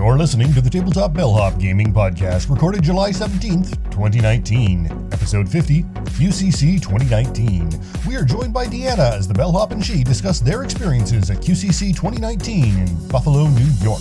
You're listening to the Tabletop Bellhop Gaming Podcast, recorded July 17th, 2019, episode 50, QCC 2019. We are joined by Deanna as the Bellhop and she discuss their experiences at QCC 2019 in Buffalo, New York.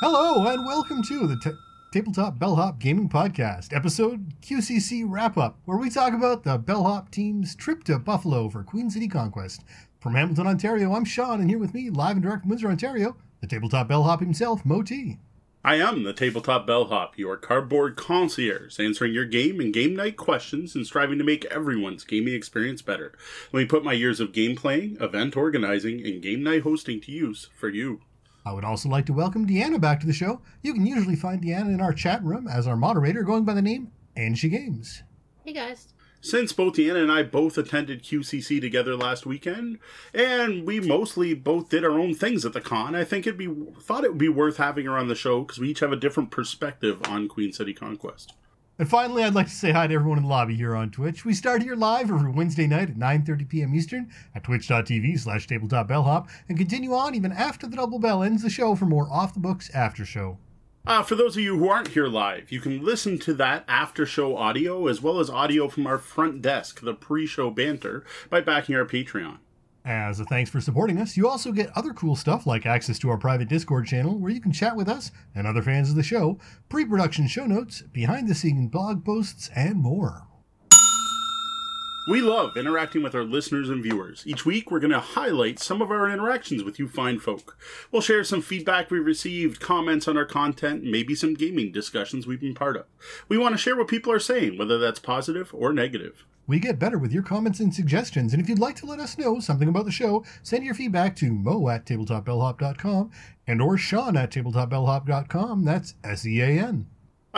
Hello, and welcome to the t- Tabletop Bellhop Gaming Podcast, episode QCC Wrap Up, where we talk about the Bellhop team's trip to Buffalo for Queen City Conquest. From Hamilton, Ontario, I'm Sean, and here with me, live and direct from Windsor, Ontario, the tabletop bellhop himself, Moti. I am the Tabletop Bellhop, your cardboard concierge, answering your game and game night questions and striving to make everyone's gaming experience better. Let me put my years of game playing, event organizing, and game night hosting to use for you. I would also like to welcome Deanna back to the show. You can usually find Deanna in our chat room as our moderator, going by the name Angie Games. Hey guys. Since both Deanna and I both attended QCC together last weekend, and we mostly both did our own things at the con, I think it'd be thought it would be worth having her on the show because we each have a different perspective on Queen City Conquest. And finally, I'd like to say hi to everyone in the lobby here on Twitch. We start here live every Wednesday night at 9.30 p.m. Eastern at twitch.tv slash tabletopbellhop and continue on even after the double bell ends the show for more off-the-books after show. Uh, for those of you who aren't here live, you can listen to that after show audio as well as audio from our front desk, the pre show banter, by backing our Patreon. As a thanks for supporting us, you also get other cool stuff like access to our private Discord channel where you can chat with us and other fans of the show, pre production show notes, behind the scenes blog posts, and more. We love interacting with our listeners and viewers. Each week, we're going to highlight some of our interactions with you fine folk. We'll share some feedback we've received, comments on our content, maybe some gaming discussions we've been part of. We want to share what people are saying, whether that's positive or negative. We get better with your comments and suggestions, and if you'd like to let us know something about the show, send your feedback to mo at tabletopbellhop.com and or sean at tabletopbellhop.com. That's S-E-A-N.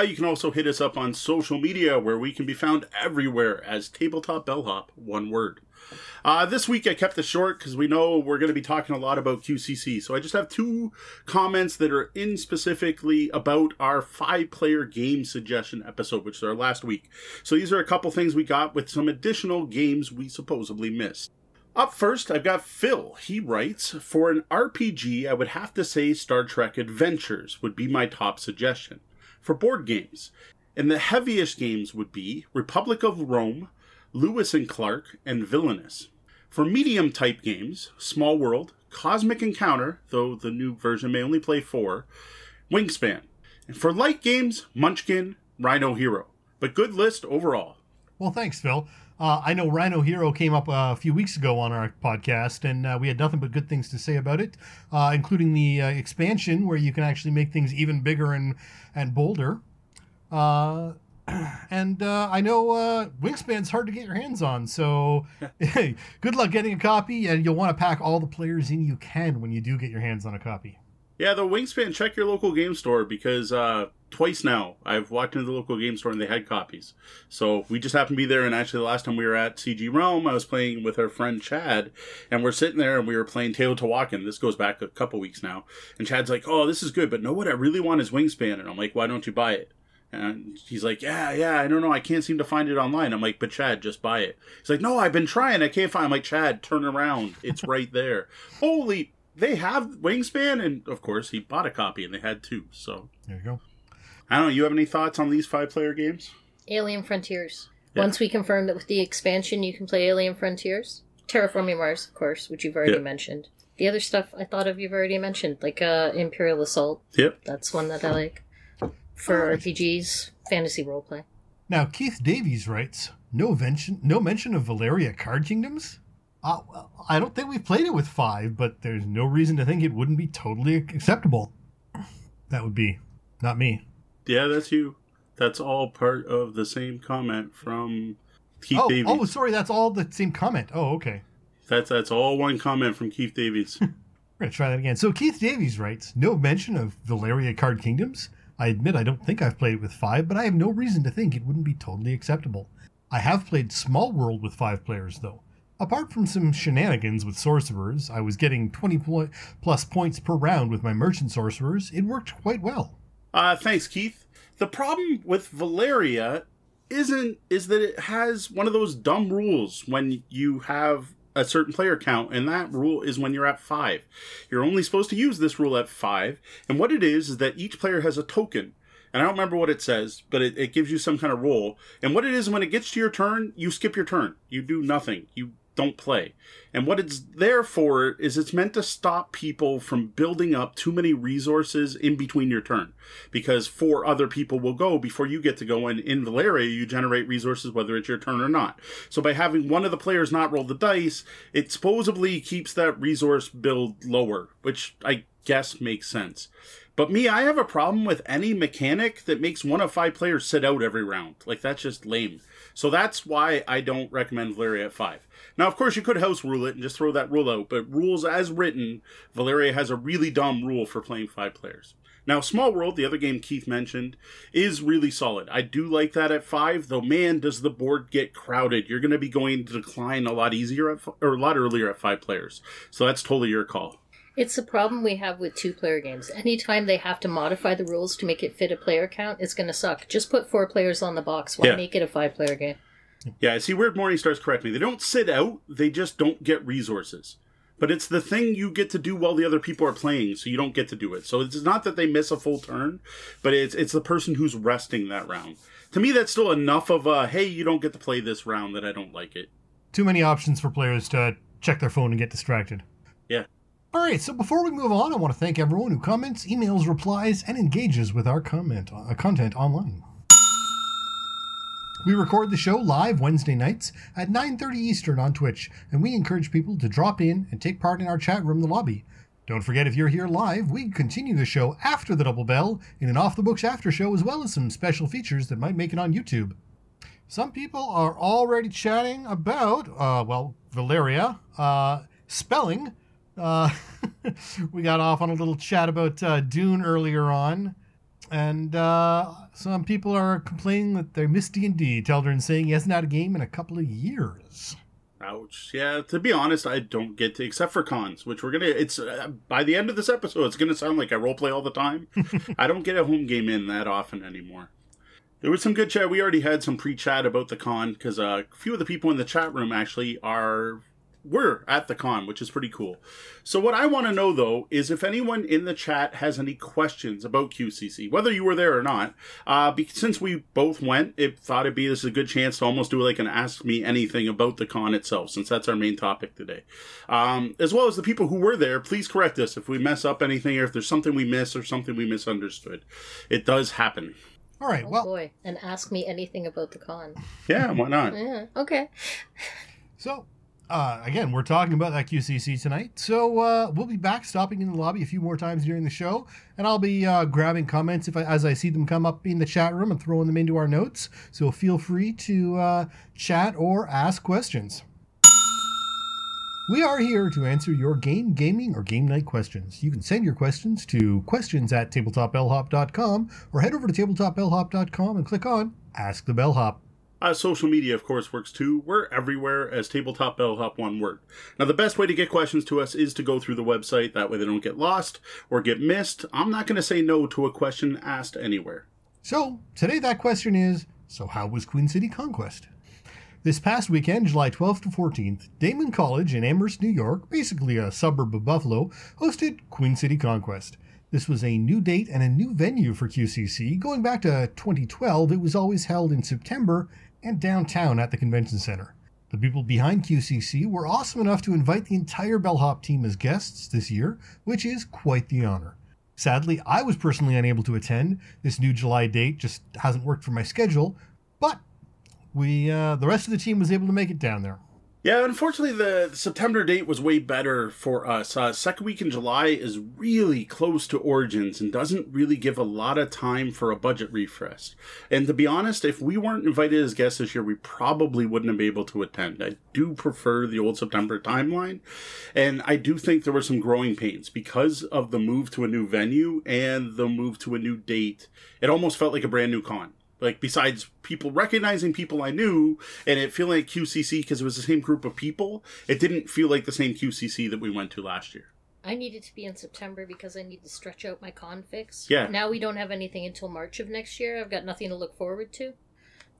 Uh, you can also hit us up on social media where we can be found everywhere as Tabletop Bellhop, one word. Uh, this week I kept it short because we know we're going to be talking a lot about QCC. So I just have two comments that are in specifically about our five player game suggestion episode, which is our last week. So these are a couple things we got with some additional games we supposedly missed. Up first, I've got Phil. He writes For an RPG, I would have to say Star Trek Adventures would be my top suggestion for board games. And the heaviest games would be Republic of Rome, Lewis and Clark, and Villainous. For medium type games, Small World, Cosmic Encounter, though the new version may only play four, Wingspan. And for light games, Munchkin, Rhino Hero. But good list overall. Well, thanks, Phil. Uh, I know Rhino Hero came up a few weeks ago on our podcast, and uh, we had nothing but good things to say about it, uh, including the uh, expansion where you can actually make things even bigger and and bolder. Uh, and uh, I know Wingspan's hard to get your hands on, so hey, good luck getting a copy, and you'll want to pack all the players in you can when you do get your hands on a copy. Yeah, the Wingspan, check your local game store because uh, twice now I've walked into the local game store and they had copies. So we just happened to be there. And actually, the last time we were at CG Realm, I was playing with our friend Chad, and we're sitting there and we were playing Teotihuacan. This goes back a couple weeks now. And Chad's like, Oh, this is good, but no, what I really want is Wingspan. And I'm like, Why don't you buy it? And he's like, Yeah, yeah, I don't know. I can't seem to find it online. I'm like, But Chad, just buy it. He's like, No, I've been trying. I can't find. I'm like, Chad, turn around. It's right there. Holy they have Wingspan, and of course, he bought a copy, and they had two. So there you go. I don't know. You have any thoughts on these five player games? Alien Frontiers. Yeah. Once we confirm that with the expansion, you can play Alien Frontiers. Terraforming Mars, of course, which you've already yeah. mentioned. The other stuff I thought of you've already mentioned, like uh, Imperial Assault. Yep. That's one that I like. For RPGs, fantasy roleplay. Now, Keith Davies writes, no mention, no mention of Valeria Card Kingdoms? Uh, I don't think we've played it with five, but there's no reason to think it wouldn't be totally acceptable. That would be not me. Yeah, that's you. That's all part of the same comment from Keith oh, Davies. Oh, sorry, that's all the same comment. Oh, okay. That's that's all one comment from Keith Davies. We're gonna try that again. So Keith Davies writes, no mention of Valeria Card Kingdoms. I admit I don't think I've played it with five, but I have no reason to think it wouldn't be totally acceptable. I have played Small World with five players though. Apart from some shenanigans with sorcerers, I was getting 20 plus points per round with my merchant sorcerers. It worked quite well. Uh, thanks, Keith. The problem with Valeria isn't is that it has one of those dumb rules when you have a certain player count, and that rule is when you're at five. You're only supposed to use this rule at five, and what it is is that each player has a token. And I don't remember what it says, but it, it gives you some kind of role. And what it is when it gets to your turn, you skip your turn. You do nothing. You don't play. And what it's there for is it's meant to stop people from building up too many resources in between your turn. Because four other people will go before you get to go. And in Valeria, you generate resources whether it's your turn or not. So by having one of the players not roll the dice, it supposedly keeps that resource build lower, which I guess makes sense. But me, I have a problem with any mechanic that makes one of five players sit out every round. Like, that's just lame. So that's why I don't recommend Valeria at five. Now, of course, you could house rule it and just throw that rule out, but rules as written, Valeria has a really dumb rule for playing five players. Now, Small World, the other game Keith mentioned, is really solid. I do like that at five, though. Man, does the board get crowded! You're going to be going to decline a lot easier at, or a lot earlier at five players. So that's totally your call. It's the problem we have with two player games. Anytime they have to modify the rules to make it fit a player count, it's going to suck. Just put four players on the box. Why Yeah. make it a five player game? Yeah, I see, Weird Morning Stars correct me. They don't sit out, they just don't get resources. But it's the thing you get to do while the other people are playing, so you don't get to do it. So it's not that they miss a full turn, but it's it's the person who's resting that round. To me, that's still enough of a hey, you don't get to play this round that I don't like it. Too many options for players to check their phone and get distracted. Yeah. All right, so before we move on, I want to thank everyone who comments, emails, replies, and engages with our comment uh, content online. We record the show live Wednesday nights at 9:30 Eastern on Twitch, and we encourage people to drop in and take part in our chat room, the lobby. Don't forget, if you're here live, we continue the show after the double bell in an off the books after show, as well as some special features that might make it on YouTube. Some people are already chatting about, uh, well, Valeria, uh, spelling. Uh, we got off on a little chat about uh, Dune earlier on, and uh, some people are complaining that they miss D and D. Teldrin saying he hasn't had a game in a couple of years. Ouch. Yeah, to be honest, I don't get to, except for cons, which we're gonna. It's uh, by the end of this episode, it's gonna sound like I role play all the time. I don't get a home game in that often anymore. There was some good chat. We already had some pre-chat about the con because uh, a few of the people in the chat room actually are were at the con, which is pretty cool. So what I want to know though is if anyone in the chat has any questions about QCC, whether you were there or not. Uh, because since we both went, it thought it'd be this is a good chance to almost do like an ask me anything about the con itself, since that's our main topic today. Um, as well as the people who were there, please correct us if we mess up anything or if there's something we missed or something we misunderstood. It does happen. All right, Oh well, boy. And ask me anything about the con. Yeah, why not? Yeah, okay. So, uh, again, we're talking about that QCC tonight. So uh, we'll be back, stopping in the lobby a few more times during the show, and I'll be uh, grabbing comments if I, as I see them come up in the chat room and throwing them into our notes. So feel free to uh, chat or ask questions. We are here to answer your game, gaming, or game night questions. You can send your questions to questions at tabletopbellhop.com or head over to tabletopbellhop.com and click on Ask the Bellhop. Uh, social media, of course, works too. We're everywhere as Tabletop Bellhop one word. Now, the best way to get questions to us is to go through the website. That way they don't get lost or get missed. I'm not going to say no to a question asked anywhere. So, today that question is So, how was Queen City Conquest? This past weekend, July 12th to 14th, Daemen College in Amherst, New York, basically a suburb of Buffalo, hosted Queen City Conquest. This was a new date and a new venue for QCC. Going back to 2012, it was always held in September and downtown at the convention center. The people behind QCC were awesome enough to invite the entire Bellhop team as guests this year, which is quite the honor. Sadly, I was personally unable to attend. This new July date just hasn't worked for my schedule, but we uh, the rest of the team was able to make it down there. Yeah, unfortunately, the September date was way better for us. Uh, second week in July is really close to Origins and doesn't really give a lot of time for a budget refresh. And to be honest, if we weren't invited as guests this year, we probably wouldn't have been able to attend. I do prefer the old September timeline, and I do think there were some growing pains because of the move to a new venue and the move to a new date. It almost felt like a brand new con like besides people recognizing people I knew and it feeling like QCC because it was the same group of people, it didn't feel like the same QCC that we went to last year. I needed to be in September because I need to stretch out my con fix. Yeah. Now we don't have anything until March of next year. I've got nothing to look forward to.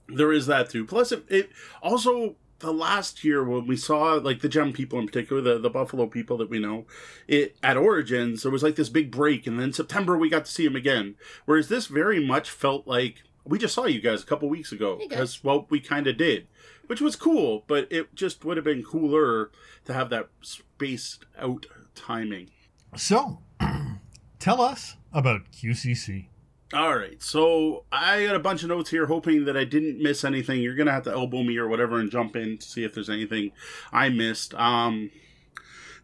There is that too. Plus, it, it also the last year when we saw like the gem people in particular the, the buffalo people that we know it at origins there was like this big break and then september we got to see them again whereas this very much felt like we just saw you guys a couple weeks ago Hey, because well we kind of did which was cool but it just would have been cooler to have that spaced out timing So, tell us about QCC. All right, so I got a bunch of notes here, hoping that I didn't miss anything. You're gonna have to elbow me or whatever and jump in to see if there's anything I missed. Um,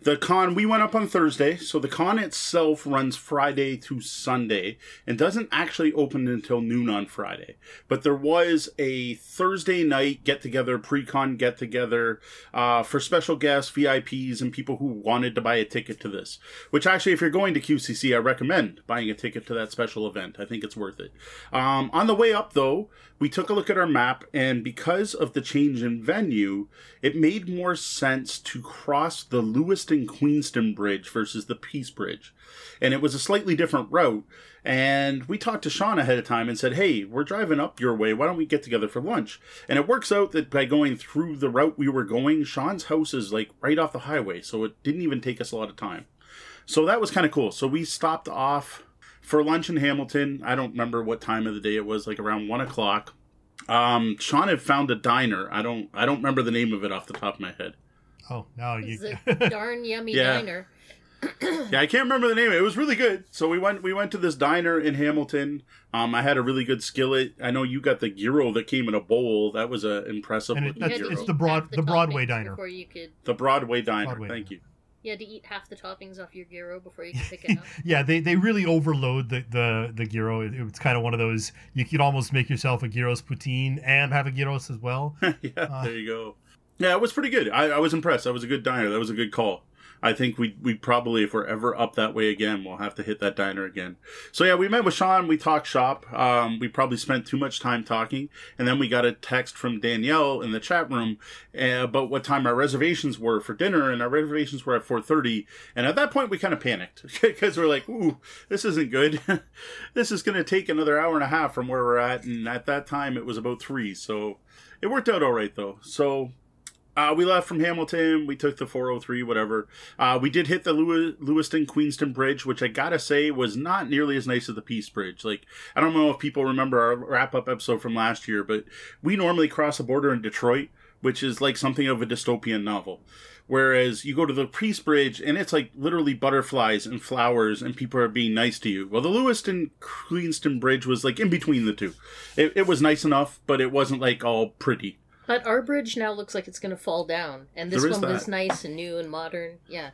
the con we went up on Thursday, so the con itself runs Friday to Sunday and doesn't actually open until noon on Friday. But there was a Thursday night get together, pre-con get together uh, for special guests, VIPs, and people who wanted to buy a ticket to this. Which actually, if you're going to QCC, I recommend buying a ticket to that special event. I think it's worth it. Um, on the way up, though, we took a look at our map, and because of the change in venue, it made more sense to cross the Lewiston Queenston Bridge versus the Peace Bridge. And it was a slightly different route. And we talked to Sean ahead of time and said, hey, we're driving up your way. Why don't we get together for lunch? And it works out that by going through the route we were going, Sean's house is like right off the highway. So it didn't even take us a lot of time. So that was kind of cool. So we stopped off for lunch in Hamilton. I don't remember what time of the day it was, like around one o'clock. Um, Sean had found a diner. I don't I don't remember the name of it off the top of my head. Oh, now you. It's a darn yummy Yeah. diner. Yeah, I can't remember the name. It was really good. So we went we went to this diner in Hamilton. Um, I had a really good skillet. I know you got the gyro that came in a bowl. That was a impressive And it- that's- gyro. it's the broad- Half the Broadway diner. Before you could, the Broadway diner. Broadway Thank diner. you. you had to eat half the toppings off your gyro before you could pick it up. yeah, they, they really overload the the the gyro. It, it's kind of one of those you could almost make yourself a gyros poutine and have a gyros as well. yeah, Uh. there you go. Yeah, it was pretty good. I, I was impressed. That was a good diner. That was a good call. I think we we probably, if we're ever up that way again, we'll have to hit that diner again. So yeah, we met with Sean. We talked shop. Um, we probably spent too much time talking, and then we got a text from Danielle in the chat room uh, about what time our reservations were for dinner, and our reservations were at four thirty. And at that point, we kind of panicked because we're like, "Ooh, this isn't good. this is going to take another hour and a half from where we're at." And at that time, it was about three. So it worked out all right though. So uh, we left from Hamilton. We took the 403, whatever. Uh, we did hit the Lew- Lewiston Queenston Bridge, which I gotta say was not nearly as nice as the Peace Bridge. Like, I don't know if people remember our wrap up episode from last year, but we normally cross the border in Detroit, which is like something of a dystopian novel. Whereas you go to the Peace Bridge and it's like literally butterflies and flowers and people are being nice to you. Well, the Lewiston Queenston Bridge was like in between the two. It, it was nice enough, but it wasn't like all pretty. But our bridge now looks like it's going to fall down, and this There is one was that. nice and new and modern. Yeah,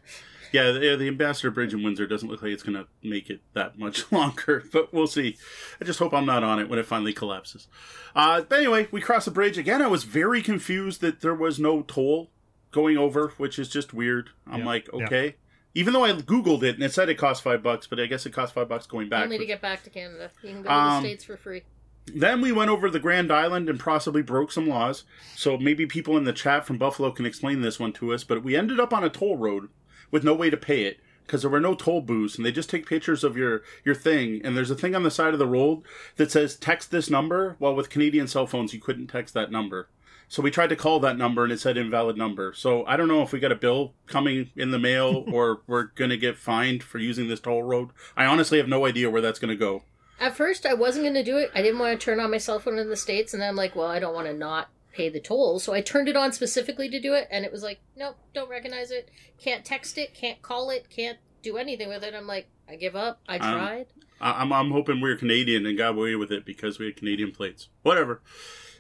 Yeah, the, the Ambassador Bridge in Windsor doesn't look like it's going to make it that much longer, but we'll see. I just hope I'm not on it when it finally collapses. Uh, but anyway, we crossed the bridge. Again, I was very confused that there was no toll going over, which is just weird. I'm Yeah, like, yeah. okay. Even though I Googled it and it said it cost five bucks, but I guess it cost five bucks going back. only to which- get back to Canada. You can go to Um, the states for free. Then we went over the Grand Island and possibly broke some laws. So maybe people in the chat from Buffalo can explain this one to us. But we ended up on a toll road with no way to pay it because there were no toll booths, and they just take pictures of your your thing. And there's a thing on the side of the road that says text this number. Well, with Canadian cell phones, you couldn't text that number. So we tried to call that number and it said invalid number. So I don't know if we got a bill coming in the mail or we're gonna get fined for using this toll road. I honestly have no idea where that's gonna go. At first, I wasn't going to do it. I didn't want to turn on my cell phone in the states, and then I'm like, well, I don't want to not pay the toll, so I turned it on specifically to do it, and it was like, nope, don't recognize it, can't text it, can't call it, can't do anything with it. I'm like, I give up. I Um, tried. I- I'm, I'm hoping we're Canadian and got away with it because we had Canadian plates. Whatever.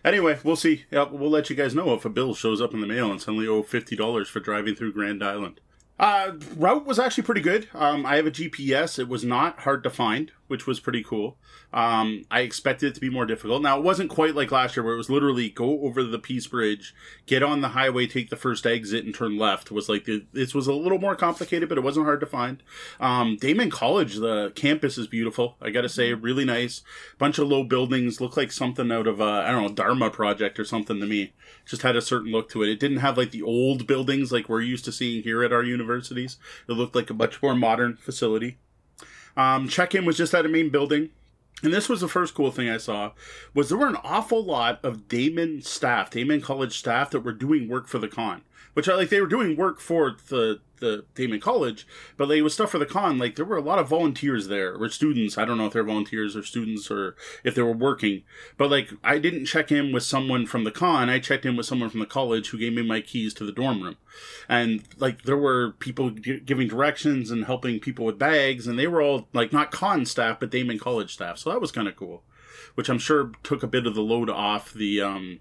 Anyway, we'll see. Yeah, we'll let you guys know if a bill shows up in the mail and suddenly owe fifty dollars for driving through Grand Island. Uh, route was actually pretty good. Um, I have a GPS. It was not hard to find, which was pretty cool. Um, I expected it to be more difficult. Now, it wasn't quite like last year where it was literally go over the Peace Bridge, get on the highway, take the first exit, and turn left. It was like the, this was a little more complicated, but it wasn't hard to find. Um, Daemen College, the campus is beautiful. I gotta say, really nice. Bunch of low buildings, look like something out of a, I don't know, Dharma project or something to me. Just had a certain look to it. It didn't have like the old buildings like we're used to seeing here at our universities. It looked like a much more modern facility. Um, check in was just at a main building. and this was the first cool thing I saw, was there were an awful lot of Daemen staff, Daemen College staff that were doing work for the con. Which I like they were doing work for the the Daemen College, but like it was stuff for the con. Like there were a lot of volunteers there, or students. I don't know if they're volunteers or students or if they were working. But like I didn't check in with someone from the con. I checked in with someone from the college who gave me my keys to the dorm room, and like there were people g- giving directions and helping people with bags, and they were all like not con staff but Daemen College staff. So that was kind of cool, which I'm sure took a bit of the load off the um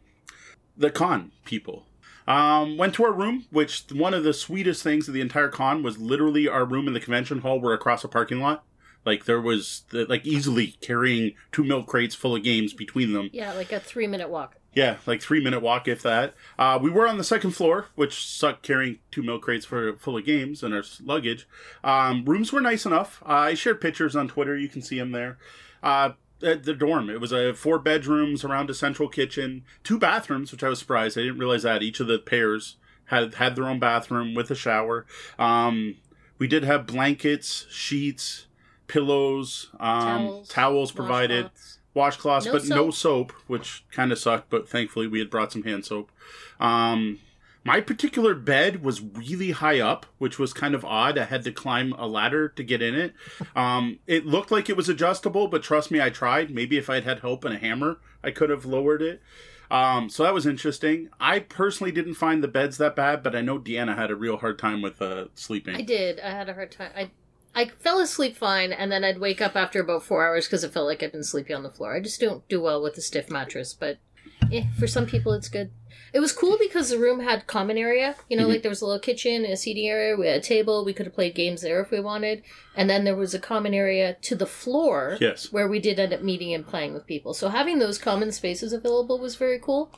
the con people. Um, went to our room, which one of the sweetest things of the entire con was literally our room in the convention hall. We're across a parking lot. Like there was like easily carrying two milk crates full of games between them. Yeah, like a three minute walk. Yeah, like three minute walk if that. Uh, we were on the second floor, which sucked carrying two milk crates for full of games and our luggage. Um, rooms were nice enough. Uh, I shared pictures on Twitter. You can see them there. Uh, at the dorm. It was a four bedrooms around a central kitchen, two bathrooms, which I was surprised. I didn't realize that each of the pairs had had their own bathroom with a shower. Um, we did have blankets, sheets, pillows, um, towels, towels provided, washcloths, washcloths no but soap. no soap, which kind of sucked. But thankfully, we had brought some hand soap. Um, my particular bed was really high up, which was kind of odd. I had to climb a ladder to get in it. Um, it looked like it was adjustable, but trust me, I tried. Maybe if I'd had help and a hammer, I could have lowered it. Um, so that was interesting. I personally didn't find the beds that bad, but I know Deanna had a real hard time with uh, sleeping. I did. I had a hard time. I I fell asleep fine, and then I'd wake up after about four hours because it felt like I'd been sleepy on the floor. I just don't do well with a stiff mattress, but eh, for some people, it's good. It was cool because the room had common area. You know, mm-hmm. like there was a little kitchen, a seating area, we had a table. We could have played games there if we wanted. And then there was a common area to the floor, yes, where we did end up meeting and playing with people. So having those common spaces available was very cool.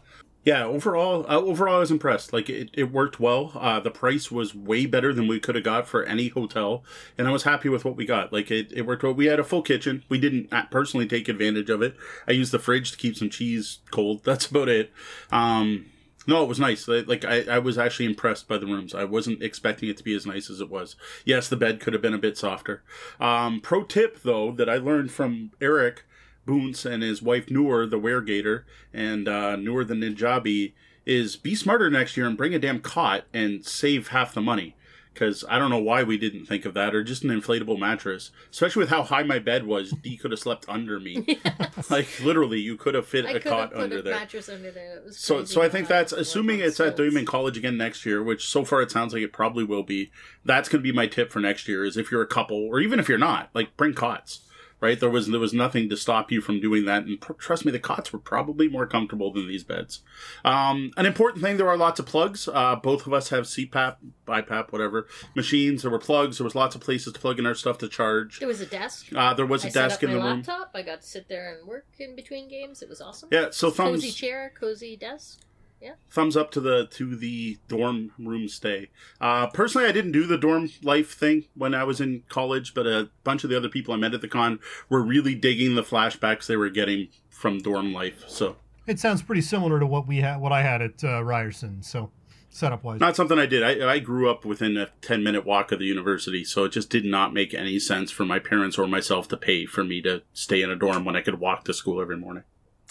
Yeah, overall, uh, overall, I was impressed. Like it, it worked well. Uh, the price was way better than we could have got for any hotel, and I was happy with what we got. Like it, it worked well. We had a full kitchen. We didn't personally take advantage of it. I used the fridge to keep some cheese cold. That's about it. Um, no, it was nice. Like I, I was actually impressed by the rooms. I wasn't expecting it to be as nice as it was. Yes, the bed could have been a bit softer. Um, pro tip though that I learned from Eric Boonts and his wife Noor, the Weregator, and uh, Noor the Ninjabi, is be smarter next year and bring a damn cot and save half the money because I don't know why we didn't think of that, or just an inflatable mattress. Especially with how high my bed was, D could have slept under me. Yes. Like literally, you could have fit I a cot under a there. Mattress under there. so, so I think that's assuming it's at Daemen College again next year, which so far it sounds like it probably will be. That's going to be my tip for next year: is if you're a couple, or even if you're not, like bring cots right? There was there was nothing to stop you from doing that, and pr- trust me, the cots were probably more comfortable than these beds. Um, an important thing: there are lots of plugs. Uh, both of us have CPAP, BiPAP, whatever machines. There were plugs. There was lots of places to plug in our stuff to charge. There was a desk. Uh, there was a I desk in the laptop. room. Laptop. I got to sit there and work in between games. It was awesome. Yeah. So thumbs. Cozy chair, cozy desk. Yeah. Thumbs up to the to the dorm room stay. Uh, personally, I didn't do the dorm life thing when I was in college, but a bunch of the other people I met at the con were really digging the flashbacks they were getting from dorm life. So it sounds pretty similar to what we had, what I had at uh, Ryerson. So setup wise, not something I did. I, I grew up within a ten minute walk of the university, so it just did not make any sense for my parents or myself to pay for me to stay in a dorm when I could walk to school every morning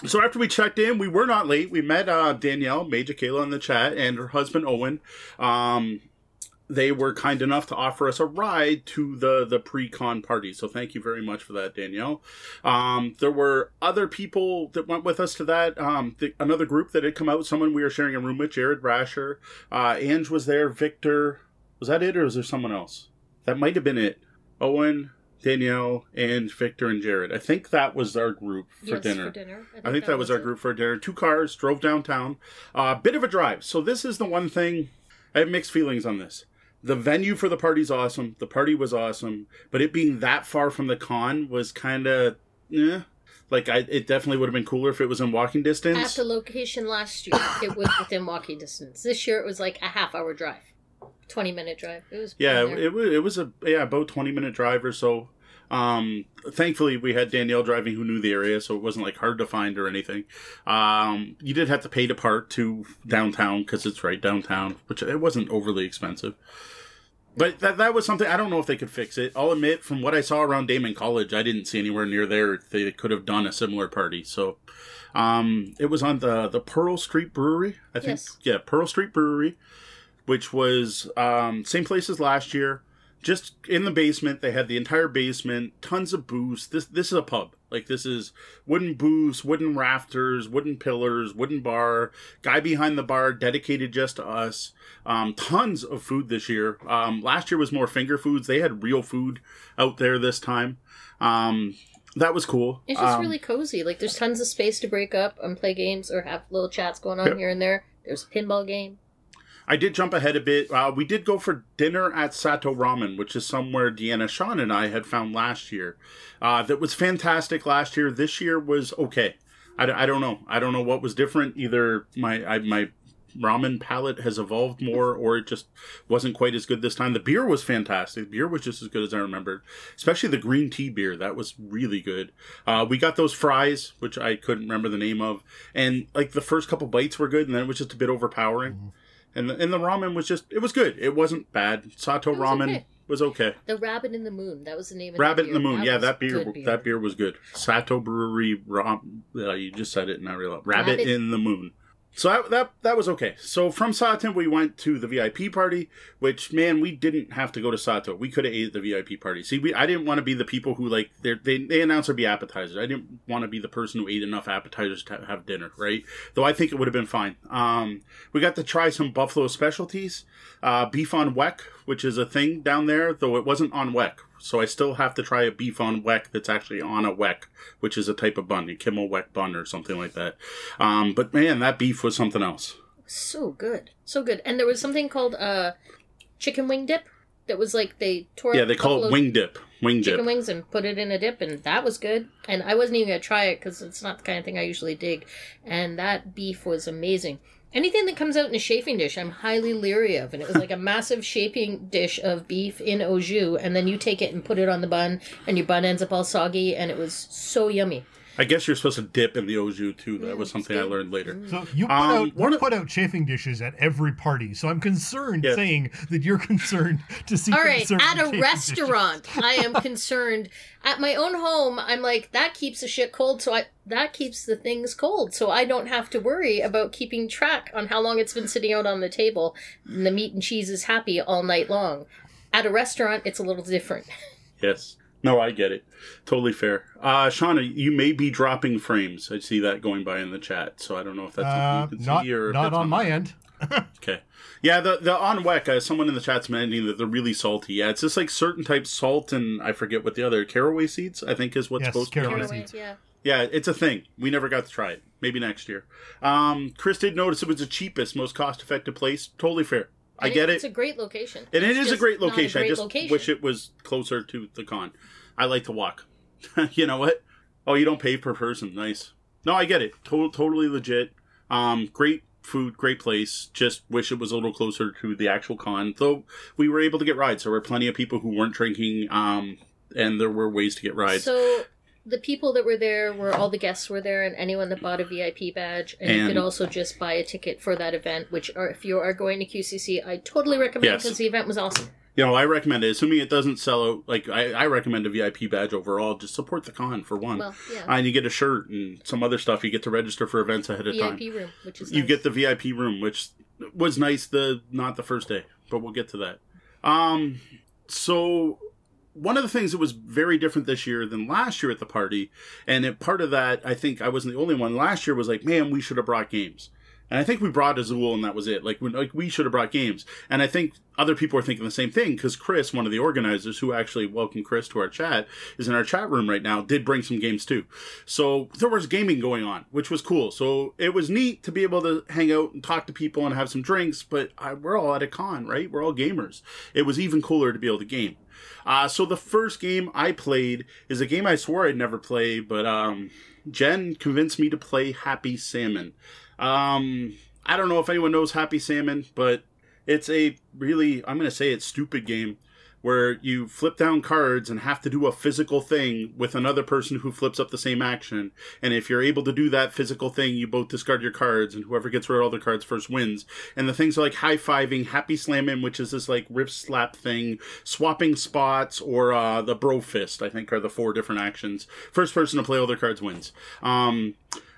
so after we checked in, we were not late. We met uh, Danielle, Major Kayla in the chat, and her husband Owen. Um, they were kind enough to offer us a ride to the the pre-con party. So thank you very much for that, Danielle. Um, there were other people that went with us to that. Um, the, another group that had come out. Someone we were sharing a room with, Jared Rasher. Uh, Ange was there. Victor. Was that it, or was there someone else? That might have been it. Owen, Danielle, and Victor and Jared. I think that was our group for yes, dinner. For dinner. I think, I think that, that, was, our it. group for dinner. Two cars, drove downtown. A uh, bit of a drive. So this is the one thing I have mixed feelings on this. The venue for the party's awesome. The party was awesome, but it being that far from the con was kind of, yeah. Like I, it definitely would have been cooler if it was in walking distance. At the location last year, it was within walking distance. This year, it was like a half hour drive twenty minute drive. It was yeah, it, it, was it was a yeah about twenty minute drive or so. Um, thankfully, we had Danielle driving who knew the area, so it wasn't like hard to find or anything. Um, you did have to pay to park to downtown because it's right downtown, which it wasn't overly expensive. But that that was something I don't know if they could fix it. I'll admit, from what I saw around Daemen College, I didn't see anywhere near there they could have done a similar party. So, um, it was on the the Pearl Street Brewery, I think. Yes. Yeah, Pearl Street Brewery, which was um, same place as last year. Just in the basement, they had the entire basement, tons of booze. This this is a pub. Like this is wooden booths, wooden rafters, wooden pillars, wooden bar. Guy behind the bar, dedicated just to us. Um, tons of food this year. Um, last year was more finger foods. They had real food out there this time. Um, that was cool. It's just Um, really cozy. Like there's tons of space to break up and play games or have little chats going on Yeah. here and there. There's a pinball game. I did jump ahead a bit. Uh, we did go for dinner at Sato Ramen, which is somewhere Deanna, Sean, and I had found last year. Uh, that was fantastic last year. This year was okay. I, I don't know. I don't know what was different. Either my I, my ramen palate has evolved more, or it just wasn't quite as good this time. The beer was fantastic. The beer was just as good as I remembered, especially the green tea beer. That was really good. Uh, we got those fries, which I couldn't remember the name of, and like the first couple bites were good, and then it was just a bit overpowering. And the, and the ramen was just, it was good. It wasn't bad. Sato was ramen okay. was okay. The Rabbit in the Moon. That was the name of Rabbit the in the beer. Moon. yeah, that beer, good that beer was good. Sato Brewery ram. Uh, you just said it, and I realized Rabbit, Rabbit- in the Moon. So that, that that was okay. So from Sato, we went to the VIP party, which man, we didn't have to go to Sato. We could have ate at the VIP party. See, we I didn't want to be the people who like they they announced there'd be appetizers. I didn't want to be the person who ate enough appetizers to have dinner, right? Though I think it would have been fine. Um, we got to try some buffalo specialties, uh, beef on weck, which is a thing down there, though it wasn't on weck. So I still have to try a beef on weck that's actually on a weck, which is a type of bun, a Kimmel weck bun or something like that. Um, but man, that beef was something else. So good. So good. And there was something called uh chicken wing dip that was like they tore Yeah, they call it wing dip. Wing dip. chicken wings and put it in a dip and that was good. And I wasn't even going to try it cuz it's not the kind of thing I usually dig. And that beef was amazing. Anything that comes out in a chafing dish, I'm highly leery of. And it was like a massive chafing dish of beef in au jus, and then you take it and put it on the bun, and your bun ends up all soggy, and it was so yummy. I guess you're supposed to dip in the au too. That was something I learned later. So you put Um, out one you of- put out chafing dishes at every party. So I'm concerned Yes. saying that you're concerned to see. All right, them at a chafing restaurant, I am concerned. At my own home, I'm like that keeps the shit cold, so I that keeps the things cold, so I don't have to worry about keeping track on how long it's been sitting out on the table. And the meat and cheese is happy all night long. At a restaurant, it's a little different. Yes. No, I get it. Totally fair. Uh, Shauna, you may be dropping frames. I see that going by in the chat, so I don't know if that's Uh, something you can not see or not that's on my end. Okay. Yeah, the the on weck, uh, someone in the chat's mentioning that they're really salty. Yeah, it's just like certain types salt and I forget what the other caraway seeds I think is what's Yes, supposed to be. caraway on it. Caraway, seeds. yeah. Yeah, it's a thing. We never got to try it. Maybe next year. Um, Chris did notice it was the cheapest, most cost effective place. Totally fair. I get it. It's a great location. And it It's a great location. I great just location. wish it was closer to the con. I like to walk. you know what? Oh, you don't pay per person. Nice. No, I get it. To- totally legit. Um, great food, great place. Just wish it was a little closer to the actual con. Though we were able to get rides. There were plenty of people who weren't drinking. Um, and there were ways to get rides. So the people that were there were all the guests were there, and anyone that bought a VIP badge, and, you could also just buy a ticket for that event. Which, are, if you are going to QCC, I totally recommend Yes. because the event was awesome. you know, I recommend it. Assuming it doesn't sell out, like I, I recommend a VIP badge overall. Just support the con for one. Well, yeah, and you get a shirt and some other stuff. You get to register for events ahead of time. VIP room, which is you nice. get the VIP room, which was nice. The not the first day, but we'll get to that. Um, so one of the things that was very different this year than last year at the party, and part of that, I think I wasn't the only one. Last year was like, man, we should have brought games. And I think we brought Azul, and that was it. Like, we, like we should have brought games. And I think other people are thinking the same thing because Chris, one of the organizers, who actually welcomed Chris to our chat, is in our chat room right now. Did bring some games too. So there was gaming going on, which was cool. So it was neat to be able to hang out and talk to people and have some drinks. But I, we're all at a con, right? We're all gamers. It was even cooler to be able to game. Uh, so the first game I played is a game I swore I'd never play, but um, Jen convinced me to play Happy Salmon. Um, I don't know if anyone knows Happy Salmon, but it's a really I'm going to say it's stupid game, where you flip down cards and have to do a physical thing with another person who flips up the same action. And if you're able to do that physical thing, you both discard your cards, and whoever gets rid of all the cards first wins. And the things are like high fiving, happy slamming, which is this like rip slap thing, swapping spots, or uh, the bro fist. I think are the four different actions. First person to play all their cards wins. Um,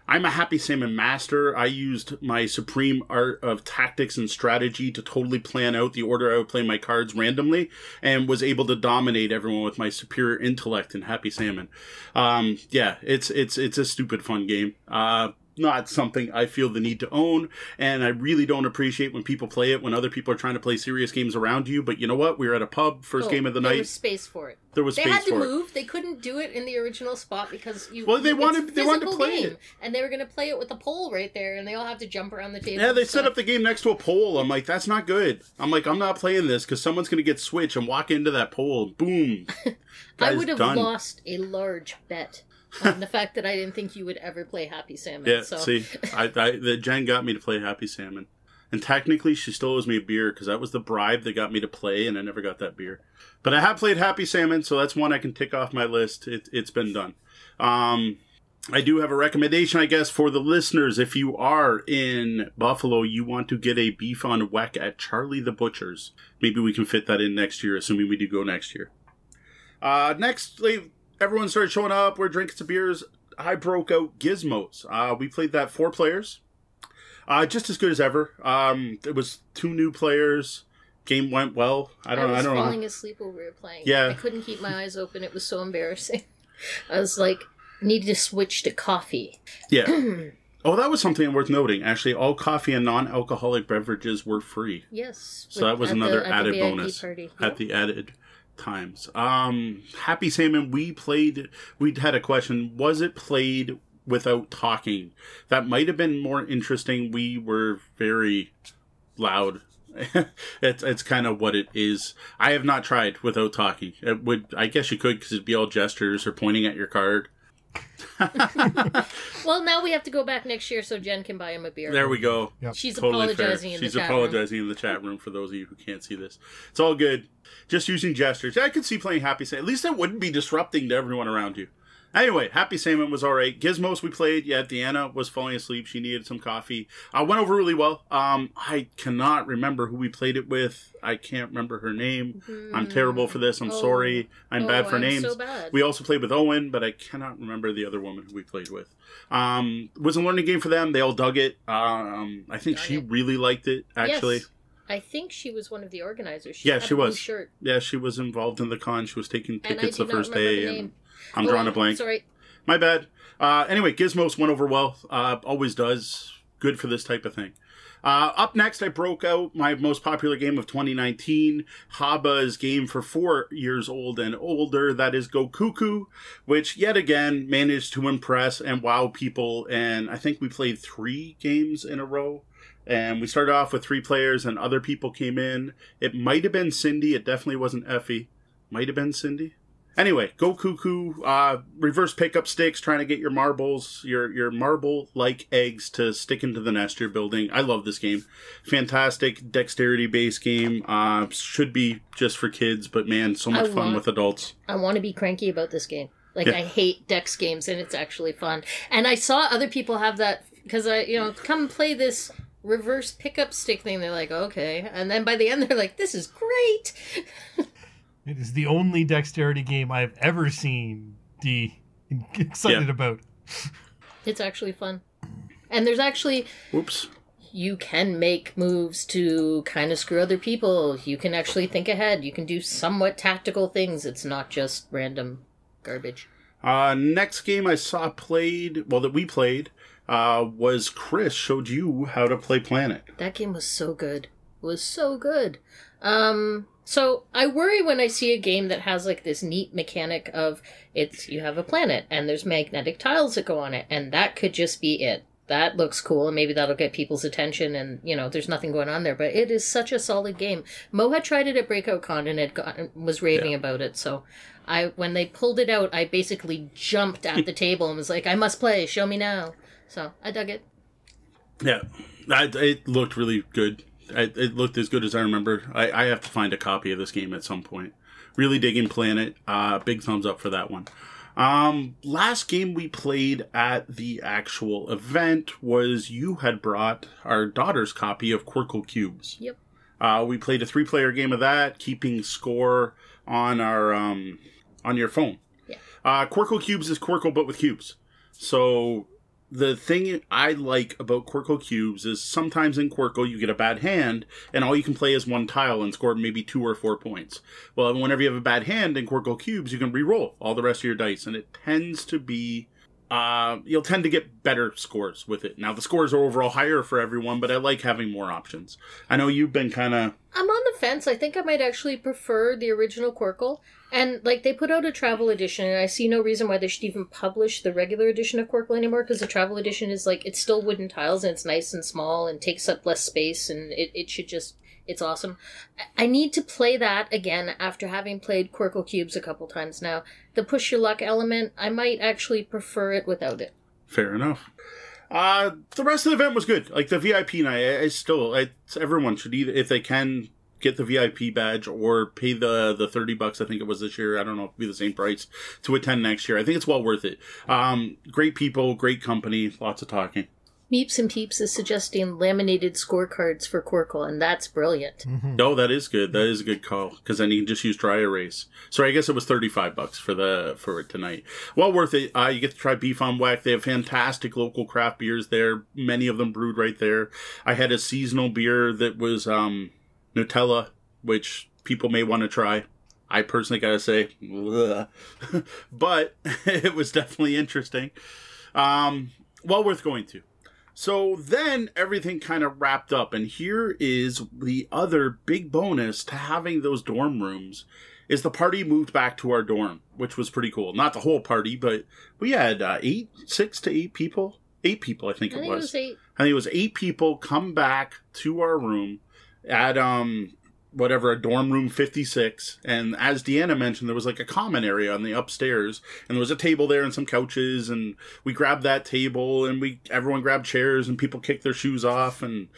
I'm a happy salmon master. I used my supreme art of tactics and strategy to totally plan out the order I would play my cards randomly and was able to dominate everyone with my superior intellect in happy salmon. Um, yeah, it's, it's, it's a stupid fun game. Uh, not something I feel the need to own, and I really don't appreciate when people play it when other people are trying to play serious games around you. But you know what? We were at a pub, first Oh, game of the there night. was space for it. there was They space had to for it. move. They couldn't do it in the original spot because you. Well, they wanted- they wanted to play game, it. and they were going to play it with a pole right there, and they all have to jump around the table. Yeah, they set up the game next to a pole. I'm like, that's not good. I'm like, I'm not playing this because someone's going to get switch and walk into that pole. Boom. I would have done. lost a large bet on the fact that I didn't think you would ever play Happy Salmon. Yeah, so see, I, I, the Jen got me to play Happy Salmon. And technically, she still owes me a beer because that was the bribe that got me to play, and I never got that beer. But I have played Happy Salmon, so that's one I can tick off my list. It, it's been done. Um, I do have a recommendation, I guess, for the listeners. If you are in Buffalo, you want to get a beef on weck at Charlie the Butcher's. Maybe we can fit that in next year, assuming we do go next year. Uh, next, everyone started showing up. We're drinking some beers. I broke out Gizmos. Uh, we played that four players. Uh, just as good as ever. Um, it was two new players. Game went well. I don't. I I, don't falling know. asleep while we were playing. Yeah. I couldn't keep my eyes open. It was so embarrassing. I was like, needed to switch to coffee. Yeah. oh, that was something worth noting. Actually, all coffee and non-alcoholic beverages were free. Yes. So that was another the added bonus Party. at the added times. Um, Happy Salmon, we played. We had a question. Was it played without talking? That might have been more interesting. We were very loud. it's it's kind of what it is. I have not tried without talking. It would I guess you could because it'd be all gestures or pointing at your card. Well, now we have to go back next year so Jen can buy him a beer. There we go. Yep. She's Totally fair. apologizing in She's the chat room. apologizing in the chat room for those of you who can't see this. It's all good. Just using gestures. I could see playing Happy Salmon. At least it wouldn't be disrupting to everyone around you. Anyway, Happy Salmon was all right. Gizmos we played. Yeah, Deanna was falling asleep. She needed some coffee. Uh, went over really well. Um, I cannot remember who we played it with. I can't remember her name. I'm terrible for this. I'm Oh. sorry. I'm Oh, bad for I'm names. so bad. We also played with Owen, but I cannot remember the other woman who we played with. Um, was a learning game for them. They all dug it. Um, I think Dug she it. really liked it. Actually, Yes. I think she was one of the organizers. She Yeah, she a blue was. Shirt. yeah, she was involved in the con. She was taking tickets the first day, and name. I'm Oh, drawing a blank. Sorry. My bad. Uh, anyway, Gizmos went over well. Uh, always does. Good for this type of thing. Uh, up next, I broke out my most popular game of 2019, Haba's game for four years old and older. That is Go Cuckoo, which yet again managed to impress and wow people. And I think we played three games in a row. And we started off with three players, and other people came in. It might have been Cindy. It definitely wasn't Effie. Might have been Cindy. Anyway, go cuckoo. Uh, reverse pickup sticks, trying to get your marbles, your your marble like eggs to stick into the nest you're building. I love this game. Fantastic dexterity based game. Uh, should be just for kids, but man, so much I fun want- with adults. I want to be cranky about this game. Like Yeah. I hate Dex games, and it's actually fun. And I saw other people have that because I, you know, come play this reverse pickup stick thing. They're like, okay, and then by the end, they're like, this is great. It is the only dexterity game I've ever seen. D excited Yeah. about. It's actually fun. And there's actually Whoops. you can make moves to kind of screw other people. You can actually think ahead. You can do somewhat tactical things. It's not just random garbage. Uh, next game I saw played, well, that we played, uh, was Chris showed you how to play Planet. That game was so good. It was so good. Um so I worry when I see a game that has like this neat mechanic of it's you have a planet and there's magnetic tiles that go on it and that could just be it. That looks cool and maybe that'll get people's attention and you know there's nothing going on there but it is such a solid game. Mo had tried it at Breakout Con and had gotten, was raving about it so I when they pulled it out I basically jumped at the table and was like I must play show me now. So I dug it. Yeah, I, it looked really good. I, it looked as good as I remember. I, I have to find a copy of this game at some point. Really digging Planet. Uh, big thumbs up for that one. Um, last game we played at the actual event was you had brought our daughter's copy of Qwirkle Cubes. Yep. Uh, we played a three-player game of that, keeping score on our um, on your phone. Yeah. Uh, Qwirkle Cubes is Qwirkle but with cubes. So the thing I like about Qwirkle Cubes is sometimes in Qwirkle you get a bad hand and all you can play is one tile and score maybe two or four points. Well, whenever you have a bad hand in Qwirkle Cubes, you can re-roll all the rest of your dice, and it tends to be uh, you'll tend to get better scores with it. Now the scores are overall higher for everyone, but I like having more options. I know you've been kind of I'm on the fence. I think I might actually prefer the original Qwirkle. And like they put out a travel edition, and I see no reason why they should even publish the regular edition of Qwirkle anymore. Because the travel edition is like it's still wooden tiles and it's nice and small and takes up less space, and it, it should just it's awesome. I- need to play that again after having played Qwirkle cubes a couple times now. The push your luck element, I might actually prefer it without it. Fair enough. Uh, the rest of the event was good. Like the VIP night, I, I still, I, everyone should either, if they can, get the VIP badge or pay the the thirty bucks. I think it was this year. I don't know if it'll be the same price to attend next year. I think it's well worth it. Um, great people, great company, lots of talking. Meeps and Peeps is suggesting laminated scorecards for Qwirkle, and that's brilliant. No, that is good. That is a good call because then you can just use dry erase. So I guess it was thirty five bucks for the for tonight. Well worth it. Uh, you get to try beef on weck. They have fantastic local craft beers there. Many of them brewed right there. I had a seasonal beer that was um, Nutella, which people may want to try. I personally gotta say, but it was definitely interesting. Um, well worth going to. So then everything kind of wrapped up, and here is the other big bonus to having those dorm rooms is the party moved back to our dorm, which was pretty cool. Not the whole party, but we had uh, eight, six to eight people, eight people, I think I it think it was. was eight. I think it was eight people come back to our room at um whatever a dorm room 56 and as deanna mentioned there was like a common area on the upstairs and there was a table there and some couches and we grabbed that table and we everyone grabbed chairs and people kicked their shoes off and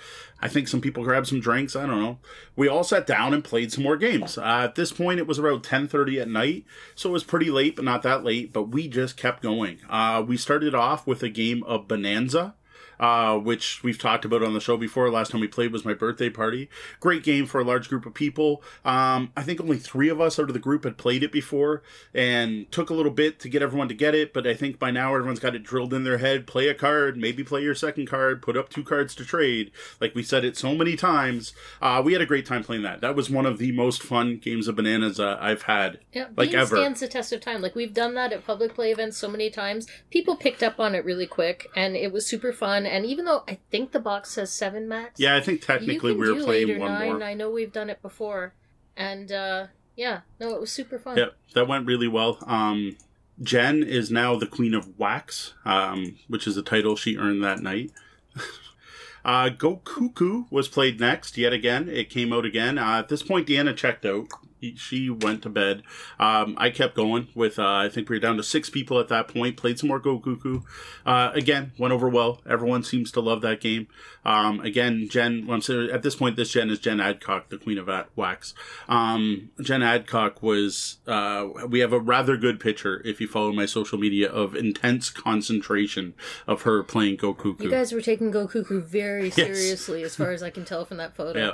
i think some people grabbed some drinks i don't know. We all sat down and played some more games. Uh, at this point it was around 10.30 at night so it was pretty late but not that late but we just kept going. Uh, we started off with a game of Bohnanza uh, which we've talked about on the show before. Last time we played was my birthday party. Great game for a large group of people. Um, I think only three of us out of the group had played it before, and took a little bit to get everyone to get it. But I think by now everyone's got it drilled in their head. Play a card, maybe play your second card, put up two cards to trade. Like we said it so many times. Uh, we had a great time playing that. That was one of the most fun games of bananas uh, I've had. Yeah, Like Bean ever. stands the test of time. Like we've done that at public play events so many times. People picked up on it really quick, and it was super fun. And even though I think the box says seven max, Yeah, I think technically we were playing one nine. more. I know we've done it before, and uh, yeah, no, it was super fun. Yep, that went really well. Um, Jen is now the Queen of Wax, um, which is a title she earned that night. uh, Go Cuckoo was played next, yet again. It came out again. Uh, at this point, Deanna checked out. He- She went to bed. Um, I kept going with, uh, I think we were down to six people at that point. Played some more Go Cuckoo. Uh, again, went over well. Everyone seems to love that game. Um, again, Jen, well, at this point, this Jen is Jen Adcock, the Queen of Wax. Um, Jen Adcock was, uh, we have a rather good picture, if you follow my social media, of intense concentration of her playing Go Cuckoo. You guys were taking Go Cuckoo very seriously, as far as I can tell from that photo. Yeah.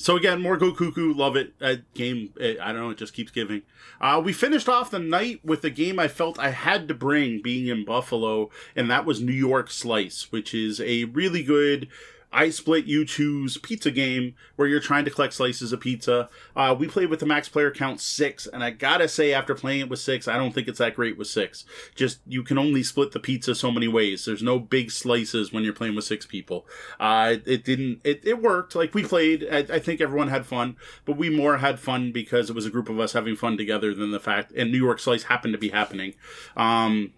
So again, more Go Cuckoo, love it. That game, it, I don't know, it just keeps giving. Uh, we finished off the night with a game I felt I had to bring, being in Buffalo, and that was New York Slice, which is a really good I split you choose pizza game where you're trying to collect slices of pizza. Uh, we played with the max player count six, and I gotta say, after playing it with six, I don't think it's that great with six. Just you can only split the pizza so many ways. There's no big slices when you're playing with six people. Uh, it didn't. It, it worked. Like we played. I, I think everyone had fun, but we more had fun because it was a group of us having fun together than the fact. And New York Slice happened to be happening. Um,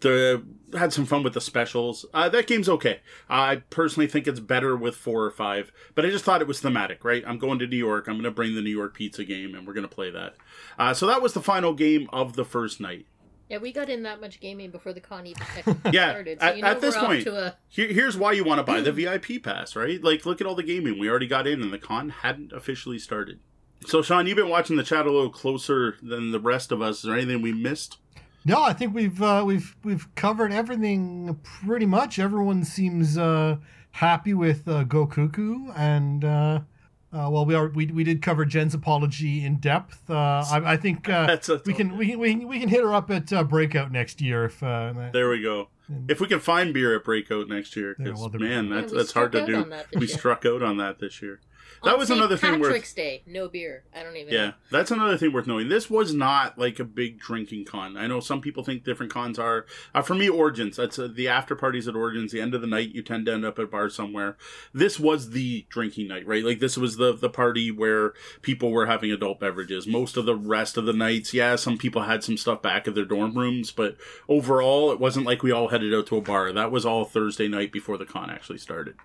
the had some fun with the specials. Uh, that game's okay. I personally think it's better with four or five, but I just thought it was thematic, right? I'm going to New York. I'm going to bring the New York pizza game, and we're going to play that. Uh, so that was the final game of the first night. Yeah, we got in that much gaming before the con even Yeah, started. So at- you know at this point- to a Here, here's why you want to buy the VIP pass, right? Like, look at all the gaming we already got in, and the con hadn't officially started. So, Sean, you've been watching the chat a little closer than the rest of us. Is there anything we missed? No, I think we've uh, we've we've covered everything pretty much. Everyone seems uh, happy with uh, Go Cuckoo, and uh, uh, well, we are we, we did cover Jen's apology in depth. Uh, I, I think uh, That's we can we can we can we can hit her up at uh, Breakout next year if uh, that- There we go. If we can find beer at Breakout next year, Yeah, 'cause, well, there- man, that's we that's hard to do. that We year. struck out on that this year. That On was St. another thing worth Patrick's Day, no beer. I don't even. Yeah, know. that's another thing worth knowing. This was not like a big drinking con. I know some people think different cons are. Uh, for me, Origins. That's uh, the after parties at Origins. The end of the night, you tend to end up at a bar somewhere. This was the drinking night, right? Like this was the the party where people were having adult beverages. Most of the rest of the nights, yeah, some people had some stuff back at their dorm rooms, but overall, it wasn't like we all headed out to a bar. That was all Thursday night before the con actually started.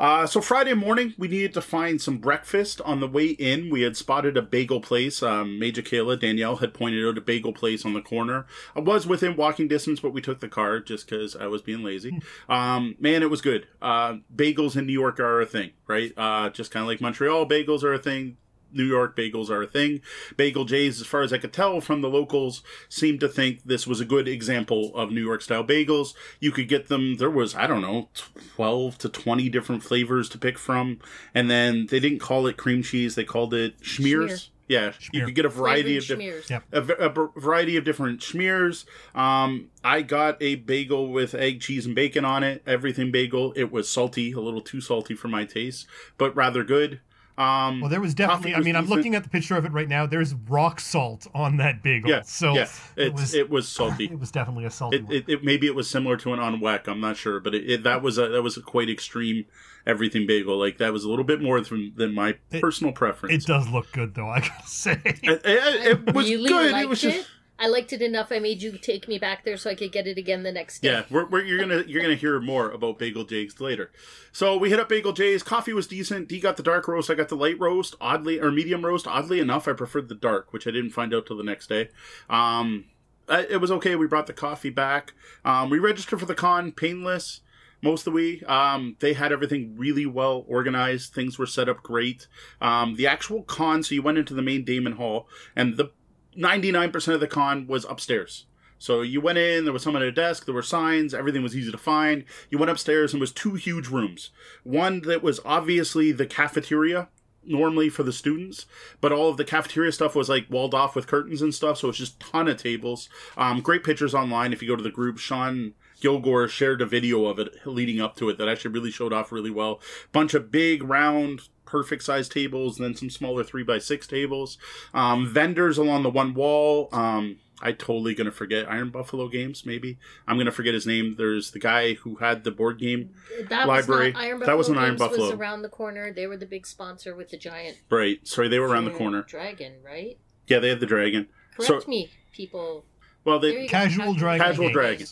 Uh, so Friday morning, we needed to find some breakfast. On the way in, we had spotted a bagel place. Um, Major Kayla Danielle had pointed out a bagel place on the corner. I was within walking distance, but we took the car just because I was being lazy. Um, man, it was good. Uh, bagels in New York are a thing, right? Uh, just kind of like Montreal, bagels are a thing. New York bagels are a thing. Bagel Jays, as far as I could tell from the locals, seemed to think this was a good example of New York style bagels. You could get them, there was, I don't know, 12 to 20 different flavors to pick from. And then they didn't call it cream cheese, they called it schmears. Schmear. Yeah, you could get a variety of Flavored different schmears. Yep. a, v- a v- variety of different schmears. Um, I got a bagel with egg, cheese, and bacon on it. Everything bagel. It was salty, a little too salty for my taste, but rather good. Um, Well, there was Coffee definitely. I was mean, I'm looking at the picture of it right now. There's rock salt on that bagel. yeah, so yeah, it was it was salty. it was definitely a salty It, one. it, it maybe it was similar to an on weck. I'm not sure, but it, it, that was a that was a quite extreme everything bagel. Like that was a little bit more than, than my It- personal preference. It does look good though. I gotta say. it, it- it was really good. Liked It was it. just I liked it enough. I made you take me back there so I could get it again the next day. Yeah, we're, we're, you're gonna you're gonna hear more about Bagel Jays later. So we hit up Bagel Jays. Coffee was decent. D got the dark roast. I got the light roast. Oddly or medium roast. Oddly enough, I preferred the dark, which I didn't find out till the next day. Um, it was okay. We brought the coffee back. Um, we registered for the con painless. Most of the week, um, they had everything really well organized. Things were set up great. Um, the actual con, so you went into the main Daemen Hall, and the 99% of the con was upstairs. So you went in, there was someone at a desk, there were signs, everything was easy to find. You went upstairs and was two huge rooms. One that was obviously the cafeteria, normally for the students, but all of the cafeteria stuff was like walled off with curtains and stuff, so it's just ton of tables. Um, great pictures online if you go to the group. Sean Gilgore shared a video of it leading up to it that actually really showed off really well. Bunch of big round perfect sized tables, and then some smaller three by six tables. Um, vendors along the one wall. Um, I totally gonna forget Iron Buffalo Games. Maybe I'm gonna forget his name. There's the guy who had the board game. That Library. was not Iron That Buffalo. wasn't Iron Games Was around the corner. They were the big sponsor with the giant Right. Sorry, they were around the corner. dragon, right? Yeah, they had the dragon. Correct So- me, people. Well, There they you go. Casual Dragon Casual Games. Dragon.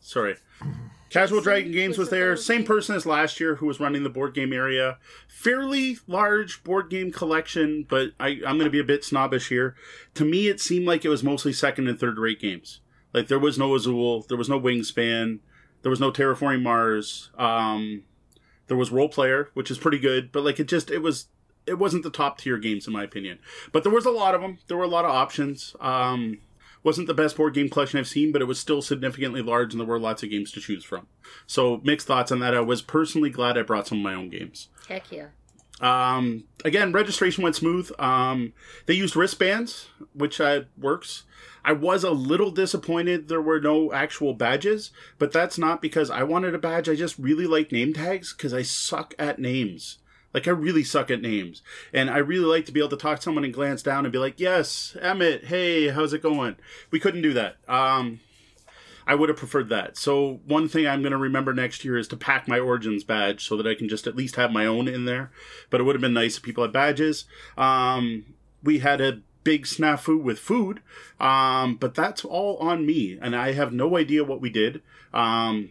sorry. Casual Dragon Games was was there. Same person as last year who was running the board game area. Fairly large board game collection, but I, I'm going to be a bit snobbish here. To me, it seemed like it was mostly second and third rate games. Like there was no Azul, there was no Wingspan, there was no Terraforming Mars. Um, there was Roll Player, which is pretty good, but like it just it was it wasn't the top tier games in my opinion. But there was a lot of them. There were a lot of options. Um, wasn't the best board game collection I've seen, but it was still significantly large, and there were lots of games to choose from. So mixed thoughts on that. I was personally glad I brought some of my own games. Heck yeah. Um, again, registration went smooth. Um, they used wristbands, which uh, works. I was a little disappointed there were no actual badges, but that's not because I wanted a badge. I just really like name tags because I suck at names. Like I really suck at names, and I really like to be able to talk to someone and glance down and be like, "Yes, Emmett. Hey, how's it going?" We couldn't do that. Um, I would have preferred that. So one thing I'm going to remember next year is to pack my Origins badge so that I can just at least have my own in there. But it would have been nice if people had badges. Um, we had a big snafu with food, um, but that's all on me, and I have no idea what we did. Um,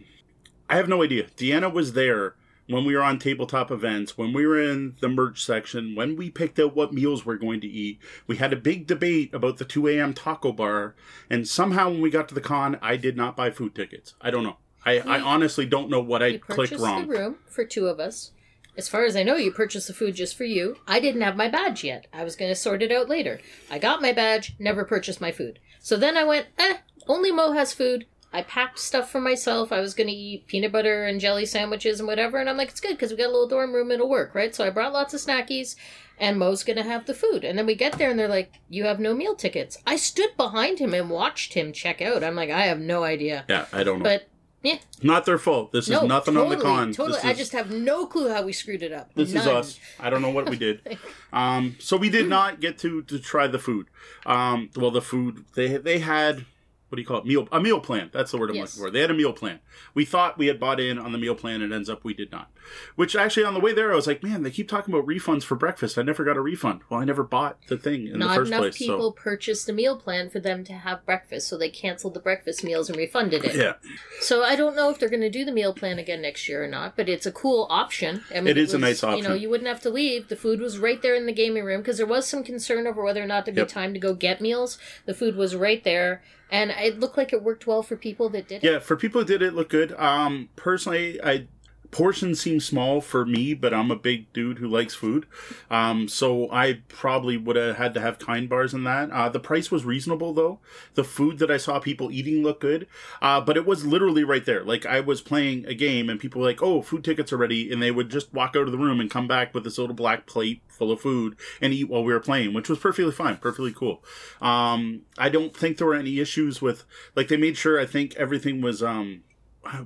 I have no idea. Deanna was there when we were on tabletop events, when we were in the merch section, when we picked out what meals we're going to eat. We had a big debate about the 2 a.m. taco bar, and somehow when we got to the con, I did not buy food tickets. I don't know. I, I honestly don't know what I clicked purchased wrong. the room for two of us, as far as I know, you purchased the food just for you. I didn't have my badge yet. I was going to sort it out later. I got my badge, never purchased my food. So then I went, eh, only Mo has food. I packed stuff for myself. I was going to eat peanut butter and jelly sandwiches and whatever. And I'm like, it's good because we got a little dorm room. It'll work, right? So I brought lots of snackies and Mo's going to have the food. And then we get there and they're like, you have no meal tickets. I stood behind him and watched him check out. I'm like, I have no idea. Yeah, I don't know. But yeah, Not their fault. This is nothing totally, on the con. Totally. I just have no clue how we screwed it up. This is us. I don't know what we did. Um, so we did not get to to try the food. Um, well, the food they they had. What do you call it? Meal a meal plan. That's the word I'm Yes. looking for. They had a meal plan. We thought we had bought in on the meal plan. and It ends up we did not. Which actually on the way there I was like, man, they keep talking about refunds for breakfast. I never got a refund. Well, I never bought the thing in Not the first enough place. people purchased a meal plan for them to have breakfast, so they canceled the breakfast meals and refunded it. So yeah, So I don't know if they're going to do the meal plan again next year or not, but it's a cool option. I mean, It is a nice option. You know, you wouldn't have to leave. The food was right there in the gaming room because there was some concern over whether or not there'd Yep. be time to go get meals. The food was right there, and it looked like it worked well for people that did it. Yeah, for people who did it look good. Um, personally, I portions seem small for me, but I'm a big dude who likes food. Um, so I probably would have had to have kind bars in that. Uh, the price was reasonable though. The food that I saw people eating looked good. Uh, but it was literally right there. Like I was playing a game and people were like, "Oh, food tickets are ready," and they would just walk out of the room and come back with this little black plate full of food and eat while we were playing, which was perfectly fine, perfectly cool. Um, I don't think there were any issues with like they made sure. I think everything was um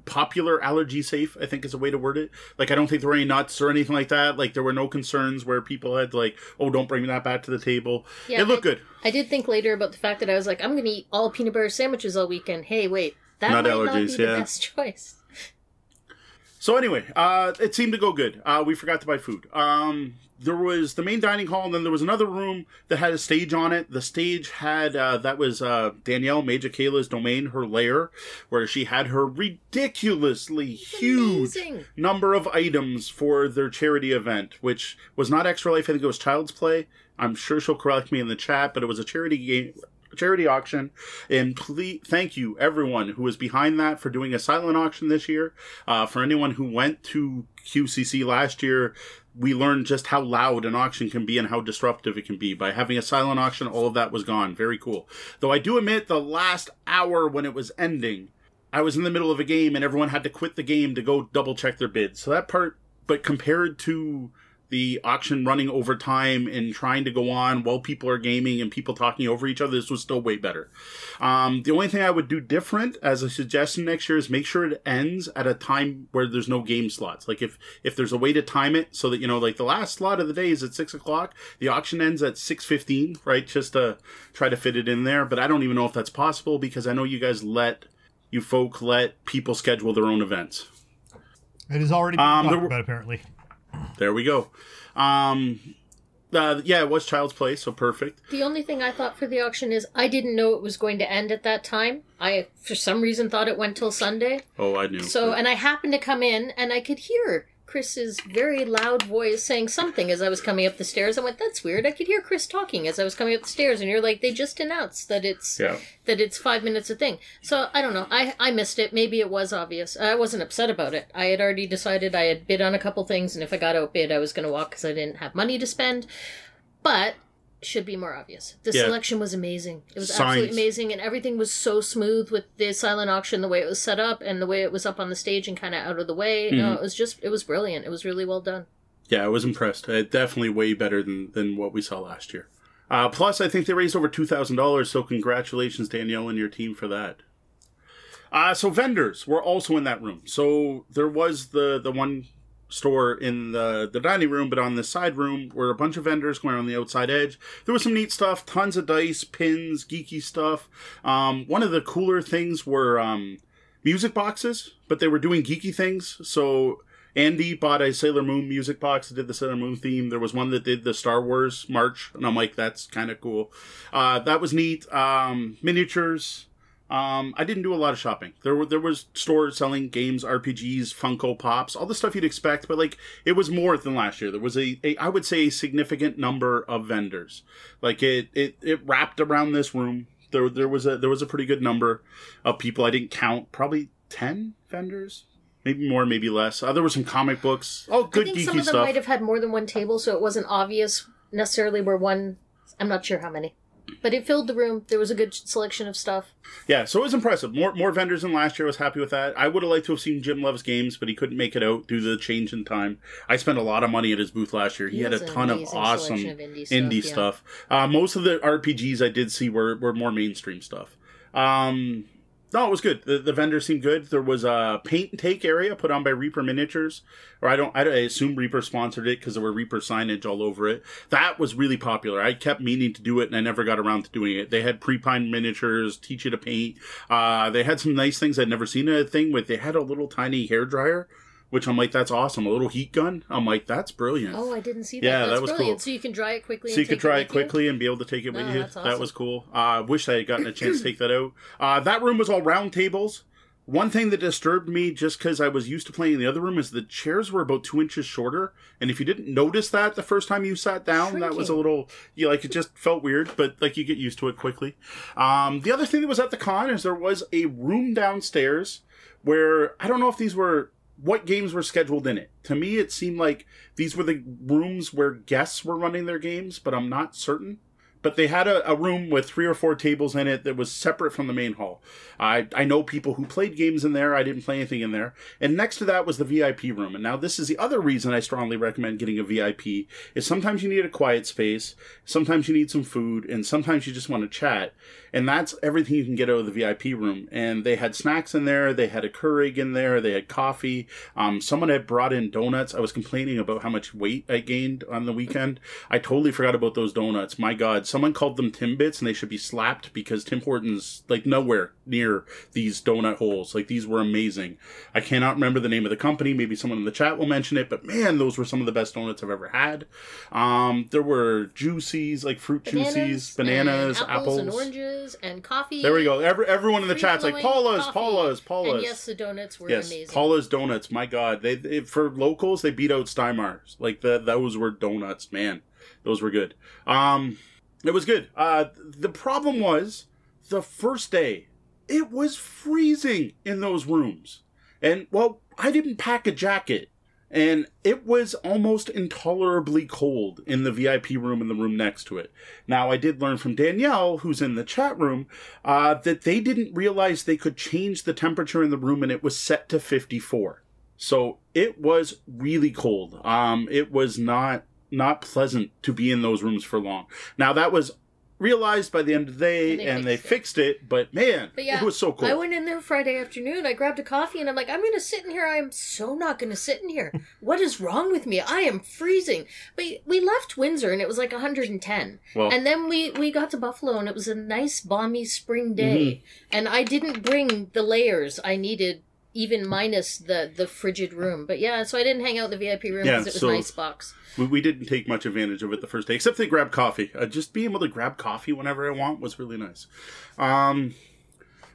popular allergy safe i think is a way to word it like i don't think there were any nuts or anything like that like there were no concerns where people had like oh don't bring that back to the table Yeah, it looked I- good I did think later about the fact that I was like, I'm going to eat all peanut butter sandwiches all weekend. Hey, wait, that Not might not allergies, be the yeah. best choice. so anyway uh it seemed to go good uh we forgot to buy food um there was the main dining hall and then there was another room that had a stage on it the stage had uh that was uh danielle major kayla's domain her lair where she had her ridiculously huge Amazing. number of items for their charity event, which was not Extra Life. I think it was Child's Play. I'm sure she'll correct me in the chat, but it was a charity game, charity auction. And please, thank you everyone who was behind that for doing a silent auction this year. Uh, for anyone who went to QCC last year, we learned just how loud an auction can be and how disruptive it can be. By having a silent auction, all of that was gone. Very cool. Though I do admit the last hour when it was ending, I was in the middle of a game and everyone had to quit the game to go double check their bids. So that part, but compared to the auction running over time and trying to go on while people are gaming and people talking over each other, this was still way better. Um, the only thing I would do different as a suggestion next year is make sure it ends at a time where there's no game slots. Like if if there's a way to time it so that you know, like the last slot of the day is at six o'clock, the auction ends at six fifteen, right? Just to try to fit it in there. But I don't even know if that's possible because I know you guys let you folk let people schedule their own events. It has already been Um, talked were- about, apparently. There we go. Um, uh, yeah, it was Child's Play, so perfect. The only thing I thought for the auction is I didn't know it was going to end at that time. I, for some reason, thought it went till Sunday. Oh, I knew. So, and I happened to come in and I could hear Chris's very loud voice saying something as I was coming up the stairs. I went, "That's weird." I could hear Chris talking as I was coming up the stairs, and you're like, "They just announced that it's yeah. that it's five minutes a thing." So I don't know. I I missed it. Maybe it was obvious. I wasn't upset about it. I had already decided I had bid on a couple things, and if I got outbid, I was going to walk because I didn't have money to spend. But should be more obvious. The Yeah. selection was amazing. It was Signs. absolutely amazing, and everything was so smooth with the silent auction, the way it was set up, and the way it was up on the stage and kind of out of the way. Mm-hmm. No, it was just it was brilliant. It was really well done. Yeah, I was impressed. Uh, definitely way better than, than what we saw last year. Uh, plus, I think they raised over $2,000, so congratulations, Danielle, and your team for that. Uh, so vendors were also in that room. So there was the, the one store in the, the dining room, but on the side room were a bunch of vendors going on the outside edge. There was some neat stuff, tons of dice, pins, geeky stuff. Um, one of the cooler things were um, music boxes, but they were doing geeky things. So Andy bought a Sailor Moon music box that did the Sailor Moon theme. There was one that did the Star Wars march, and I'm like, that's kind of cool. Uh, that was neat. Um, miniatures. Um, I didn't do a lot of shopping. There were there was stores selling games, RPGs, Funko Pops, all the stuff you'd expect, but like it was more than last year. There was a, a I would say a significant number of vendors. Like it it it wrapped around this room. There there was a there was a pretty good number of people. I didn't count, probably ten vendors, maybe more, maybe less. Uh, there were some comic books. Oh, I good think geeky some of them stuff. might have had more than one table, so it wasn't obvious necessarily where one. I'm not sure how many, but it filled the room. There was a good selection of stuff. Yeah, so it was impressive. More more vendors than last year. I was happy with that. I would have liked to have seen Jim Love's games, but he couldn't make it out due to the change in time. I spent a lot of money at his booth last year. He, He had a ton of awesome of indie indie stuff, stuff. Uh, most of the RPGs I did see were, were more mainstream stuff. Um, no, it was good. The, the vendors seemed good. There was a paint and take area put on by Reaper Miniatures, or I don't. I, don't- I assume Reaper sponsored it because there were Reaper signage all over it. That was really popular. I kept meaning to do it, and I never got around to doing it. They had pre-pine miniatures, teach you to paint. Uh, they had some nice things I'd never seen. A thing with they had a little tiny hair dryer, which I'm like, that's awesome. A little heat gun. I'm like, that's brilliant. Oh, I didn't see that. Yeah, That's that was brilliant. cool. So you can dry it quickly. so and you could take try it with you? quickly and be able to take it with Oh, you. that's That was cool. I uh, wish I had gotten a chance to take that out. Uh, that room was all round tables. One thing that disturbed me, just because I was used to playing in the other room, is the chairs were about two inches shorter. And if you didn't notice that the first time you sat down, that was a little, you like it just felt weird, but like you get used to it quickly. Um, the other thing that was at the con is there was a room downstairs where I don't know if these were what games were scheduled in it. To me, it seemed like these were the rooms where guests were running their games, but I'm not certain. But they had a, a room with three or four tables in it that was separate from the main hall. I, I know people who played games in there. I didn't play anything in there. And next to that was the VIP room. And now this is the other reason I strongly recommend getting a VIP is sometimes you need a quiet space, sometimes you need some food, and sometimes you just want to chat. And that's everything you can get out of the VIP room. And they had snacks in there, they had a Keurig in there, they had coffee. Um, someone had brought in donuts. I was complaining about how much weight I gained on the weekend. I totally forgot about those donuts. My God, someone called them Timbits, and they should be slapped because Tim Hortons like nowhere near these donut holes. Like these were amazing. I cannot remember the name of the company. Maybe someone in the chat will mention it. But man, those were some of the best donuts I've ever had. Um, there were juicies like fruit juicies, bananas, and apples, and oranges, and coffee. There we go. Every, everyone in the chat's like Paula's, coffee. Paula's, Paula's. And yes, the donuts were yes, amazing. Paula's donuts. My God, they, they for locals they beat out Steinmar's. Like the, those were donuts, man. Those were good. Um, it was good. Uh, the problem was the first day. It was freezing in those rooms, and well, I didn't pack a jacket. And it was almost intolerably cold in the VIP room and the room next to it. Now, I did learn from Danielle, who's in the chat room, uh, that they didn't realize they could change the temperature in the room and it was set to 54. So it was really cold. Um, it was not not pleasant to be in those rooms for long. Now that was realized by the end of the day And they and they fixed fixed it, but man, But yeah, it was so cold. I went in there Friday afternoon. I grabbed a coffee and I'm like, I'm going to sit in here. I am so not going to sit in here. what is wrong with me? I am freezing. But we left Windsor and it was like 110. well, And then we we got to Buffalo and it was a nice balmy spring day. Mm-hmm. And I didn't bring the layers I needed even minus the the frigid room. But yeah, so I didn't hang out in the VIP room Yeah, because it was so- nice box. we, we didn't take much advantage of it the first day, except they grabbed coffee. Uh, just being able to grab coffee whenever I want was really nice. Um,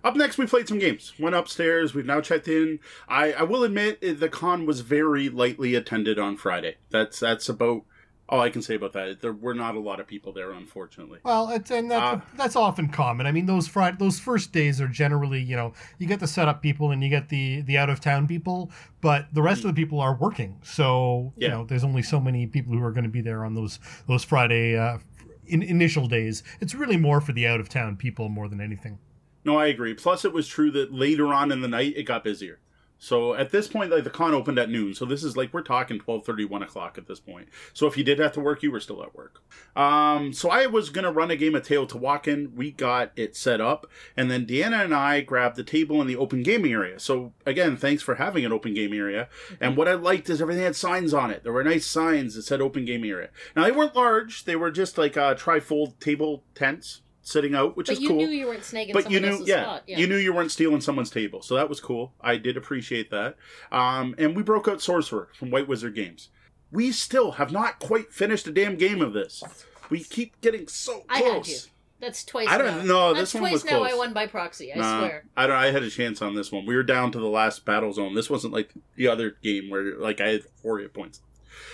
up next, we played some games. Went upstairs. We've now checked in. I, I will admit eh, the con was very lightly attended on Friday. That's that's about all I can say about that. There were not a lot of people there, unfortunately. Well, it's and that's, Uh, that's often common. I mean, those Friday, those first days are generally, you know, you get the setup people and you get the the out of town people, but the rest of the people are working. So you Yeah. know, there's only so many people who are going to be there on those those Friday uh, in, initial days. It's really more for the out of town people more than anything. No, I agree. Plus, it was true that later on in the night it got busier. So at this point, like the con opened at noon. So this is like we're talking 12:30, 1 o'clock at this point. So if you did have to work, you were still at work. Um, so I was gonna run a game of Teotihuacan. We got it set up, and then Deanna and I grabbed the table in the open gaming area. So again, thanks for having an open gaming area. And what I liked is everything had signs on it. There were nice signs that said open gaming area. Now they weren't large; they were just like uh, trifold table tents sitting out, which But is you cool knew you weren't snagging but you knew yeah, spot. Yeah. you knew you weren't stealing someone's table so that was cool i did appreciate that um, and we broke out sorcerer from white wizard games we still have not quite finished a damn game of this we keep getting so I had close you. That's twice. I don't know, That's this one twice was now. close. I won by proxy. I Nah, swear. I, don't, I had a chance on this one we were down to the last battle zone this wasn't like the other game where like i had four hit points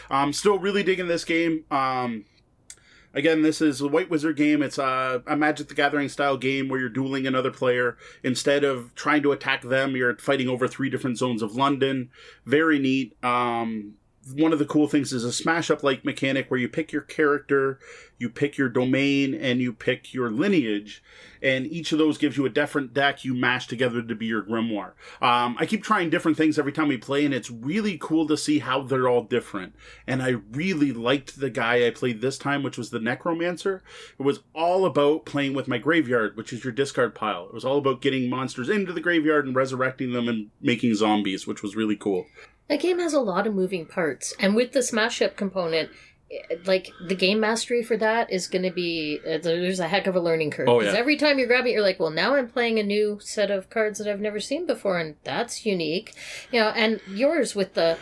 um still really digging this game um Again, this is a White Wizard game. It's a, a Magic the Gathering style game where you're dueling another player. Instead of trying to attack them, you're fighting over three different zones of London. Very neat. Um, one of the cool things is a smash up like mechanic where you pick your character, you pick your domain, and you pick your lineage. And each of those gives you a different deck you mash together to be your grimoire. Um, I keep trying different things every time we play, and it's really cool to see how they're all different. And I really liked the guy I played this time, which was the Necromancer. It was all about playing with my graveyard, which is your discard pile. It was all about getting monsters into the graveyard and resurrecting them and making zombies, which was really cool. That game has a lot of moving parts, and with the smash up component, eh, like the game mastery for that is going to be uh, there's a heck of a learning curve. Oh, Because yeah. every time you grab it, you're like, well, now I'm playing a new set of cards that I've never seen before, and that's unique. You know, and yours with the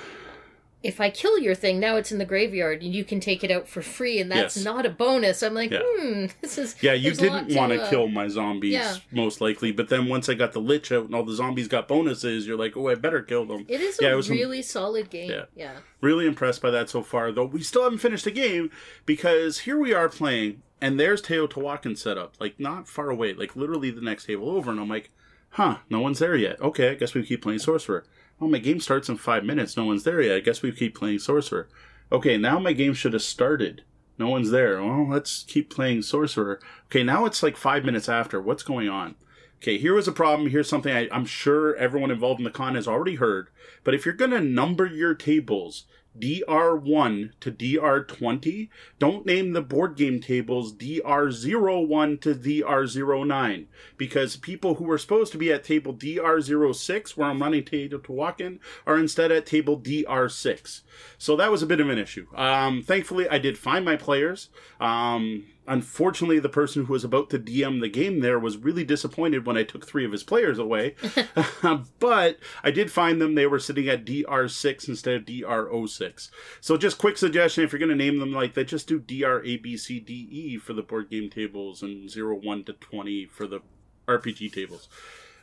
if I kill your thing, now it's in the graveyard and you can take it out for free, and that's Yes. not a bonus. I'm like, Yeah. hmm, this is Yeah, you there's a lot didn't want to uh, kill my zombies, yeah. most likely. But then once I got the Lich out and all the zombies got bonuses, you're like, oh, I better kill them. It is Yeah, a it some- really solid game. Yeah. yeah. Really impressed by that so far, though we still haven't finished the game because here we are playing, and there's Teotihuacan set up, like not far away, like literally the next table over, and I'm like, huh, no one's there yet. Okay, I guess we keep playing Sorcerer. Oh, my game starts in five minutes. No one's there yet. I guess we keep playing Sorcerer. Okay, now my game should have started. No one's there. Well, let's keep playing Sorcerer. Okay, now it's like five minutes after. What's going on? Okay, here was a problem. Here's something I, I'm sure everyone involved in the con has already heard. But if you're going to number your tables DR1 to DR20, don't name the board game tables DR01 to DR09 because people who were supposed to be at table DR06, where I'm running Teotihuacan, are instead at table DR6. So that was a bit of an issue. Um, thankfully, I did find my players. Um, unfortunately, the person who was about to DM the game there was really disappointed when I took three of his players away. but I did find them. They were sitting at DR6 instead of DR06. So just quick suggestion if you're going to name them like that, just do DR A B C D E for the board game tables and 01 to 20 for the RPG tables.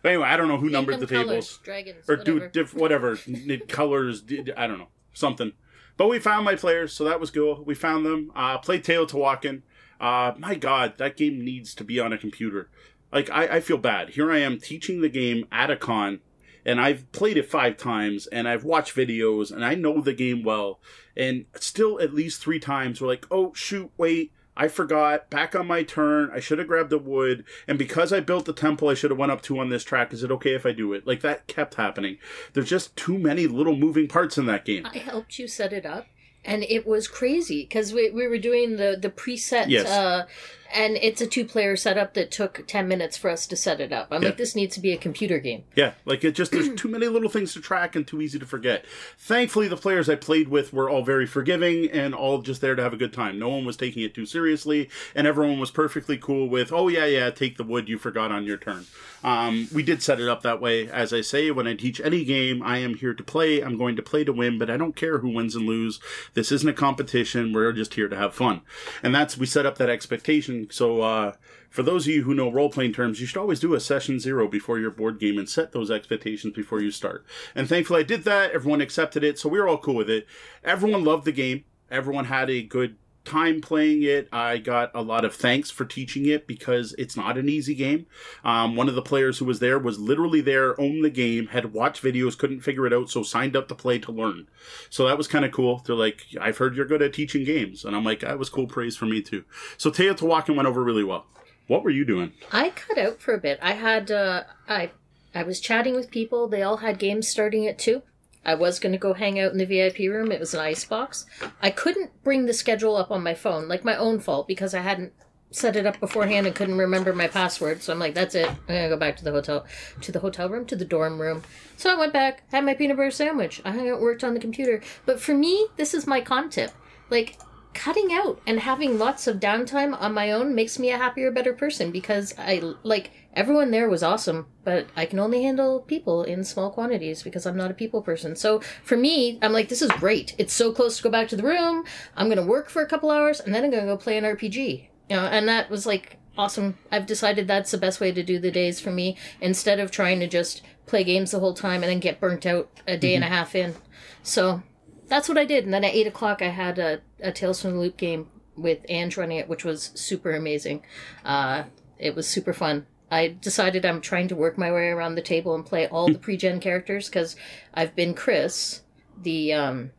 Anyway, I don't know who Name numbered them the colors, tables dragons, or whatever. do diff- whatever colors. d- I don't know something. But we found my players, so that was cool. We found them. Uh, played Teotihuacan. Uh, my God, that game needs to be on a computer. Like I, I feel bad. Here I am teaching the game at a con, and I've played it five times, and I've watched videos, and I know the game well, and still at least three times we're like, oh shoot, wait. I forgot. Back on my turn. I should have grabbed the wood. And because I built the temple I should have went up to on this track, is it okay if I do it? Like that kept happening. There's just too many little moving parts in that game. I helped you set it up, and it was crazy because we, we were doing the the preset. Yes. Uh, and it's a two player setup that took ten minutes for us to set it up. I'm Yeah. like, this needs to be a computer game. Yeah, like it just there's too many little things to track and too easy to forget. Thankfully, the players I played with were all very forgiving and all just there to have a good time. No one was taking it too seriously, and everyone was perfectly cool with, "Oh yeah, yeah, take the wood you forgot on your turn." Um, we did set it up that way. As I say, when I teach any game, I am here to play. I'm going to play to win, but I don't care who wins and lose. This isn't a competition. We're just here to have fun, and that's we set up that expectation. So. uh for those of you who know role playing terms, you should always do a session zero before your board game and set those expectations before you start. And thankfully, I did that. Everyone accepted it, so we were all cool with it. Everyone loved the game. Everyone had a good time playing it. I got a lot of thanks for teaching it because it's not an easy game. Um, one of the players who was there was literally there, owned the game, had watched videos, couldn't figure it out, so signed up to play to learn. So that was kind of cool. They're like, I've heard you're good at teaching games. And I'm like, that was cool praise for me too. So Teotihuacan went over really well. What were you doing? I cut out for a bit. I had uh, I I was chatting with people. They all had games starting at two. I was going to go hang out in the VIP room. It was an icebox. I couldn't bring the schedule up on my phone, like my own fault, because I hadn't set it up beforehand and couldn't remember my password. So I'm like, that's it. I'm gonna go back to the hotel, to the hotel room, to the dorm room. So I went back, had my peanut butter sandwich. I hung out, worked on the computer. But for me, this is my con tip. Like cutting out and having lots of downtime on my own makes me a happier, better person because I like everyone there was awesome, but I can only handle people in small quantities because I'm not a people person. So for me, I'm like, this is great. It's so close to go back to the room. I'm gonna work for a couple hours and then I'm gonna go play an RPG. You know, and that was like awesome. I've decided that's the best way to do the days for me instead of trying to just play games the whole time and then get burnt out a day and a half in. So that's what I did. And then at eight o'clock, I had a, a Tales from the Loop game with Ange running it, which was super amazing. Uh, it was super fun. I decided I'm trying to work my way around the table and play all the pre-gen characters because I've been Chris, the um,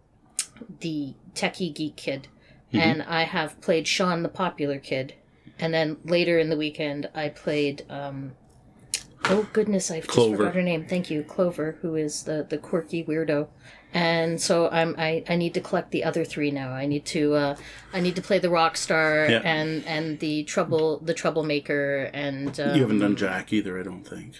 the techie geek kid, and I have played Sean, the popular kid, and then later in the weekend I played. Um, oh goodness, I just forgot her name. Thank you, Clover, who is the the quirky weirdo. And so I'm I, I need to collect the other three now. I need to uh, I need to play the rock star Yeah. and and the trouble the troublemaker and um, You haven't done Jack either, I don't think.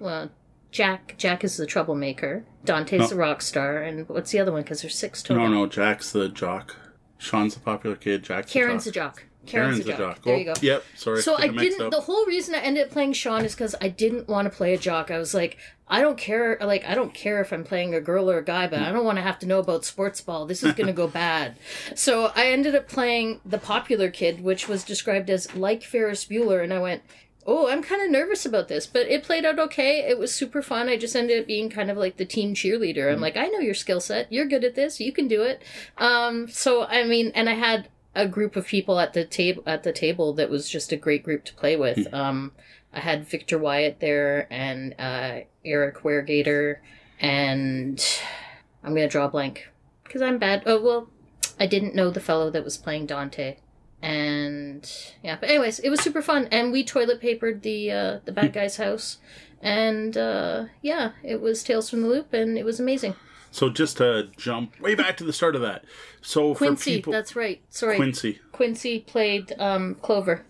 well Jack Jack is the troublemaker. Dante's No. the rock star, and what's the other one? Because there's six total. No, no, Jack's the jock. Sean's the popular kid. Jack's Karen's the a jock. jock. Karen's, a jock. There Oh, you go. Yep. Sorry. So I get didn't. The whole reason I ended up playing Sean is because I didn't want to play a jock. I was like, I don't care. Like, I don't care if I'm playing a girl or a guy, but I don't want to have to know about sports ball. This is going to go bad. So I ended up playing the popular kid, which was described as like Ferris Bueller, and I went. Oh, I'm kind of nervous about this, but it played out okay. It was super fun. I just ended up being kind of like the team cheerleader. I'm like, I know your skill set. You're good at this. You can do it. Um, so I mean, and I had a group of people at the table at the table that was just a great group to play with. Um, I had Victor Wyatt there and uh, Eric Weregater, and I'm gonna draw a blank because I'm bad. Oh well, I didn't know the fellow that was playing Dante, and yeah. But anyways, it was super fun, and we toilet papered the uh, the bad guy's house, and uh, yeah, it was Tales from the Loop, and it was amazing. So just to jump way back to the start of that. So for Quincy, people, that's right. Sorry, Quincy, Quincy played um, Clover.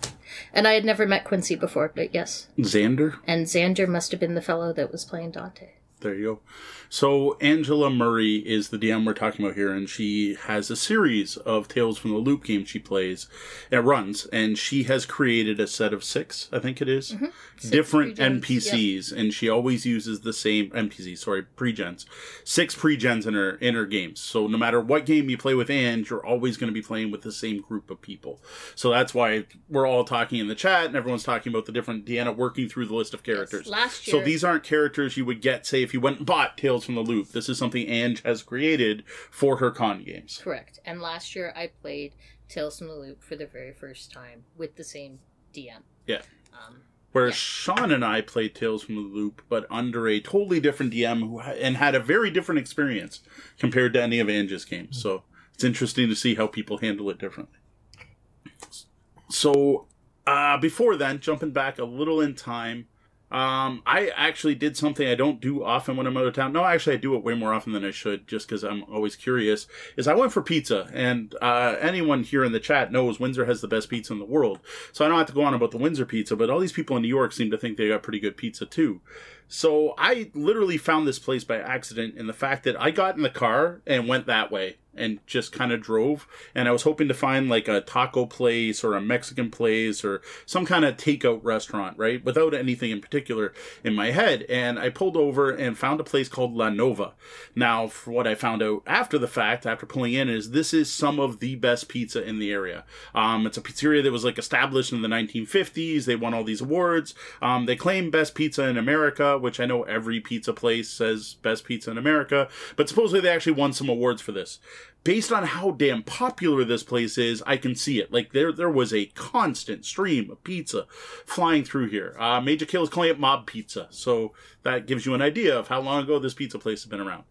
And I had never met Quincy before, but yes. Xander. And Xander must have been the fellow that was playing Dante. There you go. So Angela Murray is the DM we're talking about here, and she has a series of Tales from the Loop games she plays and runs, and she has created a set of six, I think it is, mm-hmm. different pre-gens, NPCs, and she always uses the same NPCs. Sorry, pre-gens, six pre-gens in her in her games. So no matter what game you play with Ange, you're always going to be playing with the same group of people. So that's why we're all talking in the chat, and everyone's talking about the different Deanna working through the list of characters. Last year, So these aren't characters you would get, say, if you went and bought Tales from the Loop. This is something Ange has created for her con games. Correct. And last year I played Tales from the Loop for the very first time with the same DM. Yeah. Um, Whereas Yeah. Sean and I played Tales from the Loop, but under a totally different DM who and had a very different experience compared to any of Ange's games. So it's interesting to see how people handle it differently. So uh, before then, jumping back a little in time, um, I actually did something I don't do often when I'm out of town. No, actually, I do it way more often than I should, just because I'm always curious. Is I went for pizza, and uh, anyone here in the chat knows Windsor has the best pizza in the world. So I don't have to go on about the Windsor pizza, but all these people in New York seem to think they got pretty good pizza too. So I literally found this place by accident in the fact that I got in the car and went that way and just kind of drove. And I was hoping to find like a taco place or a Mexican place or some kind of takeout restaurant, right? Without anything in particular in my head. And I pulled over and found a place called La Nova. Now, for what I found out after the fact, after pulling in, is this is some of the best pizza in the area. Um, it's a pizzeria that was like established in the 1950s. They won all these awards. Um, they claim best pizza in America, which I know every pizza place says best pizza in America, but supposedly they actually won some awards for this. Based on how damn popular this place is, I can see it. Like there, there was a constant stream of pizza flying through here. Uh, Major Kill is calling it mob pizza, so that gives you an idea of how long ago this pizza place has been around.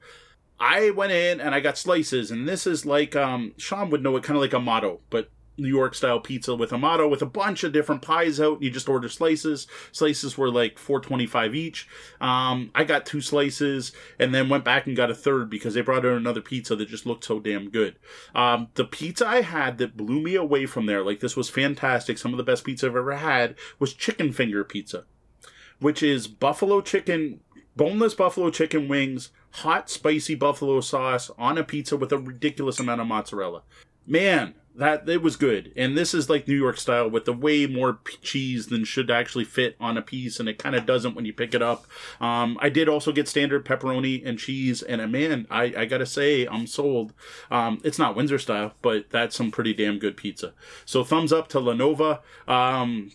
I went in and I got slices, and this is like um, Sean would know it, kind of like a motto, but New York style pizza with Amato with a bunch of different pies out. You just order slices. Slices were like four twenty five each. Um, I got two slices and then went back and got a third because they brought out another pizza that just looked so damn good. Um, the pizza I had that blew me away from there, like this was fantastic. Some of the best pizza I've ever had was chicken finger pizza, which is buffalo chicken boneless buffalo chicken wings, hot spicy buffalo sauce on a pizza with a ridiculous amount of mozzarella. Man, that it was good. And this is like New York style with the way more p- cheese than should actually fit on a piece, and it kind of doesn't when you pick it up. Um, I did also get standard pepperoni and cheese, and uh, man, I, I gotta say, I'm sold. Um, it's not Windsor style, but that's some pretty damn good pizza. So thumbs up to La Nova. Um,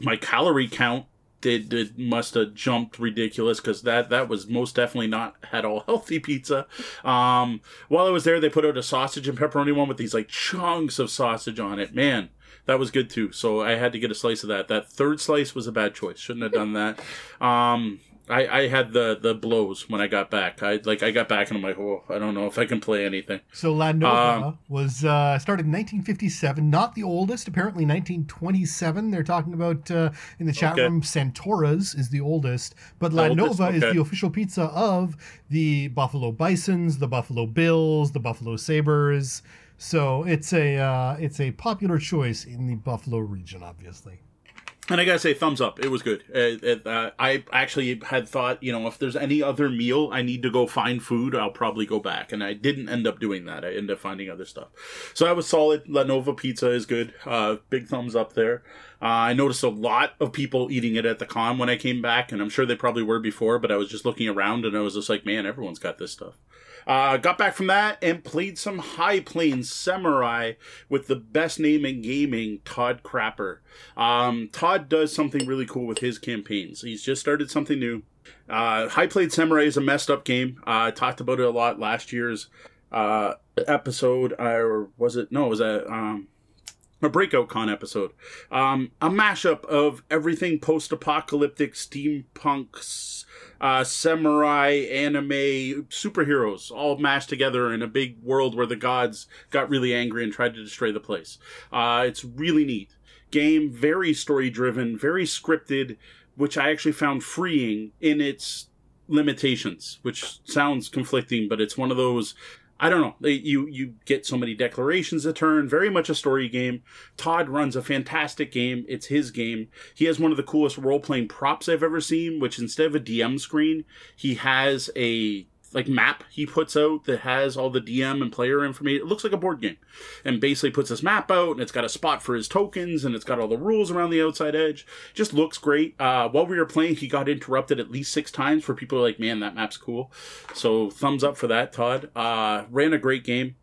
my calorie count it, it must have jumped ridiculous because that that was most definitely not at all healthy pizza. Um, while I was there, they put out a sausage and pepperoni one with these like chunks of sausage on it. Man, that was good too. So I had to get a slice of that. That third slice was a bad choice. Shouldn't have done that. Um, I, I had the, the blows when I got back. I like I got back and I'm like, oh, I don't know if I can play anything. So La Nova Um, was uh, started in 1957, not the oldest. Apparently 1927. They're talking about uh, in the chat Okay. room. Santora's is the oldest, but La Oldest, Nova is the official pizza of the Buffalo Bisons, the Buffalo Bills, the Buffalo Sabres. So it's a uh, it's a popular choice in the Buffalo region, obviously. And I gotta say, thumbs up. It was good. Uh, uh, I actually had thought, you know, if there's any other meal I need to go find food, I'll probably go back. And I didn't end up doing that. I ended up finding other stuff. So that was solid. La Nova pizza is good. Uh, big thumbs up there. Uh, I noticed a lot of people eating it at the con when I came back, and I'm sure they probably were before, but I was just looking around and I was just like, man, everyone's got this stuff. Uh, got back from that and played some High Plains Samurai with the best name in gaming, Todd Crapper. Um, Todd does something really cool with his campaigns. He's just started something new. Uh, High Plains Samurai is a messed up game. Uh, I talked about it a lot last year's uh, episode, or was it? No, it was a. Um, a breakout con episode um, a mashup of everything post-apocalyptic steampunk s- uh, samurai anime superheroes all mashed together in a big world where the gods got really angry and tried to destroy the place. Uh, it's really neat. Game very story driven very scripted which i actually found freeing in its limitations which sounds conflicting but it's one of those I don't know. You you get so many declarations a turn. Very much a story game. Todd runs a fantastic game. It's his game. He has one of the coolest role playing props I've ever seen. Which instead of a DM screen, he has a like map he puts out that has all the DM and player information. It looks like a board game, and basically puts this map out, and it's got a spot for his tokens, and it's got all the rules around the outside edge. Just looks great. Uh, while we were playing, he got interrupted at least six times. For people like, man, that map's cool. So thumbs up for that, Todd. Uh, ran a great game.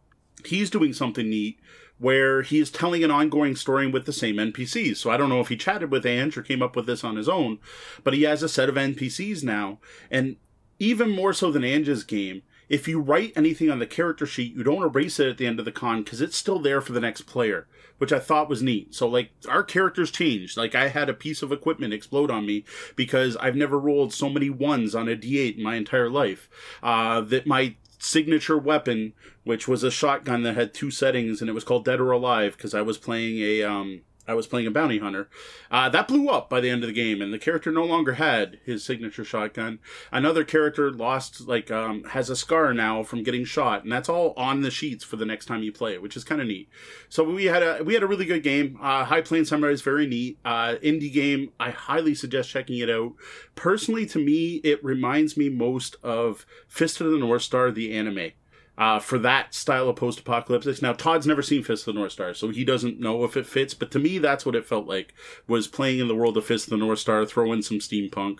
He's doing something neat where he's telling an ongoing story with the same NPCs. So I don't know if he chatted with Ange or came up with this on his own, but he has a set of NPCs now. And even more so than Ange's game, if you write anything on the character sheet, you don't erase it at the end of the con because it's still there for the next player, which I thought was neat. So, like, our characters changed. Like, I had a piece of equipment explode on me because I've never rolled so many ones on a d8 in my entire life. Uh, that my signature weapon, which was a shotgun that had two settings and it was called Dead or Alive because I was playing a, um, I was playing a bounty hunter. Uh, that blew up by the end of the game, and the character no longer had his signature shotgun. Another character lost, like, um, has a scar now from getting shot, and that's all on the sheets for the next time you play it, which is kind of neat. So we had a we had a really good game. Uh, High Plains Samurai is very neat. Uh, indie game. I highly suggest checking it out. Personally, to me, it reminds me most of Fist of the North Star, the anime uh, for that style of post-apocalyptic. Now, Todd's never seen Fist of the North Star, so he doesn't know if it fits. But to me, that's what it felt like was playing in the world of Fist of the North Star, throw in some steampunk.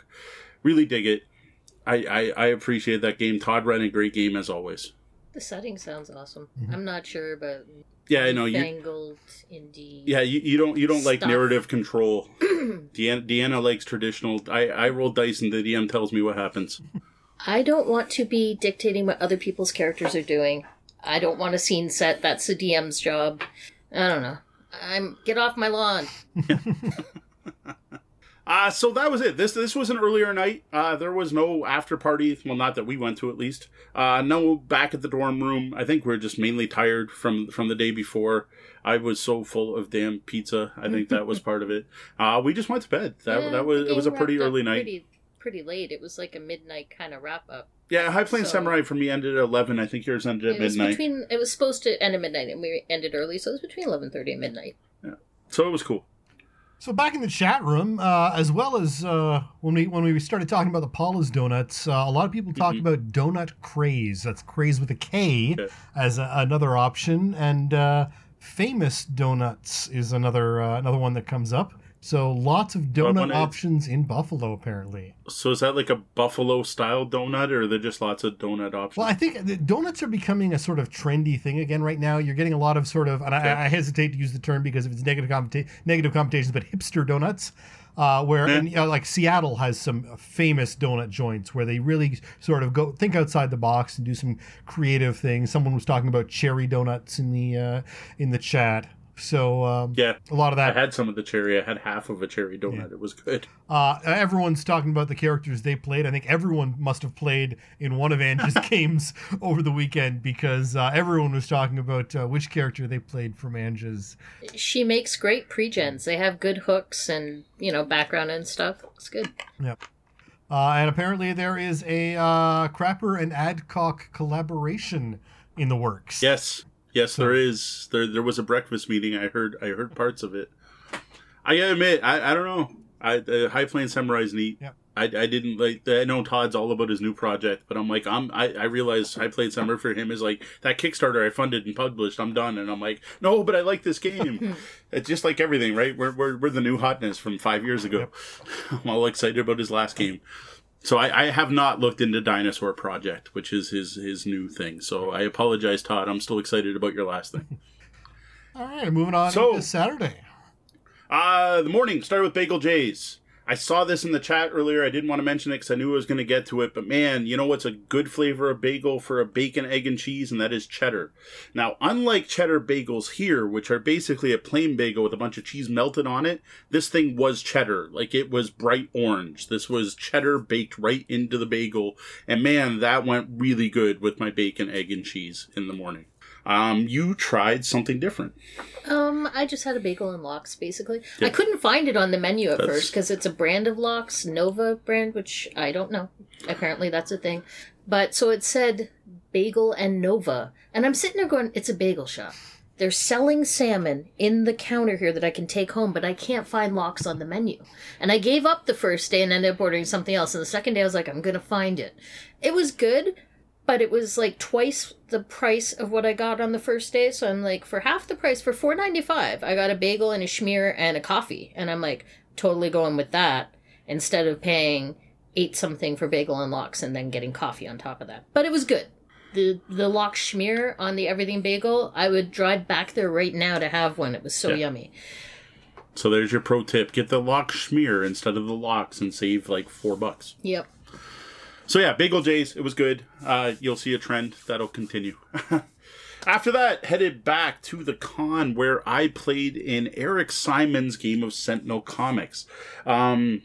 Really dig it. I, I, I appreciate that game. Todd ran a great game as always. The setting sounds awesome. Mhm. I'm not sure about Yeah, I know you. fangled indie. Yeah, you, you don't you don't like narrative control. Deanna, Deanna likes traditional. I I roll dice and the DM tells me what happens. I don't want to be dictating what other people's characters are doing. I don't want a scene set. That's the DM's job. I don't know. I'm get off my lawn. Uh, so that was it. This this was an earlier night. Uh, there was no after party. Well, not that we went to, at least. Uh, no back at the dorm room. I think we are just mainly tired from from the day before. I was so full of damn pizza. I think that was part of it. Uh, we just went to bed. That Yeah, that was it was a pretty early night. Pretty, pretty late. It was like a midnight kind of wrap up. Yeah, High Plains So- Samurai for me ended at eleven. I think yours ended at It was midnight. between. It was supposed to end at midnight, and we ended early, so it was between eleven thirty and midnight. Yeah, So it was cool. So back in the chat room, uh, as well as uh, when we when we started talking about the Paula's donuts, uh, a lot of people talked Mhm. about donut craze. That's craze with a K Okay. as a, another option, and uh, famous donuts is another uh, another one that comes up So lots of donut options in Buffalo, apparently. So is that like a buffalo style donut, or are there just lots of donut options? Well, I think the donuts are becoming a sort of trendy thing again right now. You're getting a lot of sort of, and Okay. I, I hesitate to use the term because of its negative connotation, negative connotations, but hipster donuts. Uh, where and, you know, like Seattle has some famous donut joints where they really sort of go think outside the box and do some creative things. Someone was talking about cherry donuts in the uh, in the chat. So um, yeah, a lot of that. I had some of the cherry. I had half of a cherry donut. It was good. Uh, everyone's talking about the characters they played. I think everyone must have played in one of Angie's games over the weekend because uh, everyone was talking about uh, which character they played from Angie's. She makes great pre-gens. They have good hooks and you know background and stuff. It's good. Yeah. Uh, and apparently there is a uh, Crapper and Adcock collaboration in the works. Yes, yes, there is. There, there was a breakfast meeting. I heard, I heard parts of it. I gotta admit, I, I don't know. I uh, High Plains Samurai's neat. Yep. I, I didn't like. I know Todd's all about his new project, but I'm like, I'm. I, I realize High Plains Samurai for him is like that Kickstarter I funded and published. I'm done, and I'm like, no, but I like this game. it's just like everything, right? We're, we're we're the new hotness from five years ago. I'm all excited about his last game. So I, I have not looked into Dinosaur Project, which is his his new thing. So I apologize, Todd. I'm still excited about your last thing. All right, moving on So- to Saturday. Uh, the morning started with Bagel Jay's. I saw this in the chat earlier. I didn't want to mention it because I knew I was going to get to it. But man, you know what's a good flavor of bagel for a bacon, egg, and cheese? And that is cheddar. Now, unlike cheddar bagels here, which are basically a plain bagel with a bunch of cheese melted on it, this thing was cheddar. Like it was bright orange. This was cheddar baked right into the bagel. And man, that went really good with my bacon, egg, and cheese in the morning. Um, you tried something different. Um, I just had a bagel and lox basically. Yeah. I couldn't find it on the menu at That's- first because it's a brand of lox, Nova brand, which I don't know. Apparently that's a thing. But so it said bagel and Nova, and I'm sitting there going, "It's a bagel shop." They're selling salmon in the counter here that I can take home, but I can't find lox on the menu. And I gave up the first day and ended up ordering something else. And the second day, I was like, I'm going to find it. It was good, but it was like twice the price of what I got on the first day. So I'm like, for half the price, for four ninety five, I got a bagel and a schmear and a coffee, and I'm like, totally going with that instead of paying eight something for bagel and lox and then getting coffee on top of that. But it was good. The the lox schmear on the everything bagel, I would drive back there right now to have one. It was so Yeah. yummy. So there's your pro tip: get the lock schmear instead of the lox, and save like four bucks. Yep. So yeah, Bagel Jay's, it was good. Uh, you'll see a trend that'll continue. After that, headed back to the con where I played in Eric Simon's game of Sentinel Comics. Um,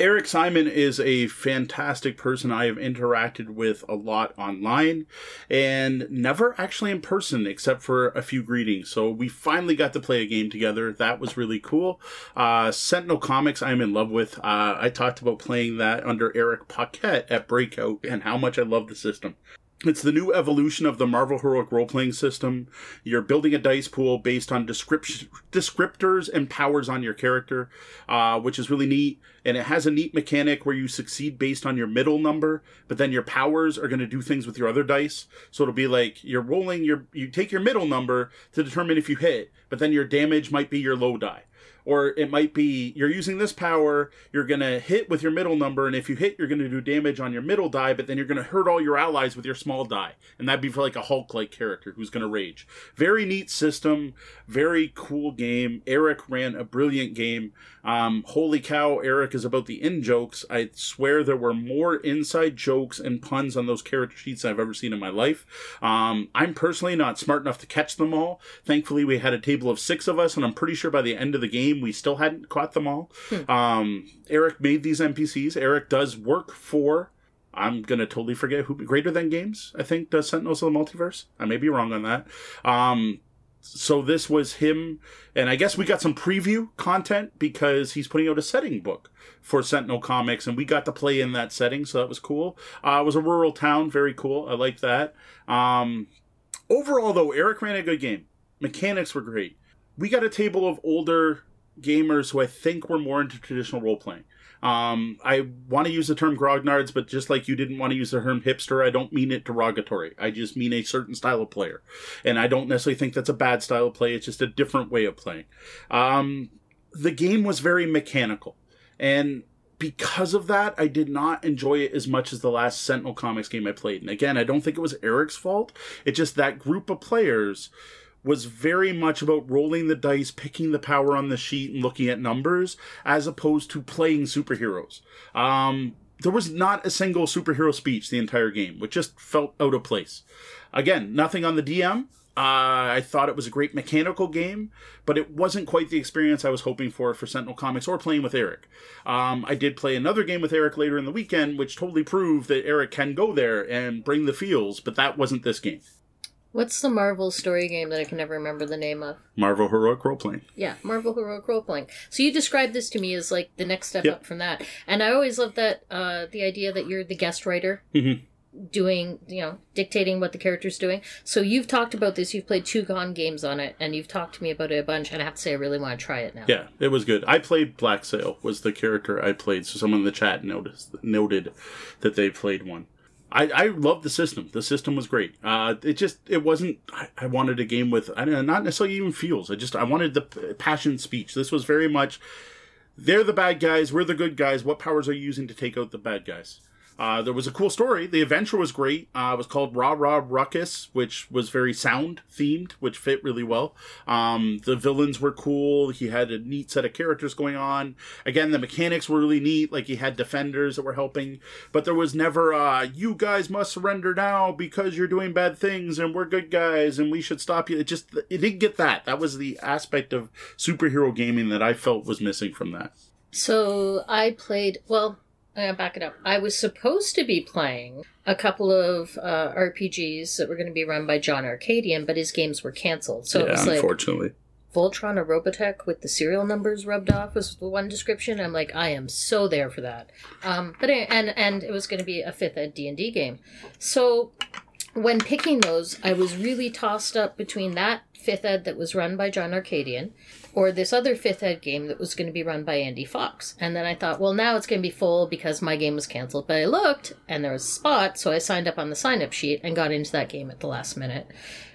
Eric Simon is a fantastic person I have interacted with a lot online and never actually in person except for a few greetings. So we finally got to play a game together. That was really cool. Uh, Sentinel Comics I'm in love with. Uh, I talked about playing that under Eric Paquette at Breakout and how much I love the system. It's the new evolution of the Marvel Heroic role playing system. You're building a dice pool based on descriptors and powers on your character, uh, which is really neat. And it has a neat mechanic where you succeed based on your middle number, but then your powers are going to do things with your other dice. So it'll be like you're rolling your, you take your middle number to determine if you hit, but then your damage might be your low die or it might be you're using this power, you're going to hit with your middle number, and if you hit, you're going to do damage on your middle die, but then you're going to hurt all your allies with your small die. And that'd be for like a Hulk like character who's going to rage. Very neat system, very cool game. Eric ran a brilliant game. Um, holy cow, Eric is about the in jokes. I swear there were more inside jokes and puns on those character sheets I've ever seen in my life. Um, I'm personally not smart enough to catch them all. Thankfully, we had a table of six of us, and I'm pretty sure by the end of the game, we still hadn't caught them all. Um, Eric made these NPCs. Eric does work for. I'm gonna totally forget who. Greater Than Games, I think, does Sentinels of the Multiverse. I may be wrong on that. Um, so this was him, and I guess we got some preview content because he's putting out a setting book for Sentinel Comics, and we got to play in that setting, so that was cool. Uh, it was a rural town, very cool. I like that. Um, overall, though, Eric ran a good game. Mechanics were great. We got a table of older gamers who I think were more into traditional role playing. Um, I want to use the term grognards, but just like you didn't want to use the term hipster, I don't mean it derogatory. I just mean a certain style of player. And I don't necessarily think that's a bad style of play, it's just a different way of playing. Um, the game was very mechanical. And because of that, I did not enjoy it as much as the last Sentinel Comics game I played. And again, I don't think it was Eric's fault. It's just that group of players was very much about rolling the dice, picking the power on the sheet, and looking at numbers, as opposed to playing superheroes. Um, there was not a single superhero speech the entire game, which just felt out of place. Again, nothing on the DM. Uh, I thought it was a great mechanical game, but it wasn't quite the experience I was hoping for for Sentinel Comics or playing with Eric. Um, I did play another game with Eric later in the weekend, which totally proved that Eric can go there and bring the feels, but that wasn't this game. What's the Marvel story game that I can never remember the name of? Marvel Heroic Role Playing. Yeah, Marvel Heroic Role Playing. So you described this to me as like the next step Yep. up from that, and I always love that uh, the idea that you're the guest writer. Mhm. Doing, you know, dictating what the character's doing. So you've talked about this. You've played two Gone games on it, and you've talked to me about it a bunch. And I have to say, I really want to try it now. Yeah, it was good. I played Black Sail was the character I played, so someone in the chat noticed noted that they played one. I, I loved the system. The system was great. Uh, it just it wasn't. I, I wanted a game with I know, not necessarily even feels. I just I wanted the passion speech. This was very much they're the bad guys, we're the good guys. What powers are you using to take out the bad guys? Uh, there was a cool story. The adventure was great. Uh, it was called Raw Raw Ruckus, which was very sound themed, which fit really well. Um, the villains were cool. He had a neat set of characters going on. Again, the mechanics were really neat. Like he had defenders that were helping, but there was never, uh, you guys must surrender now because you're doing bad things and we're good guys and we should stop you. It just, it didn't get that. That was the aspect of superhero gaming that I felt was missing from that. So I played. Well, I'm back it up. I was supposed to be playing a couple of uh, RPGs that were going to be run by John Arcadian, but his games were canceled. So it was like unfortunately. Voltron or Robotech with the serial numbers rubbed off was the one description. I'm like, I am so there for that. Um, but it- and and it was going to be a fifth ed D and D game. So when picking those, I was really tossed up between that fifth ed that was run by John Arcadian or this other fifth ed game that was going to be run by Andy Fox. And then I thought, well, now it's going to be full because my game was canceled. But I looked and there was a spot, so I signed up on the sign up sheet and got into that game at the last minute.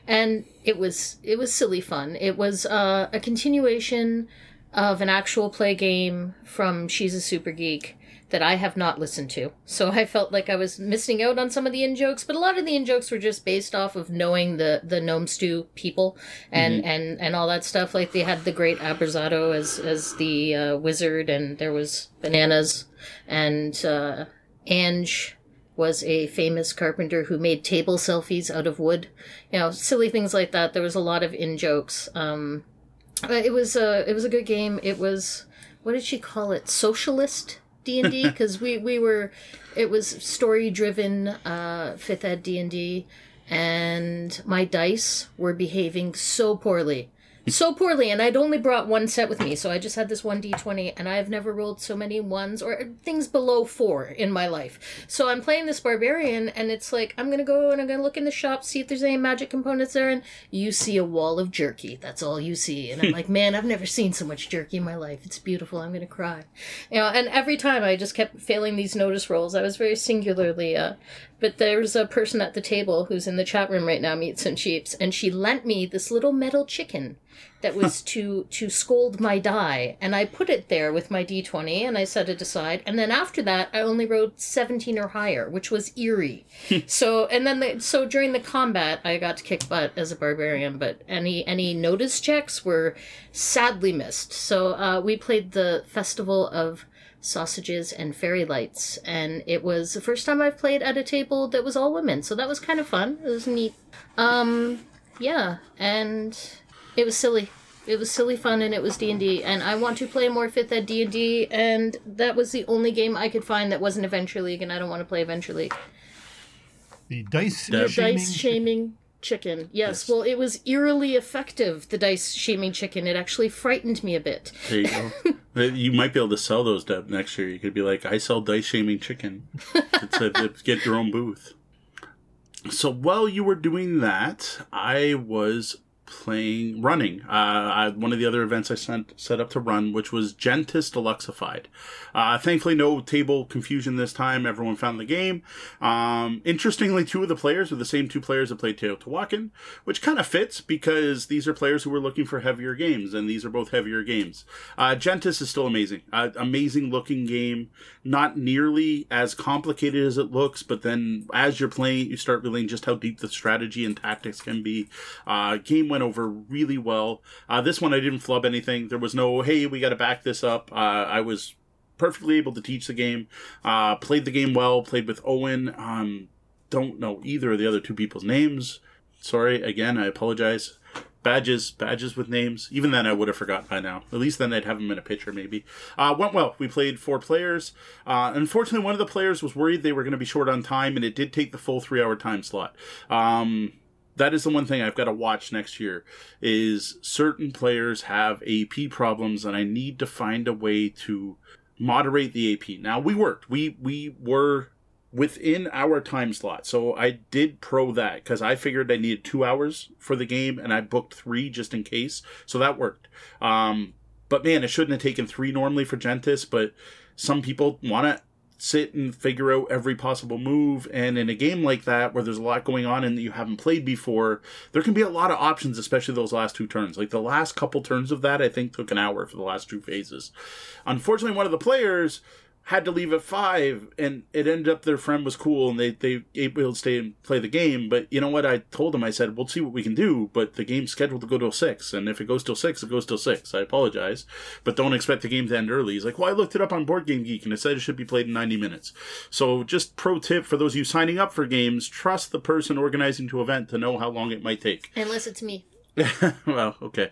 And it was it was silly fun. It was uh, a continuation of an actual play game from She's a Super Geek that I have not listened to. So I felt like I was missing out on some of the in jokes, but a lot of the in jokes were just based off of knowing the the Gnome Stew people and and and all that stuff. Like they had the great Abrazado as as the uh, wizard, and there was bananas, and uh, Ange was a famous carpenter who made table selfies out of wood. You know, silly things like that. There was a lot of in jokes. Um, it was a it was a good game. It was what did she call it? Socialist D and D because we we were it was story driven uh, fifth ed D and D, and my dice were behaving so poorly. So poorly, and I'd only brought one set with me, so I just had this one d20, and I've never rolled so many ones or things below four in my life. So I'm playing this barbarian, and it's like, I'm gonna go and I'm gonna look in the shop, see if there's any magic components there, and you see a wall of jerky. That's all you see. And I'm like, man, I've never seen so much jerky in my life. It's beautiful. I'm gonna cry. You know, and every time I just kept failing these notice rolls. I was very singularly, uh, but there's a person at the table who's in the chat room right now, Meats and Cheeps, and she lent me this little metal chicken that was to to scold my die and i put it there with my d20 and i set it aside. And then after that i only rolled 17 or higher which was eerie. So and then the, so during the combat i got to kick butt as a barbarian but any any notice checks were sadly missed. So uh, we played the festival of sausages and fairy lights and it was the first time i've played at a table that was all women so that was kind of fun it was neat um yeah and it was silly. It was silly fun, and it was D and D. And I want to play more Fifth Ed D and D, and that was the only game I could find that wasn't Adventure League, and I don't want to play Adventure League. The dice The shaming. Dice shaming chicken. Yes, Yes. well, it was eerily effective. The dice shaming chicken. It actually frightened me a bit. There you go. You might be able to sell those Deb, next year. You could be like, I sell dice shaming chicken. It's a, it's get your own booth. So while you were doing that, I was playing running. Uh, I, one of the other events I sent set up to run, which was Gentes Deluxified. Uh, thankfully, no table confusion this time. Everyone found the game. Um, interestingly, two of the players were the same two players that played Teotihuacan, which kind of fits because these are players who were looking for heavier games, and these are both heavier games. Uh, Gentes is still amazing. Uh, amazing looking game. Not nearly as complicated as it looks, but then as you're playing, you start realizing just how deep the strategy and tactics can be. Uh, game went over really well. Uh, this one I didn't flub anything. There was no, hey, we got to back this up. Uh, I was perfectly able to teach the game. Uh, played the game well. Played with Owen. Um, don't know either of the other two people's names. Sorry again. I apologize. Badges, badges with names. Even then, I would have forgotten by now. At least then, I'd have them in a picture, maybe. Uh, went well. We played four players. Uh, unfortunately, one of the players was worried they were going to be short on time, and it did take the full three-hour time slot. Um, that is the one thing I've got to watch next year is certain players have AP problems and I need to find a way to moderate the AP. Now we worked. We we were within our time slot. So I did pro that cuz I figured I needed 2 hours for the game and I booked 3 just in case. So that worked. Um but man, it shouldn't have taken 3 normally for Gentes, but some people want to sit and figure out every possible move. And in a game like that, where there's a lot going on and you haven't played before, there can be a lot of options, especially those last two turns. Like the last couple turns of that, I think took an hour for the last two phases. Unfortunately, one of the players had to leave at five, and it ended up their friend was cool, and they they able to stay and play the game. But you know what? I told them I said we'll see what we can do, but the game's scheduled to go till six, and if it goes till six, it goes till six. I apologize, but don't expect the game to end early. He's like, well, I looked it up on Board Game Geek, and it said it should be played in ninety minutes. So just pro tip for those of you signing up for games: trust the person organizing to event to know how long it might take. Unless it's me. well, okay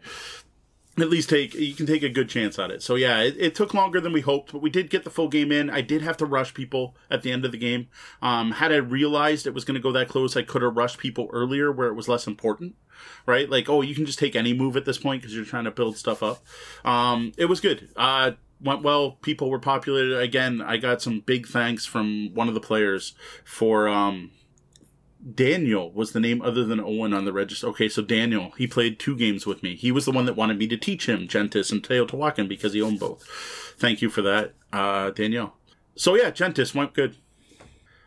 at least take you can take a good chance at it. So yeah, it, it, took longer than we hoped, but we did get the full game in. I did have to rush people at the end of the game. Um, had I realized it was going to go that close, I could have rushed people earlier where it was less important, right? Like, oh, you can just take any move at this point because you're trying to build stuff up. Um, it was good. Uh, went well. People were populated again. I got some big thanks from one of the players for um, Daniel was the name other than Owen on the register. Okay, so Daniel, he played two games with me. He was the one that wanted me to teach him Gentes and Teotihuacan because he owned both. Thank you for that, uh, Daniel. So yeah, Gentis went good.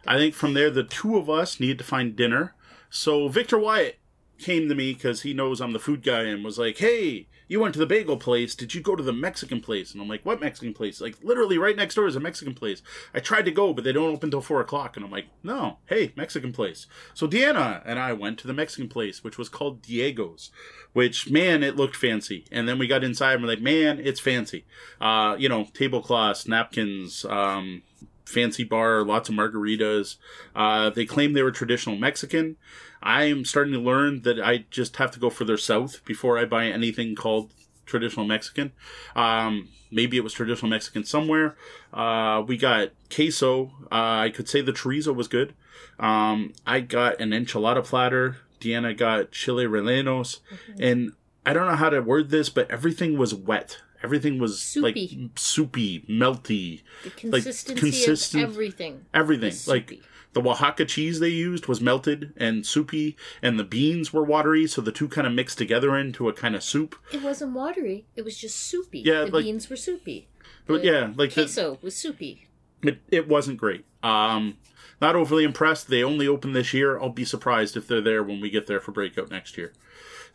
I think from there, the two of us needed to find dinner. So Victor Wyatt came to me because he knows I'm the food guy and was like, hey, you went to the bagel place. Did you go to the Mexican place? And I'm like, what Mexican place? Like, literally right next door is a Mexican place. I tried to go, but they don't open till four o'clock. And I'm like, no, hey, Mexican place. So Deanna and I went to the Mexican place, which was called Diego's, which, man, it looked fancy. And then we got inside and we're like, man, it's fancy. Uh, you know, tablecloths, napkins, um, fancy bar, lots of margaritas. Uh, they claim they were traditional Mexican. I'm starting to learn that I just have to go further south before I buy anything called traditional Mexican. Um, maybe it was traditional Mexican somewhere. Uh, we got queso. Uh, I could say the chorizo was good. Um, I got an enchilada platter. Deanna got chile rellenos. Mm-hmm. And I don't know how to word this, but everything was wet. Everything was soupy. like soupy, melty. The consistency like, consistent, of everything. Everything. Like the Oaxaca cheese they used was melted and soupy, and the beans were watery, so the two kind of mixed together into a kind of soup. It wasn't watery; it was just soupy. Yeah, the like, beans were soupy. But the yeah, like queso the, was soupy. It it wasn't great. Um, not overly impressed. They only opened this year. I'll be surprised if they're there when we get there for breakout next year.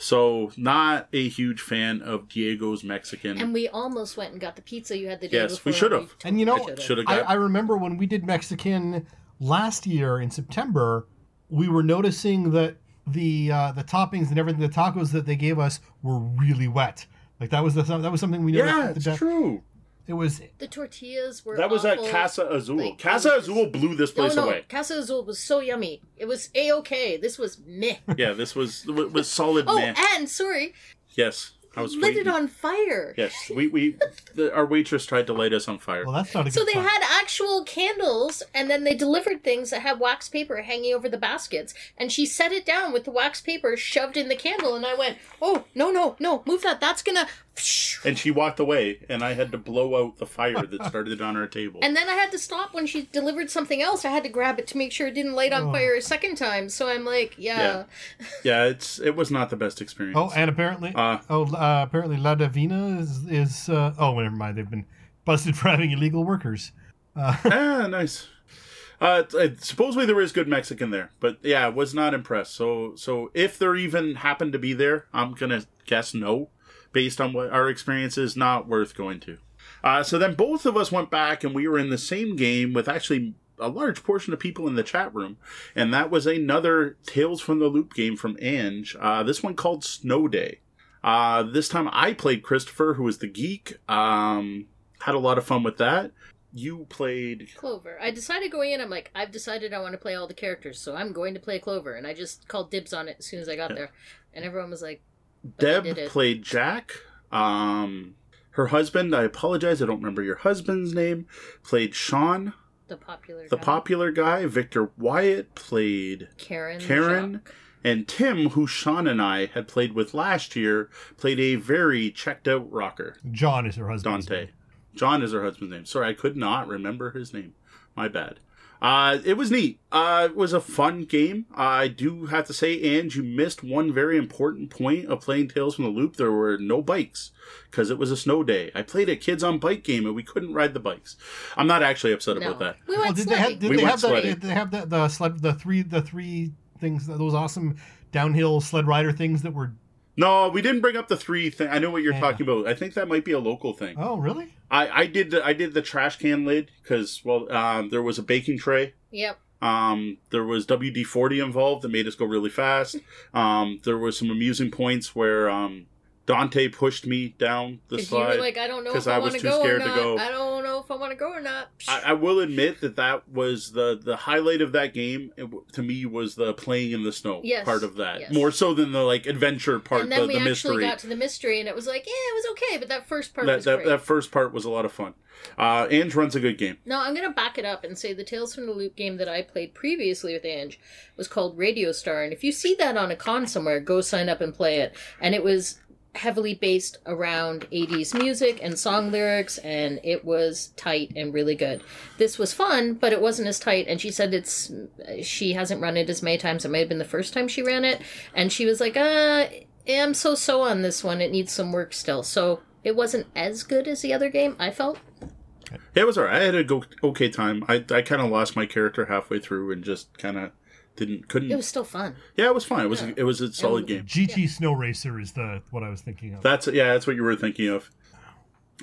So, not a huge fan of Diego's Mexican. And we almost went and got the pizza you had the day yes, before. we should have. And you know, should have. I, I remember when we did Mexican last year in September, we were noticing that the uh, the toppings and everything, the tacos that they gave us were really wet. Like that was the, that was something we noticed. Yeah, it's true. It was the tortillas were. That was awful. at Casa Azul. Like, Casa Azul blew this place no, no. away. Casa Azul was so yummy. It was a okay. This was meh. yeah, this was was solid. oh, meh. and sorry. Yes. I was lit waiting. it on fire. Yes, we we the, our waitress tried to light us on fire. Well, that's not a So they sign. had actual candles, and then they delivered things that had wax paper hanging over the baskets. And she set it down with the wax paper shoved in the candle, and I went, "Oh no no no! Move that! That's gonna and she walked away, and I had to blow out the fire that started on our table. And then I had to stop when she delivered something else. I had to grab it to make sure it didn't light on Oh. fire a second time. So I'm like, yeah. yeah, it's it was not the best experience. Oh, and apparently, Uh, oh, uh, apparently, La Davina is is. Uh, oh, never mind. They've been busted for having illegal workers. ah, nice. Uh, t- uh, supposedly there is good Mexican there, but yeah, I was not impressed. So, so if there even happened to be there, I'm gonna guess no, based on what our experience is, not worth going to. Uh, so then both of us went back and we were in the same game with actually a large portion of people in the chat room, and that was another Tales from the Loop game from Ange. Uh, this one called Snow Day. Uh, this time I played Christopher, who was the geek. Um, had a lot of fun with that. You played Clover. I decided going in, I'm like, I've decided I want to play all the characters, so I'm going to play Clover. And I just called dibs on it as soon as I got there. And everyone was like, Deb played Jack. Um, her husband, I apologize, I don't remember your husband's name, played Sean, the popular the guy. popular guy. Victor Wyatt played Karen. Karen. Jacques. And Tim, who Sean and I had played with last year, played a very checked out rocker, John is her husband. Dante. John is her husband's name. Sorry, I could not remember his name. My bad. Uh, it was neat. Uh, it was a fun game. I do have to say, Ange, you missed one very important point of playing Tales from the Loop. There were no bikes because it was a snow day. I played a kids on bike game and we couldn't ride the bikes. I'm not actually upset No. about that. We Well, went did they have? sledding. Did We they went have the? sledding. Did they have the, the sled? The three the three things those awesome downhill sled rider things that were. No, we didn't bring up the three thing. I know what you're Yeah. talking about. I think that might be a local thing. Oh, really? I, I did the, I did the trash can lid because well um, there was a baking tray Yep. Um, there was WD forty involved that made us go really fast. Um, there was some amusing points where um, Dante pushed me down the Because you were slide. like, I don't know 'cause if I, I was want to too go or scared to not. go. I don't know if I want to go or not. I, I will admit that that was the the highlight of that game. To me, was the playing in the snow Yes, part of that yes. more so than the like adventure part, and then the, we the actually got to the mystery, and it was like, yeah, it was okay, but that first part that, was that, great. that first part was a lot of fun. Uh, Ange runs a good game. No, I'm gonna back it up and say the Tales from the Loop game that I played previously with Ange was called Radio Star, and if you see that on a con somewhere, go sign up and play it. And it was heavily based around 80s music and song lyrics, and it was tight and really good. This was fun, but it wasn't as tight. And she said it's she hasn't run it as many times. It may have been the first time she ran it, and she was like, "Uh, I'm so so on this one. It needs some work still." So. It wasn't as good as the other game, I felt. Yeah, it was alright. I had a go okay time. I I kind of lost my character halfway through and just kind of didn't couldn't. It was still fun. yeah, it was fun. It was Yeah. it was a solid game. GT Snow Racer is the what I was thinking of. That's yeah, that's what you were thinking of.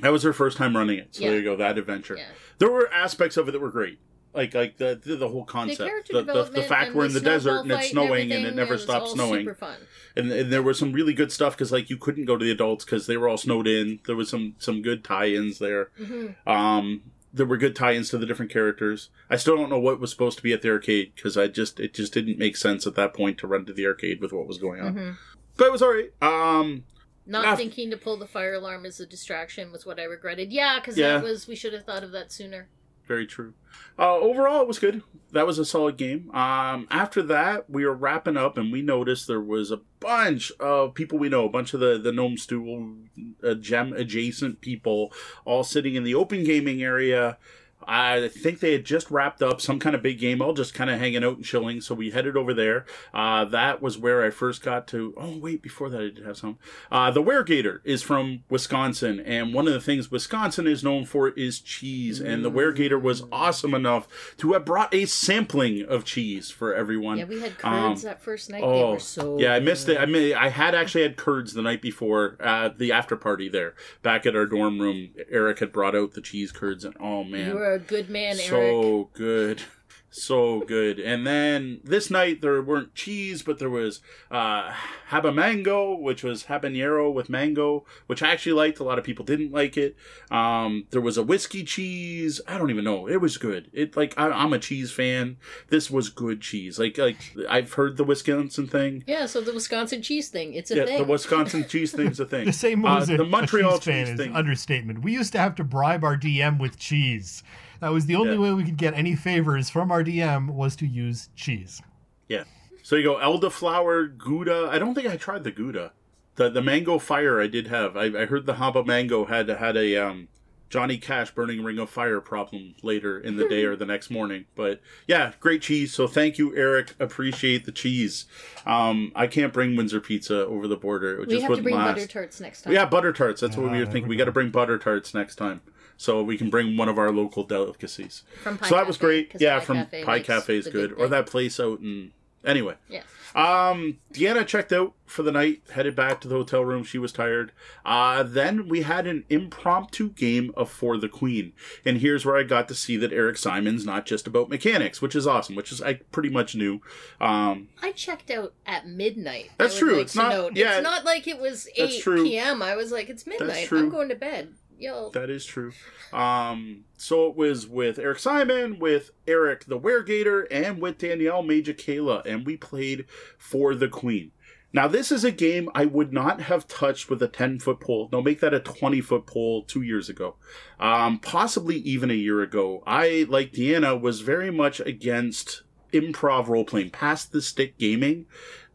That was her first time running it. So Yeah. there you go, that adventure. Yeah. There were aspects of it that were great. Like like the the, the whole concept. character The, the, the fact we're in the, desert and it's snowing and, everything, it never was stops all snowing. Super fun. And, and there was some really good stuff because like you couldn't go to the adults because they were all snowed in. There was some some good tie-ins there. Mm-hmm. Um, there were good tie-ins to the different characters. I still don't know what was supposed to be at the arcade because I just it just didn't make sense at that point to run to the arcade with what was going on. Mm-hmm. But it was alright. Um, Not Ah. thinking to pull the fire alarm as a distraction was what I regretted. Yeah, because Yeah. that was we should have thought of that sooner. Very true. Uh, overall, it was good. That was a solid game. Um, after that, we were wrapping up, and we noticed there was a bunch of people we know, a bunch of the the Gnome Stew uh, gem adjacent people, all sitting in the open gaming area. I think they had just wrapped up some kind of big game, all just kind of hanging out and chilling. So we headed over there. Uh, that was where I first got to. Oh wait, before that I did have some. Uh, the Weregator is from Wisconsin, and one of the things Wisconsin is known for is cheese. And the Weregator was awesome enough to have brought a sampling of cheese for everyone. Yeah, we had Um, curds that first night. they Oh, were so yeah, I missed good. it. I mean, I had actually had curds the night before at the after party there, back at our dorm room. Eric had brought out the cheese curds, and oh man, You were a good man, Eric. so good so good and then this night there weren't cheese but there was uh habamango which was habanero with mango which i actually liked a lot of people didn't like it um there was a whiskey cheese i don't even know it was good it like I, i'm a cheese fan this was good cheese like like i've heard the wisconsin thing Yeah, so the Wisconsin cheese thing, it's a yeah, thing. the Wisconsin cheese thing's a thing. The same Uh, was a, the a Montreal cheese fan cheese is thing. understatement. We used to have to bribe our DM with cheese. That was the only Yeah. way we could get any favors from our DM was to use cheese. Yeah. So you go elderflower, Gouda. I don't think I tried the Gouda. the the mango fire I did have. I, I heard the Haba mango had had a um, Johnny Cash burning ring of fire problem later in the day or the next morning. But yeah, great cheese. So thank you, Eric. Appreciate the cheese. Um, I can't bring Windsor pizza over the border. It We just have to wouldn't bring last. butter tarts next time. Yeah, butter tarts. That's what we were thinking. we We got to bring butter tarts next time, so we can bring one of our local delicacies. From Pie so that was great. Yeah, Pie from Cafe Pie Cafe is good, or that place out in. Anyway, Yeah. um, Deanna checked out for the night, headed back to the hotel room. She was tired. Uh, then we had an impromptu game of For the Queen. And here's where I got to see that Eric Simon's not just about mechanics, which is awesome, which is I pretty much knew. Um, I checked out at midnight. That's true. like It's not- note. yeah, it's not like it was eight p.m. I was like, it's midnight. I'm going to bed. Yo, That is true. Um, so it was with Eric Simon, with Eric the Weregator, and with Danielle Major Kayla, and we played for the Queen. Now, this is a game I would not have touched with a 10 foot pole. No, make that a 20 foot pole two years ago. Um, possibly even a year ago. I, like Deanna, was very much against improv role playing, past the stick gaming.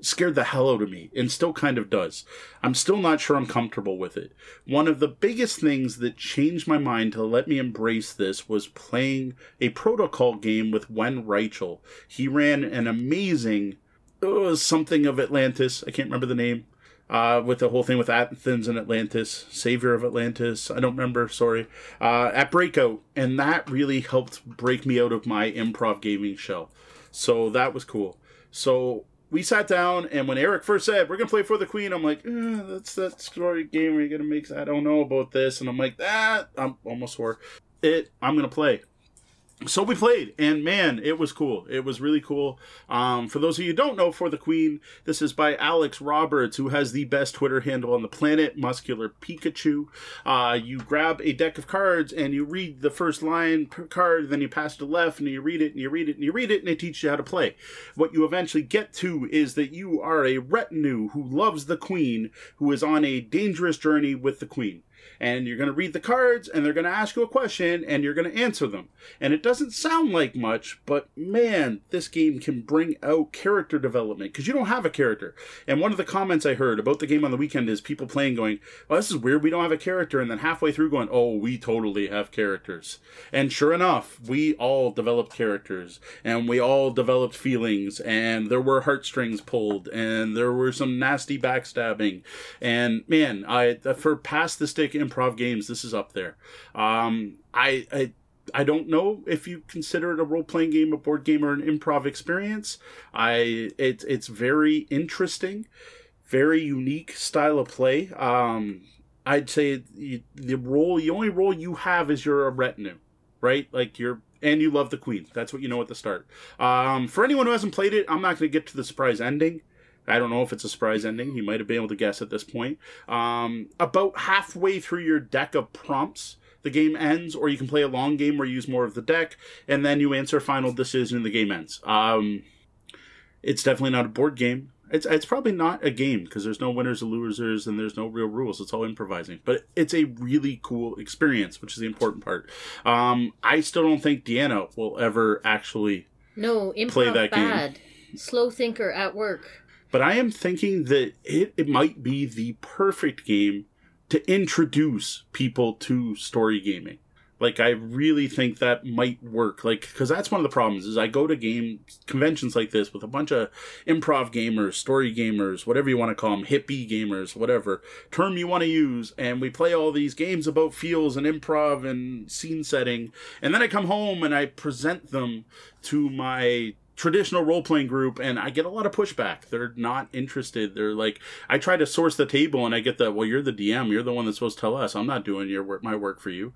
Scared the hell out of me, and still kind of does. I'm still not sure I'm comfortable with it. One of the biggest things that changed my mind to let me embrace this was playing a protocol game with Wen Reichel. He ran an amazing uh, something of Atlantis. I can't remember the name. Uh, with the whole thing with Athens and Atlantis, Savior of Atlantis. I don't remember. Sorry. Uh, at Breakout, and that really helped break me out of my improv gaming shell. So that was cool. So we sat down, and when Eric first said we're gonna play for the Queen, I'm like, eh, that's that story game where you're gonna make. I don't know about this, and I'm like, that I'm almost swore it. I'm gonna play. So we played, and man, it was cool. It was really cool. Um, for those of you don't know, For the Queen, this is by Alex Roberts, who has the best Twitter handle on the planet, Muscular Pikachu. Uh, you grab a deck of cards and you read the first line per card, then you pass to left and you read it and you read it and you read it, and it teaches you how to play. What you eventually get to is that you are a retinue who loves the Queen, who is on a dangerous journey with the Queen and you're going to read the cards and they're going to ask you a question and you're going to answer them. And it doesn't sound like much, but man, this game can bring out character development because you don't have a character. And one of the comments I heard about the game on the weekend is people playing going, "Well, this is weird. We don't have a character." And then halfway through going, "Oh, we totally have characters." And sure enough, we all developed characters and we all developed feelings and there were heartstrings pulled and there were some nasty backstabbing. And man, I for past the stick improv games, this is up there. Um, I, I I don't know if you consider it a role playing game, a board game, or an improv experience. I it's it's very interesting, very unique style of play. Um, I'd say you, the role, the only role you have is you're a retinue, right? Like you're and you love the queen. That's what you know at the start. Um, for anyone who hasn't played it, I'm not going to get to the surprise ending. I don't know if it's a surprise ending. You might have been able to guess at this point. Um, about halfway through your deck of prompts, the game ends, or you can play a long game where you use more of the deck, and then you answer final decision and the game ends. Um, it's definitely not a board game. It's, it's probably not a game because there's no winners or losers and there's no real rules. It's all improvising. But it's a really cool experience, which is the important part. Um, I still don't think Deanna will ever actually no Play that game. bad. Slow thinker at work. But I am thinking that it, it might be the perfect game to introduce people to story gaming. Like I really think that might work. Like because that's one of the problems is I go to game conventions like this with a bunch of improv gamers, story gamers, whatever you want to call them, hippie gamers, whatever term you want to use, and we play all these games about feels and improv and scene setting, and then I come home and I present them to my traditional role playing group and I get a lot of pushback. They're not interested. They're like, I try to source the table and I get the, well, you're the DM. You're the one that's supposed to tell us. I'm not doing your work, my work for you.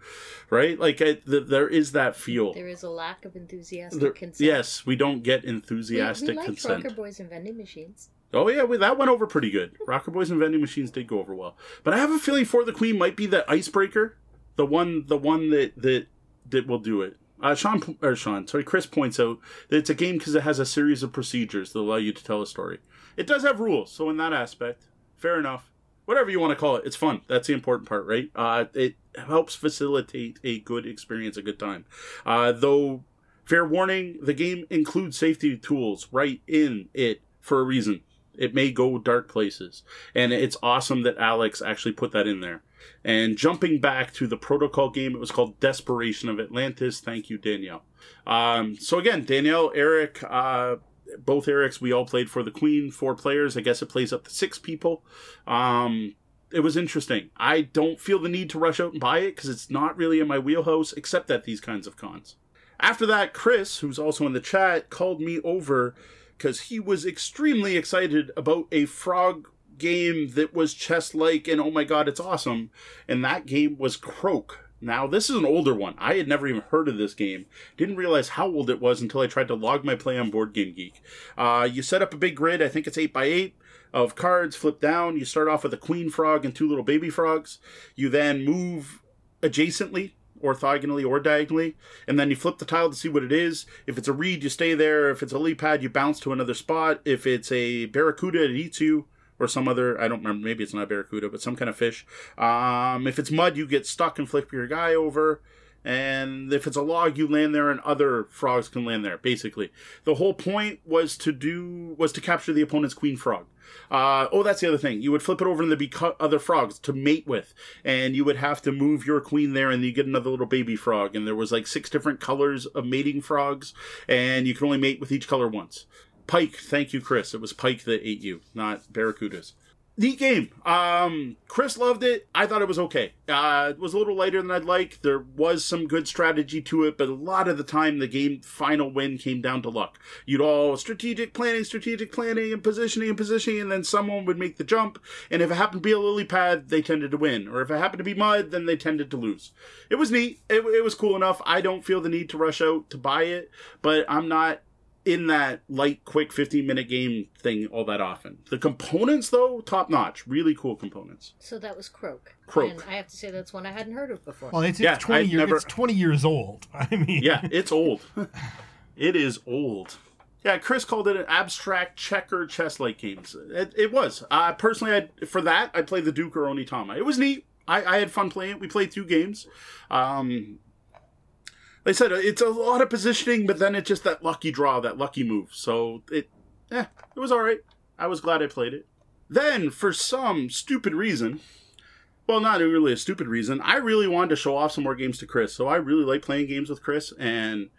Right? Like, I, th- there is that feel. There is a lack of enthusiastic There- consent. yes, we don't get We, enthusiastic we like consent. Rocker Boys and vending machines. Oh yeah, we, that went over pretty good. Rocker Boys and vending machines did go over well, but I have a feeling for the Queen might be the icebreaker, the one, the one that that that will do it. Uh, Sean or Sean, sorry, Chris points out that it's a game because it has a series of procedures that allow you to tell a story. It does have rules, so in that aspect, fair enough. Whatever you want to call it, it's fun. That's the important part, right? Uh, it helps facilitate a good experience, a good time. Uh, though, fair warning, the game includes safety tools right in it for a reason It may go dark places. And it's awesome that Alex actually put that in there. And jumping back to the protocol game, it was called Desperation of Atlantis. Thank you, Danielle. Um, so again, Danielle, Eric, uh, both Erics, we all played for the Queen, four players. I guess it plays up to six people. Um, it was interesting. I don't feel the need to rush out and buy it because it's not really in my wheelhouse, except at these kinds of cons. After that, Chris, who's also in the chat, called me over because he was extremely excited about a frog game that was chess like and oh my god, it's awesome. And that game was Croak. Now, this is an older one. I had never even heard of this game. Didn't realize how old it was until I tried to log my play on Board Game Geek. Uh, you set up a big grid, I think it's 8 by 8 of cards, flip down. You start off with a queen frog and two little baby frogs. You then move adjacently orthogonally or diagonally, and then you flip the tile to see what it is. If it's a reed, you stay there. If it's a lily pad, you bounce to another spot. If it's a barracuda, it eats you, or some other, I don't remember, maybe it's not barracuda, but some kind of fish. Um, if it's mud, you get stuck and flip your guy over. And if it's a log, you land there, and other frogs can land there. Basically, the whole point was to do was to capture the opponent's queen frog. Uh, oh, that's the other thing. You would flip it over and there'd be other frogs to mate with, and you would have to move your queen there, and you get another little baby frog. And there was like six different colors of mating frogs, and you could only mate with each color once. Pike, thank you, Chris. It was Pike that ate you, not barracudas neat game. Um, Chris loved it. I thought it was okay. Uh, it was a little lighter than I'd like. There was some good strategy to it, but a lot of the time, the game final win came down to luck. You'd all strategic planning, strategic planning, and positioning and positioning, and then someone would make the jump. And if it happened to be a lily pad, they tended to win. Or if it happened to be mud, then they tended to lose. It was neat. It, it was cool enough. I don't feel the need to rush out to buy it, but I'm not in that light, quick 15 minute game thing all that often. The components, though, top notch. Really cool components. So that was Croak. Croak. And I have to say that's one I hadn't heard of before. Well, it's, it's Yeah, 20 I'd years. never- It's 20 years old. I mean, Yeah, it's old. it is old. Yeah, Chris called it an abstract checker chess like games. It, it was. Uh, personally, I'd, for that, I played the Duke or Onitama. It was neat. I, I had fun playing it. We played two games. Um, I said, it's a lot of positioning, but then it's just that lucky draw, that lucky move. So it, yeah, it was all right. I was glad I played it. Then, for some stupid reason, well, not really a stupid reason, I really wanted to show off some more games to Chris. So I really like playing games with Chris, and uh,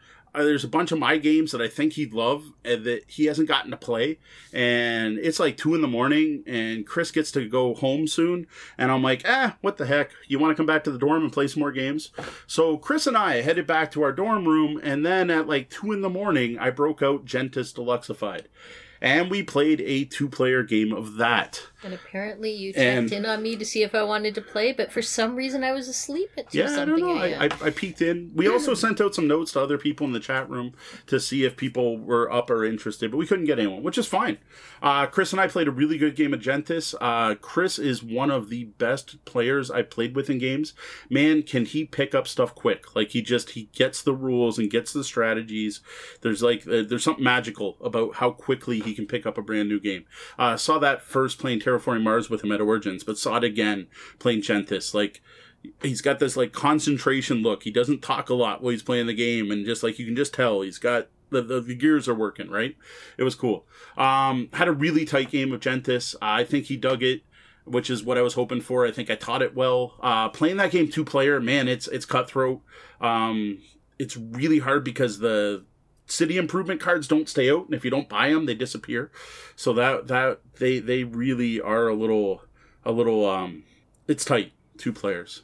there's a bunch of my games that I think he'd love that he hasn't gotten to play. And it's like two in the morning, and Chris gets to go home soon. And I'm like, ah, what the heck? You want to come back to the dorm and play some more games? So Chris and I headed back to our dorm room, and then at like two in the morning, I broke out Gentes Deluxified. And we played a two player game of that. And apparently you checked And- in on me to see if I wanted to play, but for some reason I was asleep at 2 Yeah, I don't know. I, I, I peeked in. We also sent out some notes to other people in the chat room to see if people were up or interested, but we couldn't get anyone, which is fine. Uh, Chris and I played a really good game of Gentes. Uh, Chris is one of the best players I've played with in games. Man, can he pick up stuff quick? Like he just he gets the rules and gets the strategies. There's like uh, there's something magical about how quickly he can pick up a brand new game. Uh, saw that first playing Terraforming Mars with him at Origins, but saw it again playing Gentes. Like he's got this like concentration look. He doesn't talk a lot while he's playing the game, and just like you can just tell, he's got the, the, the gears are working right. It was cool. Um, had a really tight game of Gentes. I think he dug it, which is what I was hoping for. I think I taught it well. Uh, playing that game two player, man, it's it's cutthroat. Um, it's really hard because the city improvement cards don't stay out, and if you don't buy them, they disappear. So that that they they really are a little a little um, it's tight two players.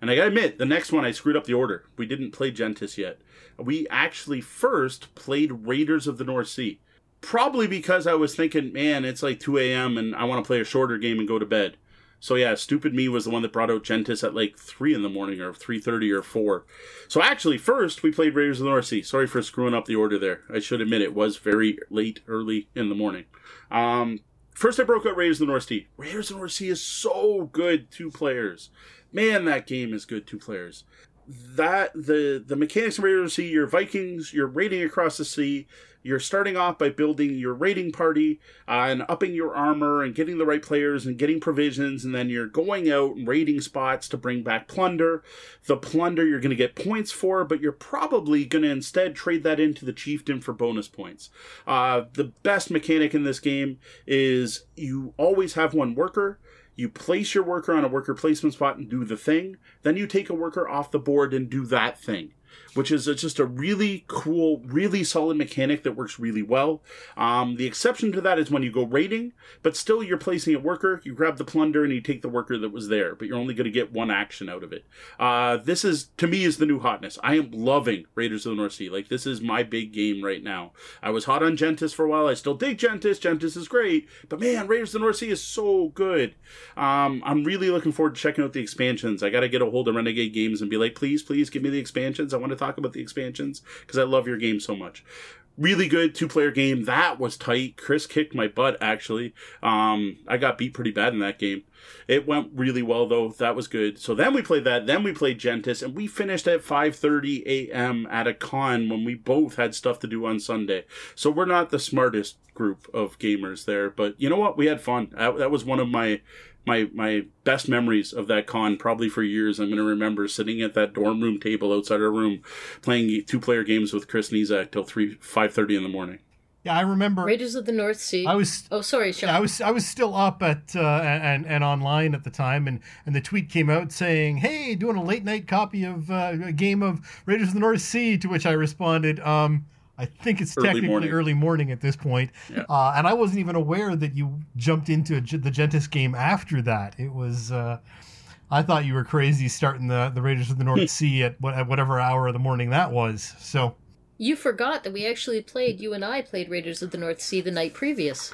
And I gotta admit, the next one I screwed up the order. We didn't play Gentes yet. We actually first played Raiders of the North Sea. Probably because I was thinking, man, it's like 2 a.m. and I want to play a shorter game and go to bed. So yeah, stupid me was the one that brought out Gentes at like three in the morning or three thirty or four. So actually, first we played Raiders of the North Sea. Sorry for screwing up the order there. I should admit it was very late, early in the morning. Um, first I broke out Raiders of the North Sea. Raiders of the North Sea is so good, two players. Man, that game is good, two players. That the the mechanics of Raiders of the Sea, your Vikings, you're raiding across the sea. You're starting off by building your raiding party uh, and upping your armor and getting the right players and getting provisions, and then you're going out and raiding spots to bring back plunder. The plunder you're going to get points for, but you're probably going to instead trade that into the chieftain for bonus points. Uh, the best mechanic in this game is you always have one worker. You place your worker on a worker placement spot and do the thing. Then you take a worker off the board and do that thing which is just a really cool, really solid mechanic that works really well. Um, the exception to that is when you go raiding, but still you're placing a worker, you grab the plunder and you take the worker that was there, but you're only going to get one action out of it. Uh, this is, to me, is the new hotness. I am loving Raiders of the North Sea. Like, this is my big game right now. I was hot on Gentes for a while. I still dig Gentes. Gentes is great, but man, Raiders of the North Sea is so good. Um, I'm really looking forward to checking out the expansions. I got to get a hold of Renegade Games and be like, please, please give me the expansions. I want to talk about the expansions because I love your game so much. Really good two player game. That was tight. Chris kicked my butt actually. Um, I got beat pretty bad in that game. It went really well though. That was good. So then we played that. Then we played Gentes, and we finished at 5:30 a.m. at a con when we both had stuff to do on Sunday. So we're not the smartest group of gamers there, but you know what? We had fun. That, that was one of my my my best memories of that con probably for years. I'm going to remember sitting at that dorm room table outside our room playing two player games with chris nizak till 3 5.30 in the morning. Yeah i remember raiders of the north sea. I was oh sorry Sean. Yeah, i was i was still up at uh, and and online at the time and and the tweet came out saying hey doing a late night copy of uh, a game of raiders of the north sea to which i responded um I think it's Early technically morning. early morning at this point. Yeah. Uh, and I wasn't even aware that you jumped into a, the Gentes game after that. It was, uh, I thought you were crazy starting the, the Raiders of the North Sea at, what, at whatever hour of the morning that was. So, you forgot that we actually played you and i played raiders of the north sea the night previous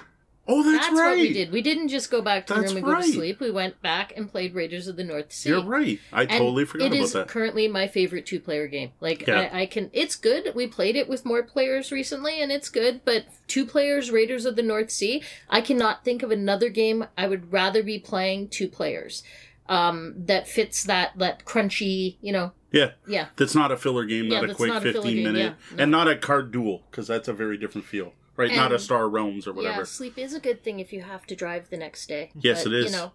oh that's, right. That's right what we did. We didn't just go back to the room and go to sleep. We went back and played Raiders of the North Sea. you're right i And totally forgot It about is that currently my favorite two-player game. Like Yeah. I, I can, it's good. We played it with more players recently, and it's good. But two players, Raiders of the North Sea. I cannot think of another game I would rather be playing two players. Um, that fits that that crunchy, you know. yeah Yeah, that's not a filler game Yeah, not a that's quick not a filler 15 game, minute yeah, no. and not a card duel because that's a very different feel right not a Star Realms or whatever. yeah. whatever Sleep is a good thing if you have to drive the next day. Yes, But, it is. You know,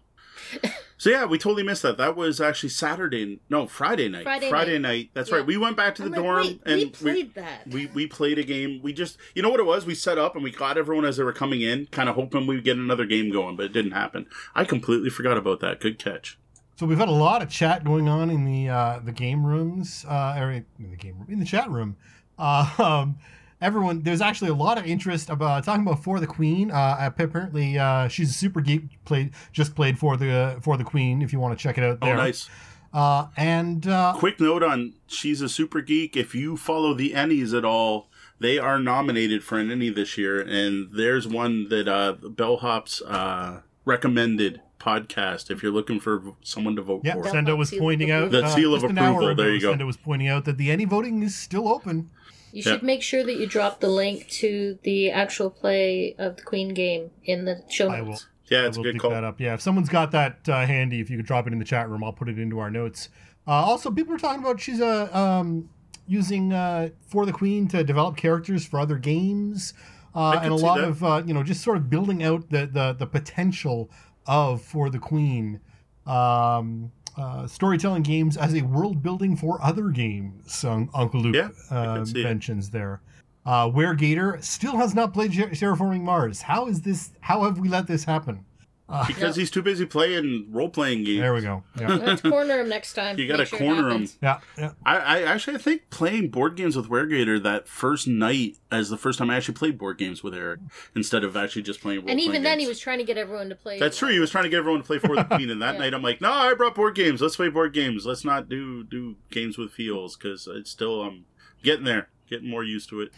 So yeah, we totally missed that. That was actually Saturday, no Friday night. Friday night. That's Yeah. right. We went back to the I'm like, dorm wait, and we played that. we we played a game. We just you know what it was. We set up and we caught everyone as they were coming in, kind of hoping we'd get another game going, but it didn't happen. I completely forgot about that. Good catch. so we've had a lot of chat going on in the uh, the game rooms, uh, or in the game room, in the chat room. Uh, um, everyone, there's actually a lot of interest about talking about For the Queen. Uh, apparently, uh, she's a super geek. Played just played for the for the Queen. If you want to check it out Oh, there. nice. Uh, and uh, Quick note on she's a super geek. If you follow the Ennies at all, they are nominated for an Ennie this year, and there's one that uh, Bellhop's uh, recommended podcast. If you're looking for someone to vote yeah, for, Sendo was pointing out. The uh, seal of just an approval, there you go. Sendo was pointing out that the Ennie voting is still open. You Yeah. should make sure that you drop the link to the actual play of the Queen game in the show I notes. will. yeah, it's a we'll good dig call. that up. Yeah, if someone's got that uh, handy, if you could drop it in the chat room, I'll put it into our notes. Uh, also, people are talking about she's uh, um, using uh, for the Queen to develop characters for other games, uh, and a lot that. of uh, you know just sort of building out the the, the potential of for the Queen. Um, uh, storytelling games as a world building for other games. Um, Uncle Luke Yeah, uh, see it. mentions there. Uh, Weregator still has not played Ter- Terraforming Mars. How is this? How have we let this happen? Uh, Because he's too busy playing role playing games. there we go. Yeah, Let's corner him next time. You gotta sure corner him. yeah, yeah. I, I actually I think playing board games with Weregator that first night as the first time I actually played board games with Eric instead of actually just playing role And even then, he was trying to get everyone to play. That's true. He was trying to get everyone to play for the Queen, and that Yeah. night I'm like, no, I brought board games. Let's play board games. Let's not do do games with feels because it's still um getting there, getting more used to it.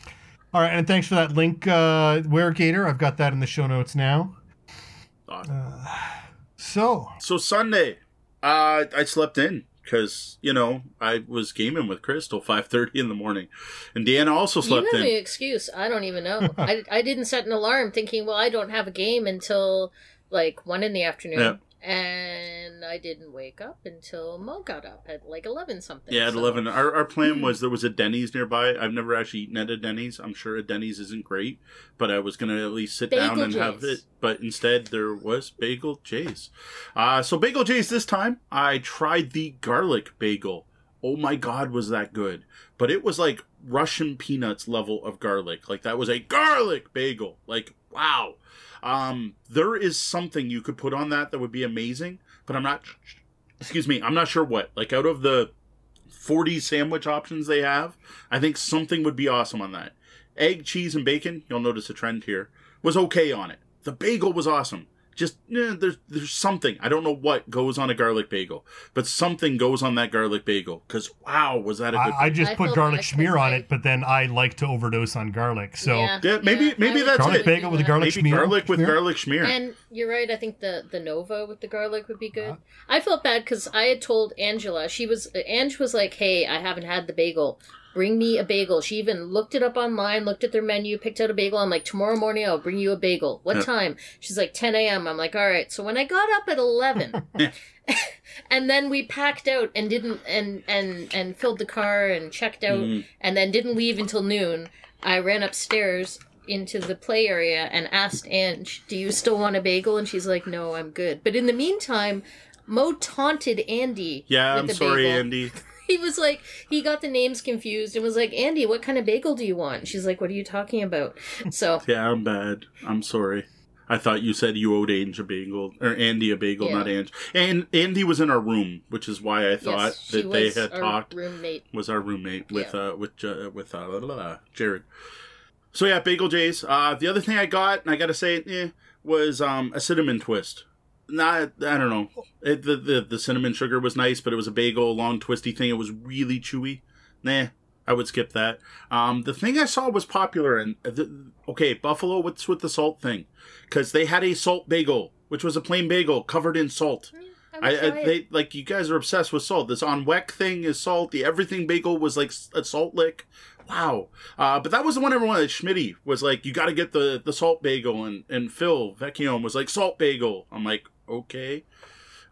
All right, and thanks for that link, uh, Weregator. I've got that in the show notes now. Awesome. So, So Sunday, uh, I slept in because you know I was gaming with Chris till five thirty in the morning, and Deanna also You slept have in. an excuse. I don't even know. I, I didn't set an alarm thinking, well, I don't have a game until like one in the afternoon. Yeah. And I didn't wake up until Mo got up at like eleven something. Yeah, at so- eleven. Our our plan was there was a Denny's nearby. I've never actually eaten at a Denny's. I'm sure a Denny's isn't great, but I was gonna at least sit down Bagel and have it. But instead, there was Bagel Jay's. Uh, so Bagel Jay's this time. I tried the garlic bagel. Oh my god, was that good! But it was like Russian peanuts level of garlic. Like that was a garlic bagel. Like wow. Um, there is something you could put on that that would be amazing, but I'm not. Excuse me, I'm not sure what. Like out of the 40 sandwich options they have, I think something would be awesome on that. Egg, cheese, and bacon, you'll notice a trend here, was okay on it. The bagel was awesome. Just, eh, there's, there's something. I don't know what goes on a garlic bagel, but something goes on that garlic bagel. Because, wow, was that a good. I, I just I put garlic bad 'cause schmear on it, but then I like to overdose on garlic. So Yeah, Yeah, maybe- yeah, maybe I that's garlic it. bagel with a garlic Maybe schmear. garlic with schmear? garlic schmear. And you're right. I think the the Nova with the garlic would be good. Uh-huh. I felt bad because I had told Angela. She was Ange was like, "Hey, I haven't had the bagel. Bring me a bagel." She even looked it up online, looked at their menu, picked out a bagel. I'm like, "Tomorrow morning, I'll bring you a bagel." What Yeah. time? She's like, "10 a.m." I'm like, "All right." So when I got up at 11, and then we packed out and didn't and and and filled the car and checked out Mm. and then didn't leave until noon. I ran upstairs into the play area and asked Ange, "Do you still want a bagel?" And she's like, "No, I'm good." But in the meantime, Mo taunted Andy. Yeah, with I'm the sorry, bagel. Andy. He was like, he got the names confused and was like, "Andy, what kind of bagel do you want?" She's like, "What are you talking about?" So Yeah, I'm bad. I'm sorry. I thought you said you owed Ange a bagel or Andy a bagel, Yeah. not Ange. And Andy was in our room, which is why I thought yes, that they had talked. roommate. Was our roommate with uh with uh, with uh, la, la, la, Jared. So yeah, bagel Jay's. Uh, the other thing I got, and I gotta say, eh, was um a cinnamon twist. Not, I don't know. It, the, the the cinnamon sugar was nice, but it was a bagel, long twisty thing. It was really chewy. Nah, I would skip that. Um, the thing I saw was popular, and the, okay, Buffalo. What's with the salt thing? Because they had a salt bagel, which was a plain bagel covered in salt. I, I, I they like you guys are obsessed with salt. This on Weck thing is salty. Everything bagel was like a salt lick. Wow. Uh, but that was the one everyone at Schmitty was like, you got to get the the salt bagel, and and Phil Vecchione was like salt bagel. I'm like, okay.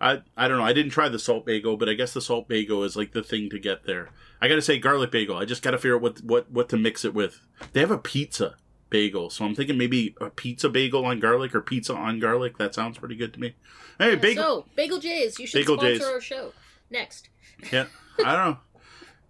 I I don't know. I didn't try the salt bagel, but I guess the salt bagel is like the thing to get there. I got to say garlic bagel. I just got to figure out what what what to mix it with. They have a pizza bagel, so I'm thinking maybe a pizza bagel on garlic or pizza on garlic. That sounds pretty good to me. Hey, Yeah, bagel. So, Bagel Jay's, you should Bagel sponsor J's. our show. Next. Yeah, I don't know.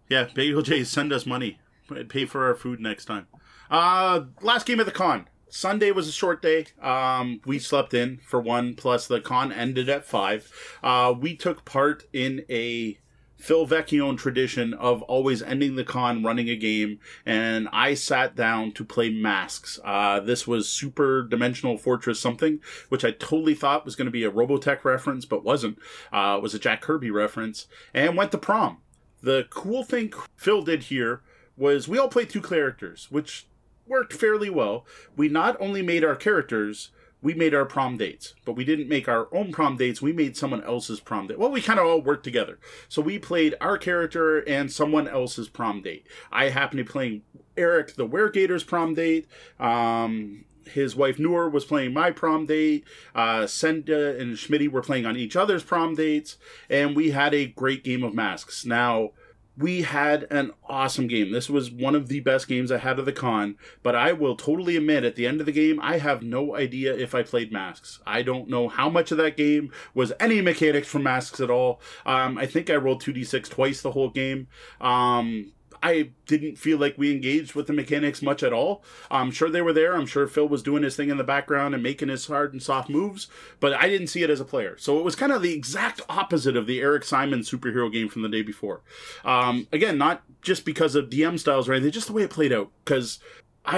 Yeah, Bagel Jay's send us money. Pay for our food next time. Uh last game of the con. Sunday was a short day. Um, we slept in for one. Plus, the con ended at five. Uh, we took part in a Phil Vecchione tradition of always ending the con running a game, and I sat down to play Masks. Uh, this was Super Dimensional Fortress something, which I totally thought was going to be a Robotech reference, but wasn't. Uh, it was a Jack Kirby reference, and went to prom. The cool thing Phil did here was we all played two characters, which worked fairly well. We not only made our characters, we made our prom dates, but we didn't make our own prom dates. We made someone else's prom date. Well, we kind of all worked together. So we played our character and someone else's prom date. I happened to be playing Eric, the Weregator's prom date. Um, his wife Noor was playing my prom date. Uh, Senda and Schmitty were playing on each other's prom dates, and we had a great game of masks. Now, we had an awesome game. This was one of the best games I had of the con, but I will totally admit at the end of the game, I have no idea if I played Masks. I don't know how much of that game was any mechanics from Masks at all. Um, I think I rolled 2d6 twice the whole game. Um, I didn't feel like we engaged with the mechanics much at all. I'm sure they were there. I'm sure Phil was doing his thing in the background and making his hard and soft moves, but I didn't see it as a player. So it was kind of the exact opposite of the Eric Simon superhero game from the day before. Um, again, not just because of DM styles or anything, just the way it played out. Because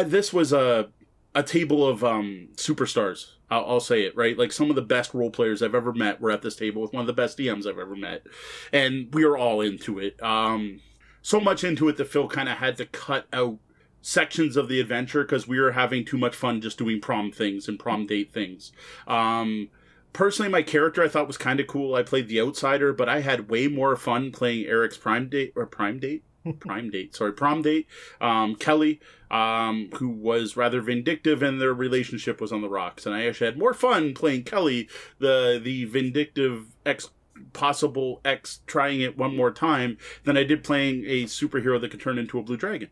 this was a a table of um, superstars. I'll, I'll say it right. Like some of the best role players I've ever met were at this table with one of the best DMs I've ever met, and we were all into it. Um, so much into it that Phil kind of had to cut out sections of the adventure because we were having too much fun just doing prom things and prom date things. Um, personally, my character I thought was kind of cool. I played the outsider, but I had way more fun playing Eric's prime date or prime date. prime date, sorry, prom date. Um, Kelly, um, who was rather vindictive, and their relationship was on the rocks. And I actually had more fun playing Kelly, the the vindictive ex possible X trying it one more time than I did playing a superhero that could turn into a blue dragon.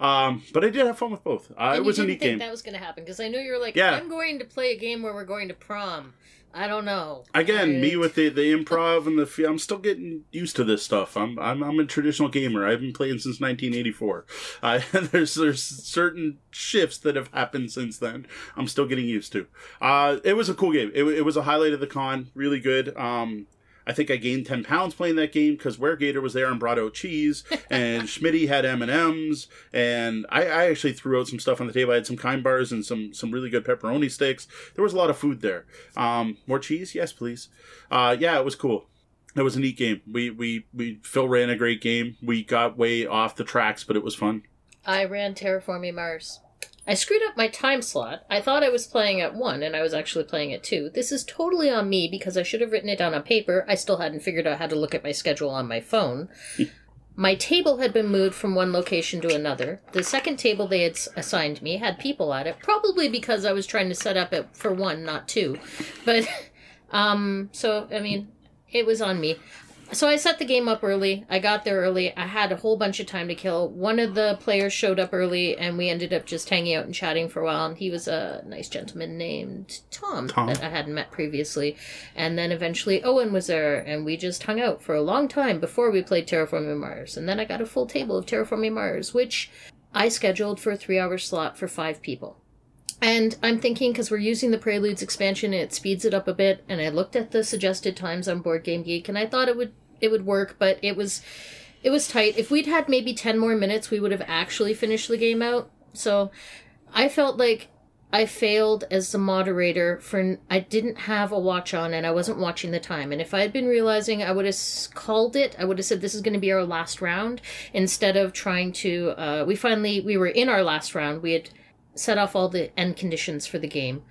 Um, but I did have fun with both. Uh, it was a neat game. that was going to happen because I know you're like, Yeah. I'm going to play a game where we're going to prom. I don't know. Again, me with the, the improv and the I'm still getting used to this stuff. I'm I'm, I'm a traditional gamer. I've been playing since 1984. Uh, there's there's certain shifts that have happened since then. I'm still getting used to. Uh, it was a cool game. It, it was a highlight of the con. Really good. Um, I think I gained 10 pounds playing that game because Weregator was there and brought out cheese, and Schmitty had M and M's, and I, I actually threw out some stuff on the table. I had some kind bars and some some really good pepperoni sticks. There was a lot of food there. Um, more cheese, yes, please. Uh, yeah, it was cool. It was a neat game. We we we Phil ran a great game. We got way off the tracks, but it was fun. I ran Terraforming Mars. I screwed up my time slot. I thought I was playing at 1 and I was actually playing at 2. This is totally on me because I should have written it down on paper. I still hadn't figured out how to look at my schedule on my phone. my table had been moved from one location to another. The second table they had assigned me had people at it, probably because I was trying to set up it for one, not two. But um so I mean, it was on me. So I set the game up early. I got there early. I had a whole bunch of time to kill. One of the players showed up early, and we ended up just hanging out and chatting for a while. And he was a nice gentleman named Tom, Tom. that I hadn't met previously. And then eventually Owen was there, and we just hung out for a long time before we played Terraforming Mars. And then I got a full table of Terraforming Mars, which I scheduled for a three-hour slot for five people. And I'm thinking because we're using the Preludes expansion, it speeds it up a bit. And I looked at the suggested times on Board Game Geek, and I thought it would it would work, but it was it was tight. If we'd had maybe ten more minutes, we would have actually finished the game out. So I felt like I failed as the moderator for I didn't have a watch on and I wasn't watching the time. And if I had been realizing, I would have called it. I would have said this is going to be our last round instead of trying to. Uh, we finally we were in our last round. We had set off all the end conditions for the game,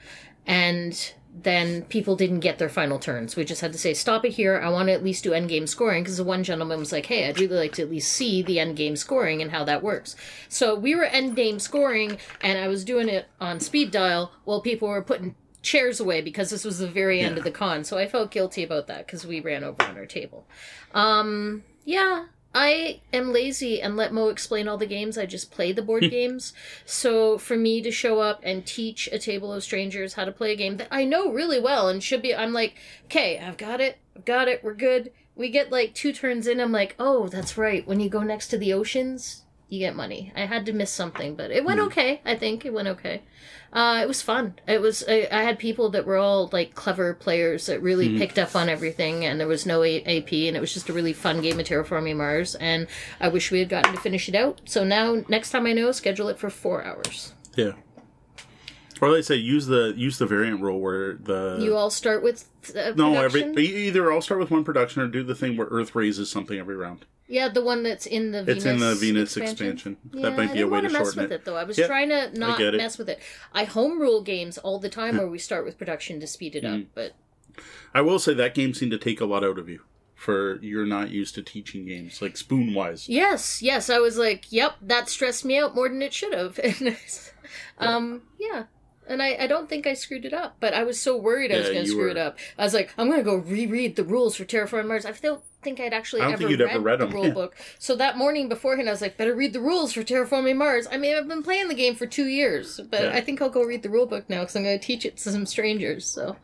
and then people didn't get their final turns. We just had to say, stop it here. I want to at least do end game scoring because the one gentleman was like, hey, I'd really like to at least see the end game scoring and how that works. So we were end game scoring, and I was doing it on speed dial while people were putting chairs away because this was the very end Yeah. of the con. So I felt guilty about that because we ran over on our table. Um, yeah. I am lazy and let Mo explain all the games. I just play the board hmm. games. So for me to show up and teach a table of strangers how to play a game that I know really well and should be, I'm like, okay, I've got it, I've got it, we're good. We get like two turns in, I'm like, oh, that's right. When you go next to the oceans, you get money. I had to miss something, but it went okay. I think it went okay. Uh, it was fun. It was. I, I had people that were all like clever players that really picked up on everything, and there was no a- AP, and it was just a really fun game of Terraforming Mars. And I wish we had gotten to finish it out. So now, next time I know, schedule it for four hours. Yeah. Or they say use the use the variant rule where the You all start with uh, no every either I'll start with one production or do the thing where Earth raises something every round. Yeah, the one that's in the Venus. It's in the Venus expansion. expansion. Yeah, That might I be a way to mess shorten with it. it. though. I was Yeah, trying to not mess with it. I home rule games all the time where we start with production to speed it up, Mm. but I will say that game seemed to take a lot out of you for you're not used to teaching games like spoon wise. Yes, yes, I was like, yep, that stressed me out more than it should have. And, um, yeah. And I, I don't think I screwed it up, but I was so worried I was Yeah, going to screw were. it up. I was like, I'm going to go reread the rules for Terraforming Mars. I don't think I'd actually I don't ever, think you'd read ever read the them, rule yeah. book. So that morning beforehand, I was like, better read the rules for Terraforming Mars. I mean, I've been playing the game for two years, but Yeah. I think I'll go read the rule book now because I'm going to teach it to some strangers. So,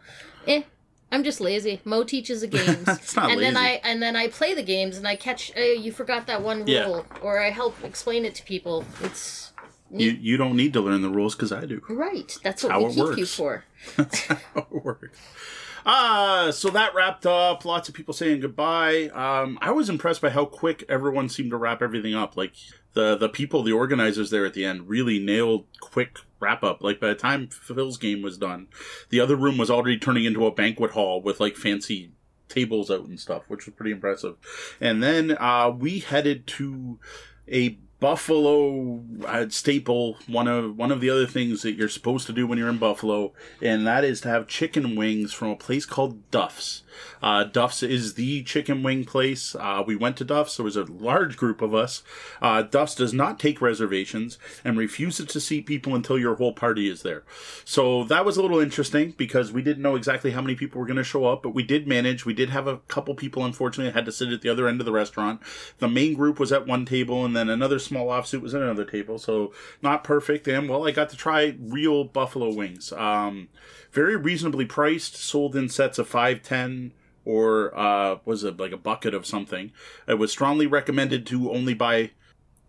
eh. I'm just lazy. Mo teaches the games, and then. I and then I play the games, and I catch. Uh, you forgot that one rule, or I help explain it to people. It's You you don't need to learn the rules because I do. right. That's what how we keep you for. That's how it works. Uh, so that wrapped up. Lots of people saying goodbye. Um, I was impressed by how quick everyone seemed to wrap everything up. Like the the people, the organizers there at the end, really nailed quick wrap up. Like by the time Phil's game was done, the other room was already turning into a banquet hall with like fancy tables out and stuff, which was pretty impressive. And then uh, we headed to a Buffalo uh, staple, one of one of the other things that you're supposed to do when you're in Buffalo, and that is to have chicken wings from a place called Duff's. Uh, Duff's is the chicken wing place. Uh, we went to Duff's. There was a large group of us. Uh, Duff's does not take reservations and refuses to seat people until your whole party is there. So that was a little interesting because we didn't know exactly how many people were going to show up, but we did manage. We did have a couple people, unfortunately, had to sit at the other end of the restaurant. The main group was at one table, and then another small offsuit was at another table. So not perfect. And well, I got to try real buffalo wings. Um, very reasonably priced, sold in sets of five, ten, or uh, was it like a bucket of something. It was strongly recommended to only buy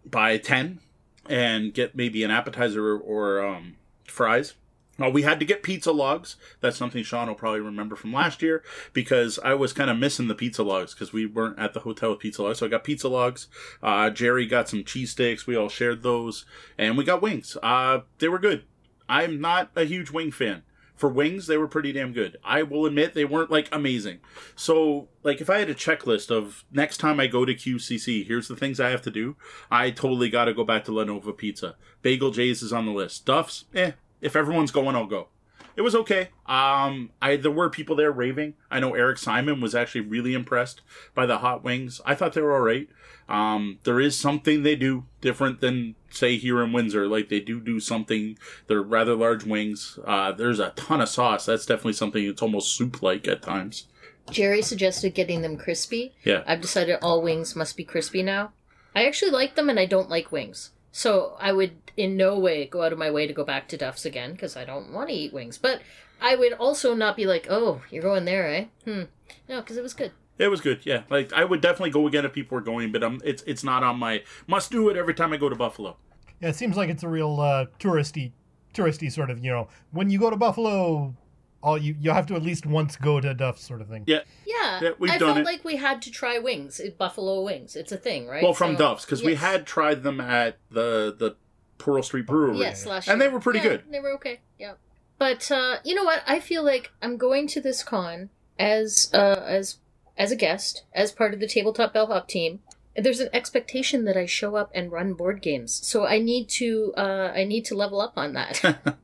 buy ten and get maybe an appetizer or um, fries. Well, we had to get pizza logs. That's something Sean will probably remember from last year because I was kind of missing the pizza logs because we weren't at the hotel with pizza logs. So I got pizza logs. Uh, Jerry got some cheesesteaks. We all shared those. And we got wings. Uh, they were good. I'm not a huge wing fan for wings, they were pretty damn good. I will admit they weren't like amazing. So, like, if I had a checklist of next time I go to QCC, here's the things I have to do, I totally got to go back to La Nova Pizza. Bagel Jay's is on the list. Duff's, eh. If everyone's going, I'll go. It was okay. Um, I there were people there raving. I know Eric Simon was actually really impressed by the hot wings. I thought they were all right. Um, there is something they do different than say here in Windsor. Like they do do something. They're rather large wings. Uh, there's a ton of sauce. That's definitely something. It's almost soup like at times. Jerry suggested getting them crispy. Yeah. I've decided all wings must be crispy now. I actually like them and I don't like wings. So I would in no way go out of my way to go back to Duff's again because I don't want to eat wings. But I would also not be like, oh, you're going there, eh? Hmm. No, because it was good. It was good, yeah. Like I would definitely go again if people were going, but um, it's it's not on my must do it every time I go to Buffalo. Yeah, it seems like it's a real uh, touristy, touristy sort of. You know, when you go to Buffalo, all you you have to at least once go to Duff sort of thing. Yeah. Yeah, Yeah, we've I done felt it. like we had to try wings, it- buffalo wings. It's a thing, right? Well, from So- Duff's because we had tried them at the the Pearl Street Brewery. Yes, last and they were pretty Yeah, good. They were okay. Yeah. But uh, you know what? I feel like I'm going to this con as uh, as as a guest, as part of the tabletop bellhop team. There's an expectation that I show up and run board games, so I need to uh, I need to level up on that.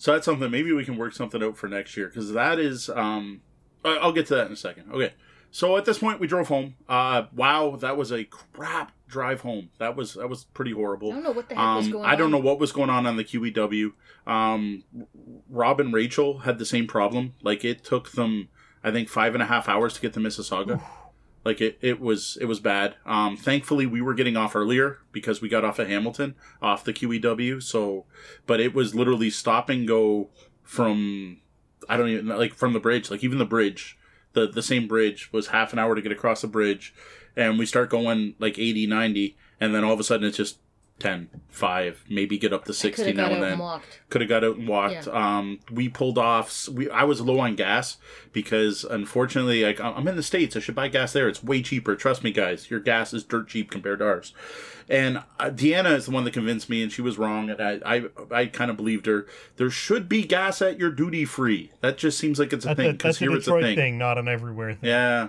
So that's something. Maybe we can work something out for next year because that is. Um, I- I'll get to that in a second. Okay. So at this point, we drove home. Uh, wow, that was a crap drive home. That was that was pretty horrible. I don't know what the heck was Um, going I don't on. know what was going on on the QEW. Um, Rob and Rachel had the same problem. Like it took them, I think, five and a half hours to get to Mississauga. Like it, it was it was bad. Um, thankfully, we were getting off earlier because we got off at Hamilton, off the QEW. So, but it was literally stop and go from I don't even like from the bridge. Like even the bridge, the the same bridge was half an hour to get across the bridge, and we start going like 80, 90, and then all of a sudden it's just 10, 5, maybe get up to sixty now and then could have got out and walked. Um, we pulled off. We I was low on gas because unfortunately, like I'm in the states, I should buy gas there. It's way cheaper. Trust me, guys. Your gas is dirt cheap compared to ours. And uh, Deanna is the one that convinced me, and she was wrong. And I I, I kind of believed her. There should be gas at your duty free. That just seems like it's a That's thing a, because that's a here it's a Detroit thing. thing. not an everywhere thing. Yeah.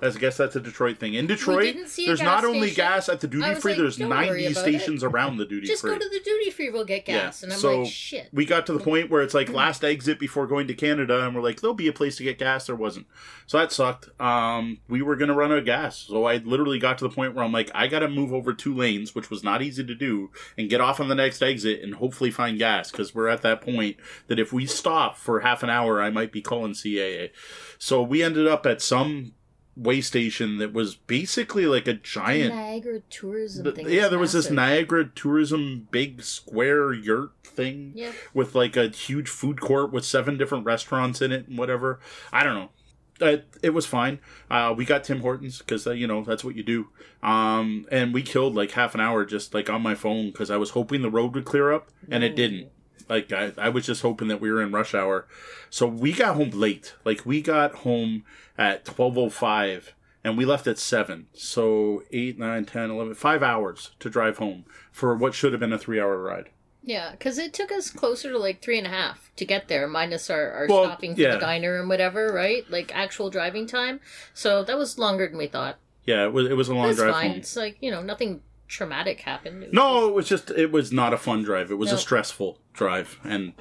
That's- I guess that's a Detroit thing. In Detroit, there's not only station. gas at the duty free, like, there's 90 about stations around the duty Just free. Just go to the duty free. We'll get gas. and I'm so like, shit. We got to the point where it's like last exit before going to Canada, and we're like, there'll be a place to get gas. There wasn't, so that sucked. Um, we were gonna run out of gas, so I literally got to the point where I'm like, I gotta move over two lanes, which was not easy to do, and get off on the next exit and hopefully find gas because we're at that point that if we stop for half an hour, I might be calling CAA. So we ended up at some way station that was basically like a giant Niagara tourism thing. yeah, there was this. Niagara tourism big square yurt thing Yeah. with like a huge food court with seven different restaurants in it and whatever. I don't know. Uh, it was fine. Uh, we got Tim Hortons because uh, you know that's what you do. Um, and we killed like half an hour just like on my phone because I was hoping the road would clear up and it didn't. Like I, I was just hoping that we were in rush hour. So we got home late. Like we got home at twelve oh five and we left at 7 so 8 9 10 11 5 hours to drive home for what should have been a 3 hour ride Yeah, because it took us closer to like three and a half to get there, minus our, our Well, stopping for yeah. the diner and whatever, right? Like actual driving time. So that was longer than we thought. yeah it was, it was a long That's drive fine. home It's like, you know, nothing traumatic happened. It No, it was just it was not a fun drive. It was No. a stressful drive, and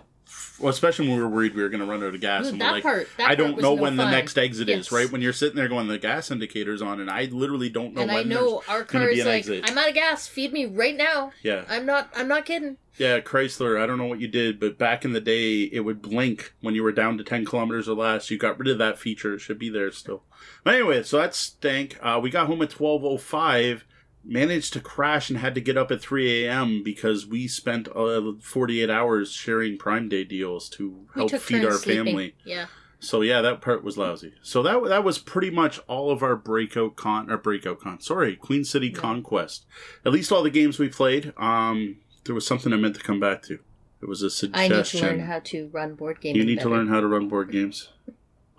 well, especially when we were worried we were going to run out of gas. Ooh, and that we're like, part- I don't know no when the next exit Yes. is. Right when you're sitting there going, the gas indicator's on, and I literally don't know and when I know our car be is like, exit. I'm out of gas. Feed me right now. Yeah, I'm not. I'm not kidding. yeah, Chrysler. I don't know what you did, but back in the day, it would blink when you were down to ten kilometers or less. You got rid of that feature. It should be there still. But anyway, so that stank. Uh, we got home at twelve oh five. Managed to crash and had to get up at 3 a.m. because we spent uh, 48 hours sharing Prime Day deals to help feed our sleeping. family. Yeah. So yeah, that part was lousy. So that that was pretty much all of our breakout con or breakout con. Sorry, Queen City Yeah. Conquest. At least all the games we played. Um, there was something I meant to come back to. It was a suggestion. I need to learn how to run board games. You need to learn how to run board games.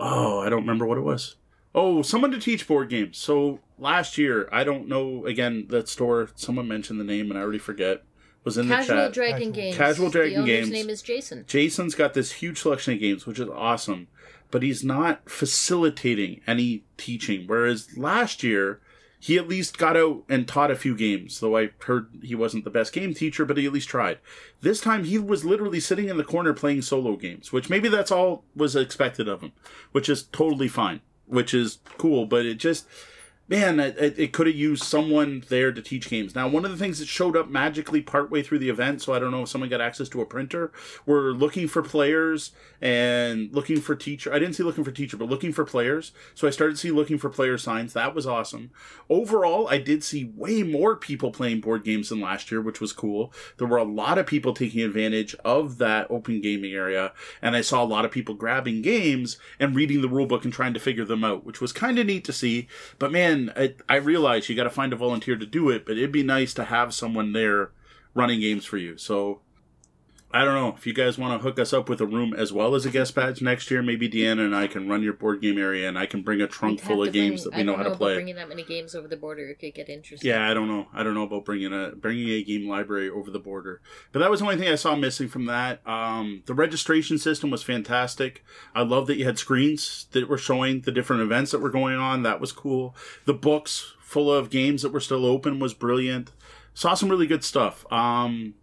Oh, I don't remember what it was. Oh, someone to teach board games. So last year, I don't know. Again, that store. Someone mentioned the name, and I already forget. Was in Casual the chat. Dragon Casual- Games. Casual Dragon the owner's Games. name is Jason. Jason's got this huge selection of games, which is awesome, but he's not facilitating any teaching. Whereas last year, he at least got out and taught a few games, though I heard he wasn't the best game teacher, but he at least tried. This time, he was literally sitting in the corner playing solo games, which maybe that's all was expected of him, which is totally fine, which is cool, but it just man, it, it, could have used someone there to teach games. Now, one of the things that showed up magically partway through the event, so I don't know if someone got access to a printer, were looking for players and looking for teacher. I didn't see looking for teacher, but looking for players. So I started to see looking for player signs. That was awesome. Overall, I did see way more people playing board games than last year, which was cool. There were a lot of people taking advantage of that open gaming area, and I saw a lot of people grabbing games and reading the rulebook and trying to figure them out, which was kind of neat to see. But man, I, I realize you got to find a volunteer to do it, but it'd be nice to have someone there running games for you. So I don't know if you guys want to hook us up with a room as well as a guest badge next year. Maybe Deanna and I can run your board game area, and I can bring a trunk We'd full of games bring- that we know don't how to play. Bringing that many games over the border, it could get interesting. Yeah, I don't know. I don't know about bringing a bringing a game library over the border, but that was the only thing I saw missing from that. Um, the registration system was fantastic. I love that you had screens that were showing the different events that were going on. That was cool. The books full of games that were still open was brilliant. Saw some really good stuff. Um,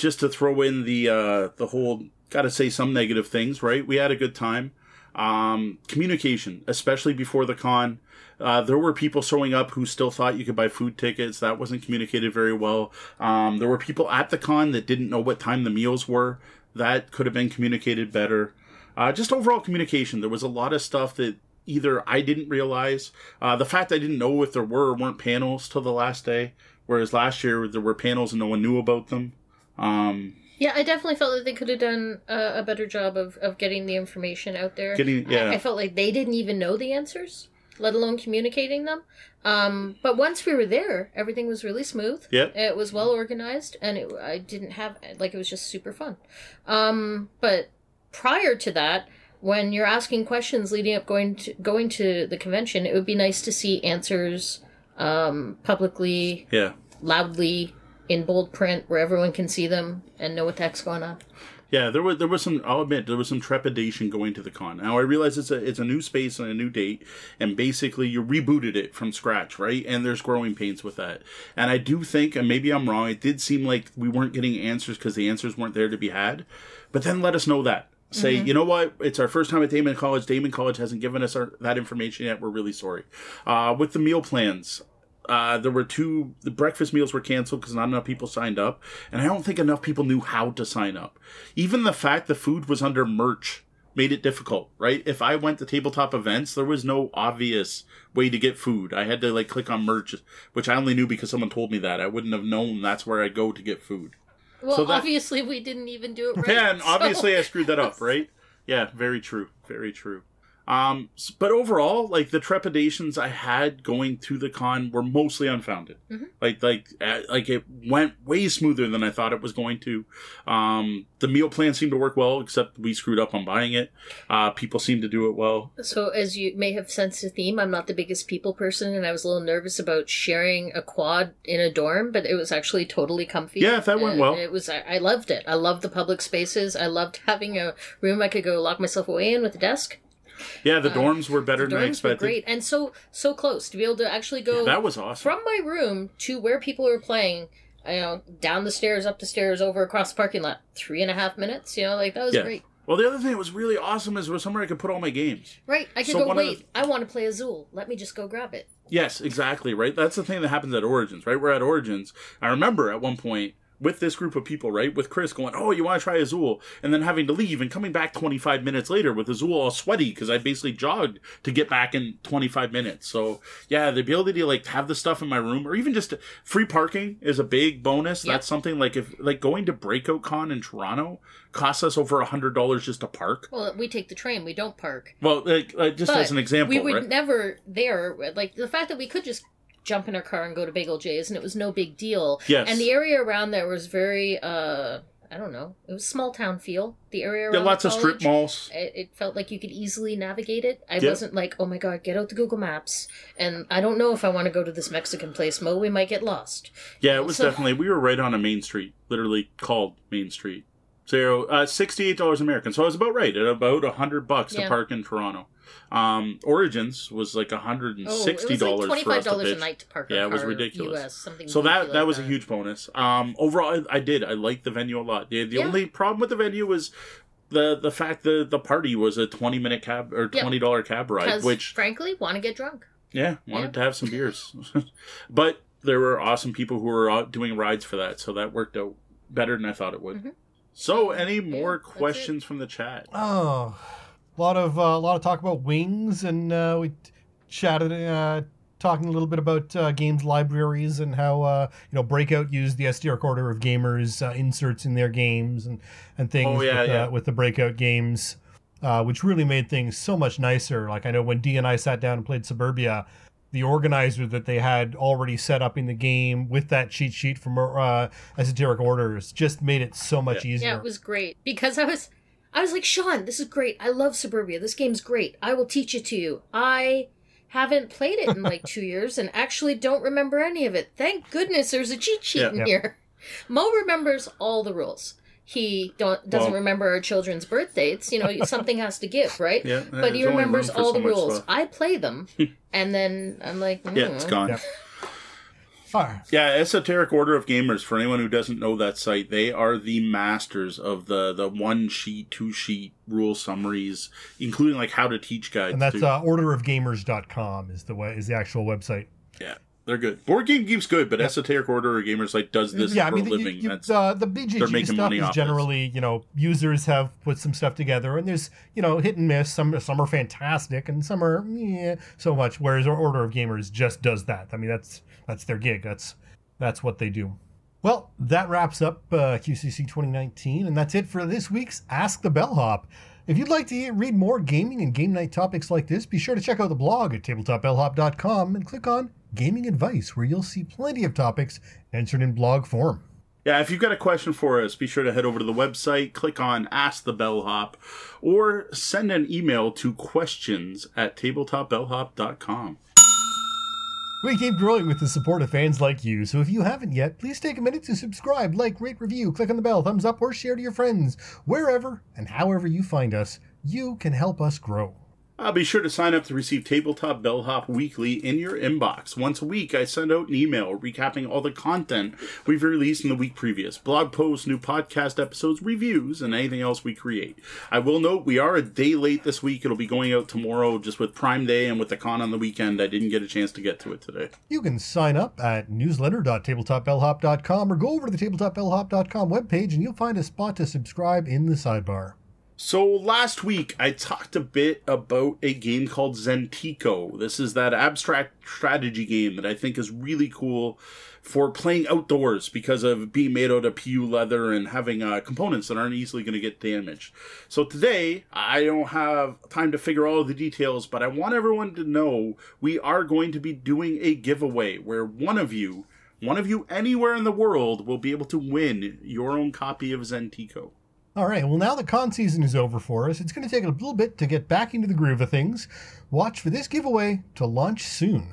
just to throw in the uh, the whole got to say some negative things, right? We had a good time. Um, communication, especially before the con. Uh, there were people showing up who still thought you could buy food tickets. That wasn't communicated very well. Um, there were people at the con that didn't know what time the meals were. That could have been communicated better. Uh, just overall communication. There was a lot of stuff that either I didn't realize. Uh, the fact I didn't know if there were or weren't panels till the last day, whereas last year there were panels and no one knew about them. Um, Yeah, I definitely felt that they could have done a, a better job of, of getting the information out there. Getting- I- yeah. I, felt like they didn't even know the answers, let alone communicating them. Um, but once we were there, everything was really smooth. Yep. It was well organized, and it, I didn't have like it was just super fun. Um, but prior to that, when you're asking questions leading up going to going to the convention, it would be nice to see answers um, publicly, yeah. loudly, in bold print, where everyone can see them and know what the heck's going on. Yeah, there was there was some. I'll admit there was some trepidation going to the con. Now I realize it's a it's a new space and a new date, and basically you rebooted it from scratch, right? And there's growing pains with that. And I do think, and maybe I'm wrong, it did seem like we weren't getting answers because the answers weren't there to be had. But then let us know that. Say, you know what? It's our first time at Daemen College. Daemen College hasn't given us our, that information yet. We're really sorry. Uh, with the meal plans, uh, there were two the breakfast meals were canceled because not enough people signed up and i don't think enough people knew how to sign up even the fact the food was under merch made it difficult right if i went to tabletop events there was no obvious way to get food i had to like click on merch which i only knew because someone told me that i wouldn't have known that's where i'd go to get food Well, So that- obviously we didn't even do it right. yeah, and so- obviously I screwed that up, right? Yeah, very true, very true. Um, but overall, like the trepidations I had going to the con were mostly unfounded. Mhm. Like, like, uh, like it went way smoother than I thought it was going to. Um, the meal plan seemed to work well, except we screwed up on buying it. Uh, people seemed to do it well. So, as you may have sensed a theme, I'm not the biggest people person, and I was a little nervous about sharing a quad in a dorm, but it was actually totally comfy. Yeah, that went well. It was. I, I loved it. I loved the public spaces. I loved having a room I could go lock myself away in with a desk. Yeah, the uh, dorms were better than I expected. great and so so close to be able to actually go That was awesome. from my room to where people were playing. You know, down the stairs, up the stairs, over across the parking lot. Three and a half minutes. You know, like that was Yeah. great. Well, the other thing that was really awesome is was somewhere I could put all my games. Right. I could So go. Wait, the- I want to play Azul. Let me just go grab it. Yes, exactly, right? That's the thing that happens at Origins, right? We're at Origins. I remember at one point with this group of people, right? With Chris going, Oh, you want to try Azul? And then having to leave and coming back 25 minutes later with Azul all sweaty because I basically jogged to get back in 25 minutes. So, yeah, the ability to like have the stuff in my room or even just free parking is a big bonus. Yep. That's something like if like going to Breakout Con in Toronto costs us over a $100 just to park. Well, we take the train. We don't park. Well, like, like just But as an example, we would right? never there. Like the fact that we could just jump in our car and go to Bagel Jay's, and it was no big deal. Yes. And the area around there was very. uh I don't know. It was small town feel. The area around yeah, lots of strip malls. It, it felt like you could easily navigate it. I Yeah. wasn't like, oh my god, get out the Google Maps, and I don't know if I want to go to this Mexican place, Mo. We might get lost. Yeah, it was So- definitely. We were right on a main street, literally called Main Street. So, uh, sixty-eight dollars American. So I was about right at about a hundred bucks to park in Toronto. Um, Origins was like a hundred and Oh, sixty it was like dollars twenty for us to dollars a pitch. night to park. Yeah, it was ridiculous. US, something So goofy that that like was a huge bonus. Um, overall, I, I did. I liked the venue a lot. The, the Yeah. only problem with the venue was the the fact that the party was a twenty minute cab or twenty dollar cab ride, which frankly, want to get drunk. yeah, wanted Yeah. to have some beers. but there were awesome people who were out doing rides for that, so that worked out better than I thought it would. Mhm. So, any more that's it. questions from the chat? Oh, a lot of uh, a lot of talk about wings, and uh, we chatted, uh, talking a little bit about uh, games libraries and how uh, you know Breakout used the Esoteric Order of Gamers uh, inserts in their games and and things Oh, yeah, with, yeah. Uh, with the Breakout games, uh, which really made things so much nicer. Like I know when D and I sat down and played Suburbia. The organizer that they had already set up in the game with that cheat sheet from uh, esoteric orders just made it so much easier. Yeah, it was great because I was, I was like, Sean, this is great. I love Suburbia. This game's great. I will teach it to you. I haven't played it in like two years and actually don't remember any of it. Thank goodness there's a cheat sheet Yeah. in Yep. here. Mo remembers all the rules. He don't doesn't Well- remember our children's birth dates. You know, something has to give, right? Yeah, But he remembers all so the rules. stuff. I play them, and then I'm like, Yeah, it's "Hmm." gone. Yeah. Fire. Yeah, Esoteric Order of Gamers. For anyone who doesn't know that site, they are the masters of the the one sheet, two sheet rule summaries, including like how to teach guides. And that's uh, orderofgamers.com is the way is the actual website. yeah, they're good. Board Game Geek's good, but Esoteric Order of Gamers like does this yeah, I for mean, a you- living. you- that's uh, the they're BGG making stuff money is off this. generally, you know, users have put some stuff together, and there's, you know, hit and miss. Some some are fantastic, and some are yeah, so much. Whereas Order of Gamers just does that. I mean, that's that's their gig. That's that's what they do. Well, that wraps up uh, QCC 2019, and that's it for this week's Ask the Bellhop. If you'd like to read more gaming and game night topics like this, be sure to check out the blog at tabletopbellhop.com and click on Gaming Advice, where you'll see plenty of topics answered in blog form. Yeah, if you've got a question for us, be sure to head over to the website, click on Ask the Bellhop, or send an email to questions at tabletopbellhop.com. We keep growing with the support of fans like you, so if you haven't yet, please take a minute to subscribe, like, rate, review, click on the bell, thumbs up, or share to your friends. Wherever and however you find us, you can help us grow. Uh, be sure to sign up to receive Tabletop Bellhop Weekly in your inbox. Once a week, I send out an email recapping all the content we've released in the week previous blog posts, new podcast episodes, reviews, and anything else we create. I will note we are a day late this week. It'll be going out tomorrow just with Prime Day and with the con on the weekend. I didn't get a chance to get to it today. You can sign up at newsletter.tabletopbellhop.com or go over to the tabletopbellhop.com webpage and you'll find a spot to subscribe in the sidebar. So last week I talked a bit about a game called Zentico. This is that abstract strategy game that I think is really cool for playing outdoors because of being made out of PU leather and having uh, components that aren't easily going to get damaged. So today I don't have time to figure all the details, but I want everyone to know we are going to be doing a giveaway where one of you, one of you anywhere in the world, will be able to win your own copy of Zentico. All right, well, now the con season is over for us. It's going to take a little bit to get back into the groove of things. Watch for this giveaway to launch soon.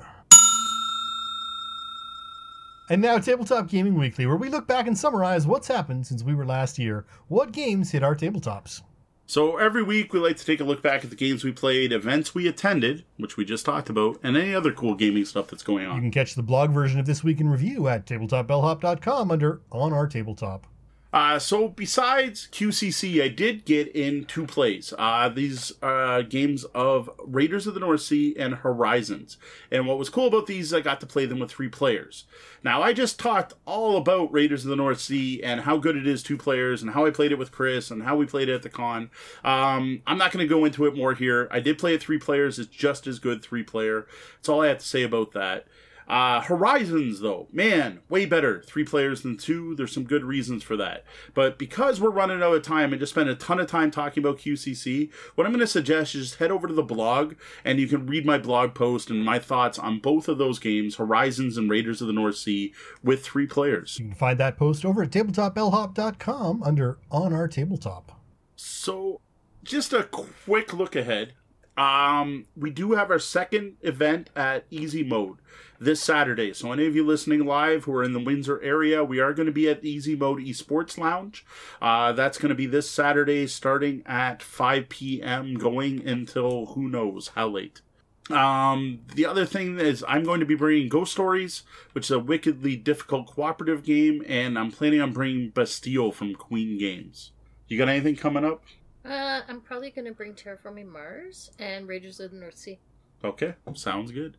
And now, Tabletop Gaming Weekly, where we look back and summarize what's happened since we were last here. What games hit our tabletops? So every week we like to take a look back at the games we played, events we attended, which we just talked about, and any other cool gaming stuff that's going on. You can catch the blog version of This Week in Review at tabletopbellhop.com under On Our Tabletop. Uh, so besides QCC, I did get in two plays. Uh, these uh, games of Raiders of the North Sea and Horizons. And what was cool about these, I got to play them with three players. Now, I just talked all about Raiders of the North Sea and how good it is two players and how I played it with Chris and how we played it at the con. Um, I'm not going to go into it more here. I did play it three players. It's just as good three player. That's all I have to say about that. Uh, Horizons, though, man, way better. Three players than two. There's some good reasons for that. But because we're running out of time and just spent a ton of time talking about QCC, what I'm going to suggest is just head over to the blog and you can read my blog post and my thoughts on both of those games, Horizons and Raiders of the North Sea, with three players. You can find that post over at tabletopbellhop.com under On Our Tabletop. So, just a quick look ahead. Um, we do have our second event at Easy Mode this Saturday. So, any of you listening live who are in the Windsor area, we are going to be at Easy Mode Esports Lounge. Uh, that's going to be this Saturday, starting at 5 p.m., going until who knows how late. Um, the other thing is, I'm going to be bringing Ghost Stories, which is a wickedly difficult cooperative game, and I'm planning on bringing Bastille from Queen Games. You got anything coming up? Uh, I'm probably going to bring Terraforming Mars and Raiders of the North Sea. Okay, sounds good.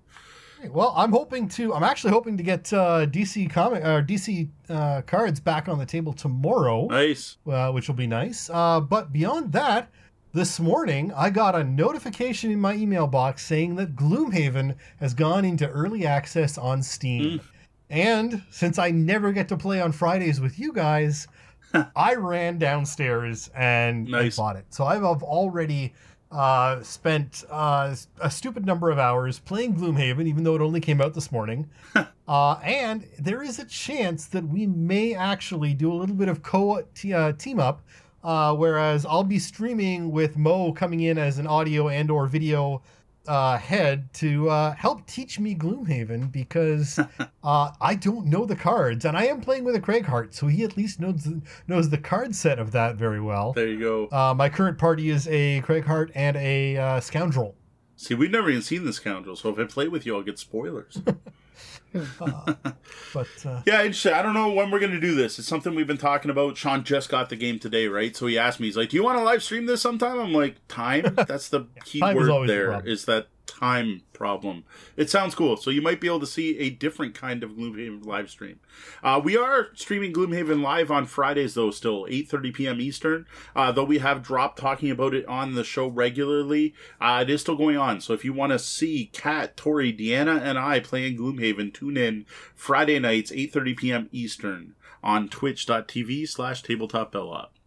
Well, I'm hoping to. I'm actually hoping to get uh, DC comic or DC uh, cards back on the table tomorrow, Nice. uh, which will be nice. Uh, but beyond that, this morning I got a notification in my email box saying that Gloomhaven has gone into early access on Steam. And since I never get to play on Fridays with you guys, I ran downstairs and, Nice. bought it. So I've I've already uh, spent uh, a stupid number of hours playing Gloomhaven, even though it only came out this morning. uh, and there is a chance that we may actually do a little bit of co t- uh, team up. Uh, whereas I'll be streaming with Mo coming in as an audio and or video uh, head to uh, help teach me Gloomhaven because uh, I don't know the cards, and I am playing with a Cragheart, so he at least knows the, knows the card set of that very well. There you go. Uh, my current party is a Cragheart and a uh, Scoundrel. See, we've never even seen the scoundrel, so if I play with you, I'll get spoilers. Uh, but uh, yeah, interesting. I don't know when we're going to do this. It's something we've been talking about. Sean just got the game today, right? So he asked me, he's like, "Do you want to live stream this sometime?" I'm like, "Time." That's the key Time word there. Is that time problem? It sounds cool. So you might be able to see a different kind of Gloomhaven live stream. Uh, we are streaming Gloomhaven live on Fridays, though. Still 8:30 p.m. Eastern. Uh, though we have dropped talking about it on the show regularly, uh, it is still going on. So if you want to see Kat, Tori, Deanna, and I playing Gloomhaven, tune in Friday nights 8:30 p.m. Eastern on Twitch.tv/slash Tabletop Bellhop.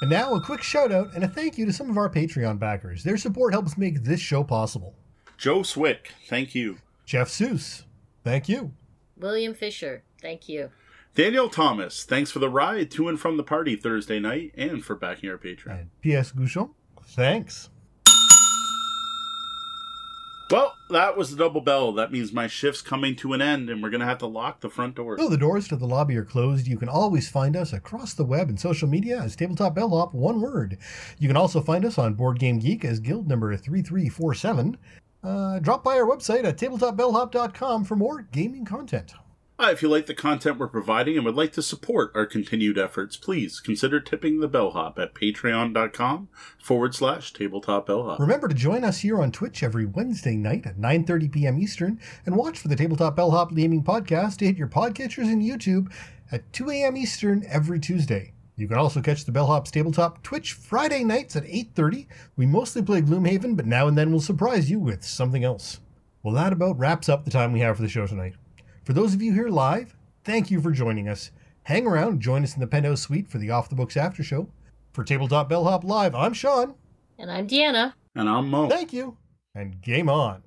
And now a quick shout out and a thank you to some of our Patreon backers. Their support helps make this show possible. Joe Swick, thank you. Jeff Seuss, thank you. William Fisher, thank you. Daniel Thomas, thanks for the ride to and from the party Thursday night and for backing our Patreon. And P.S. Gouchon, thanks. Well, that was the double bell. That means my shift's coming to an end and we're going to have to lock the front door. Though the doors to the lobby are closed, you can always find us across the web and social media as Tabletop Bellhop, one word. You can also find us on Board Game Geek as guild number 3347. Uh, drop by our website at tabletopbellhop.com for more gaming content. Uh, if you like the content we're providing and would like to support our continued efforts, please consider tipping the bellhop at patreon.com forward slash tabletop bellhop. Remember to join us here on Twitch every Wednesday night at 9.30 p.m. Eastern and watch for the Tabletop Bellhop Gaming Podcast to hit your podcatchers and YouTube at 2 a.m. Eastern every Tuesday. You can also catch the Bellhop's Tabletop Twitch Friday nights at 8.30. We mostly play Gloomhaven, but now and then we'll surprise you with something else. Well, that about wraps up the time we have for the show tonight. For those of you here live, thank you for joining us. Hang around, join us in the Penthouse Suite for the Off the Books After Show. For Tabletop Bellhop Live, I'm Sean. And I'm Deanna. And I'm Mo. Thank you, and game on.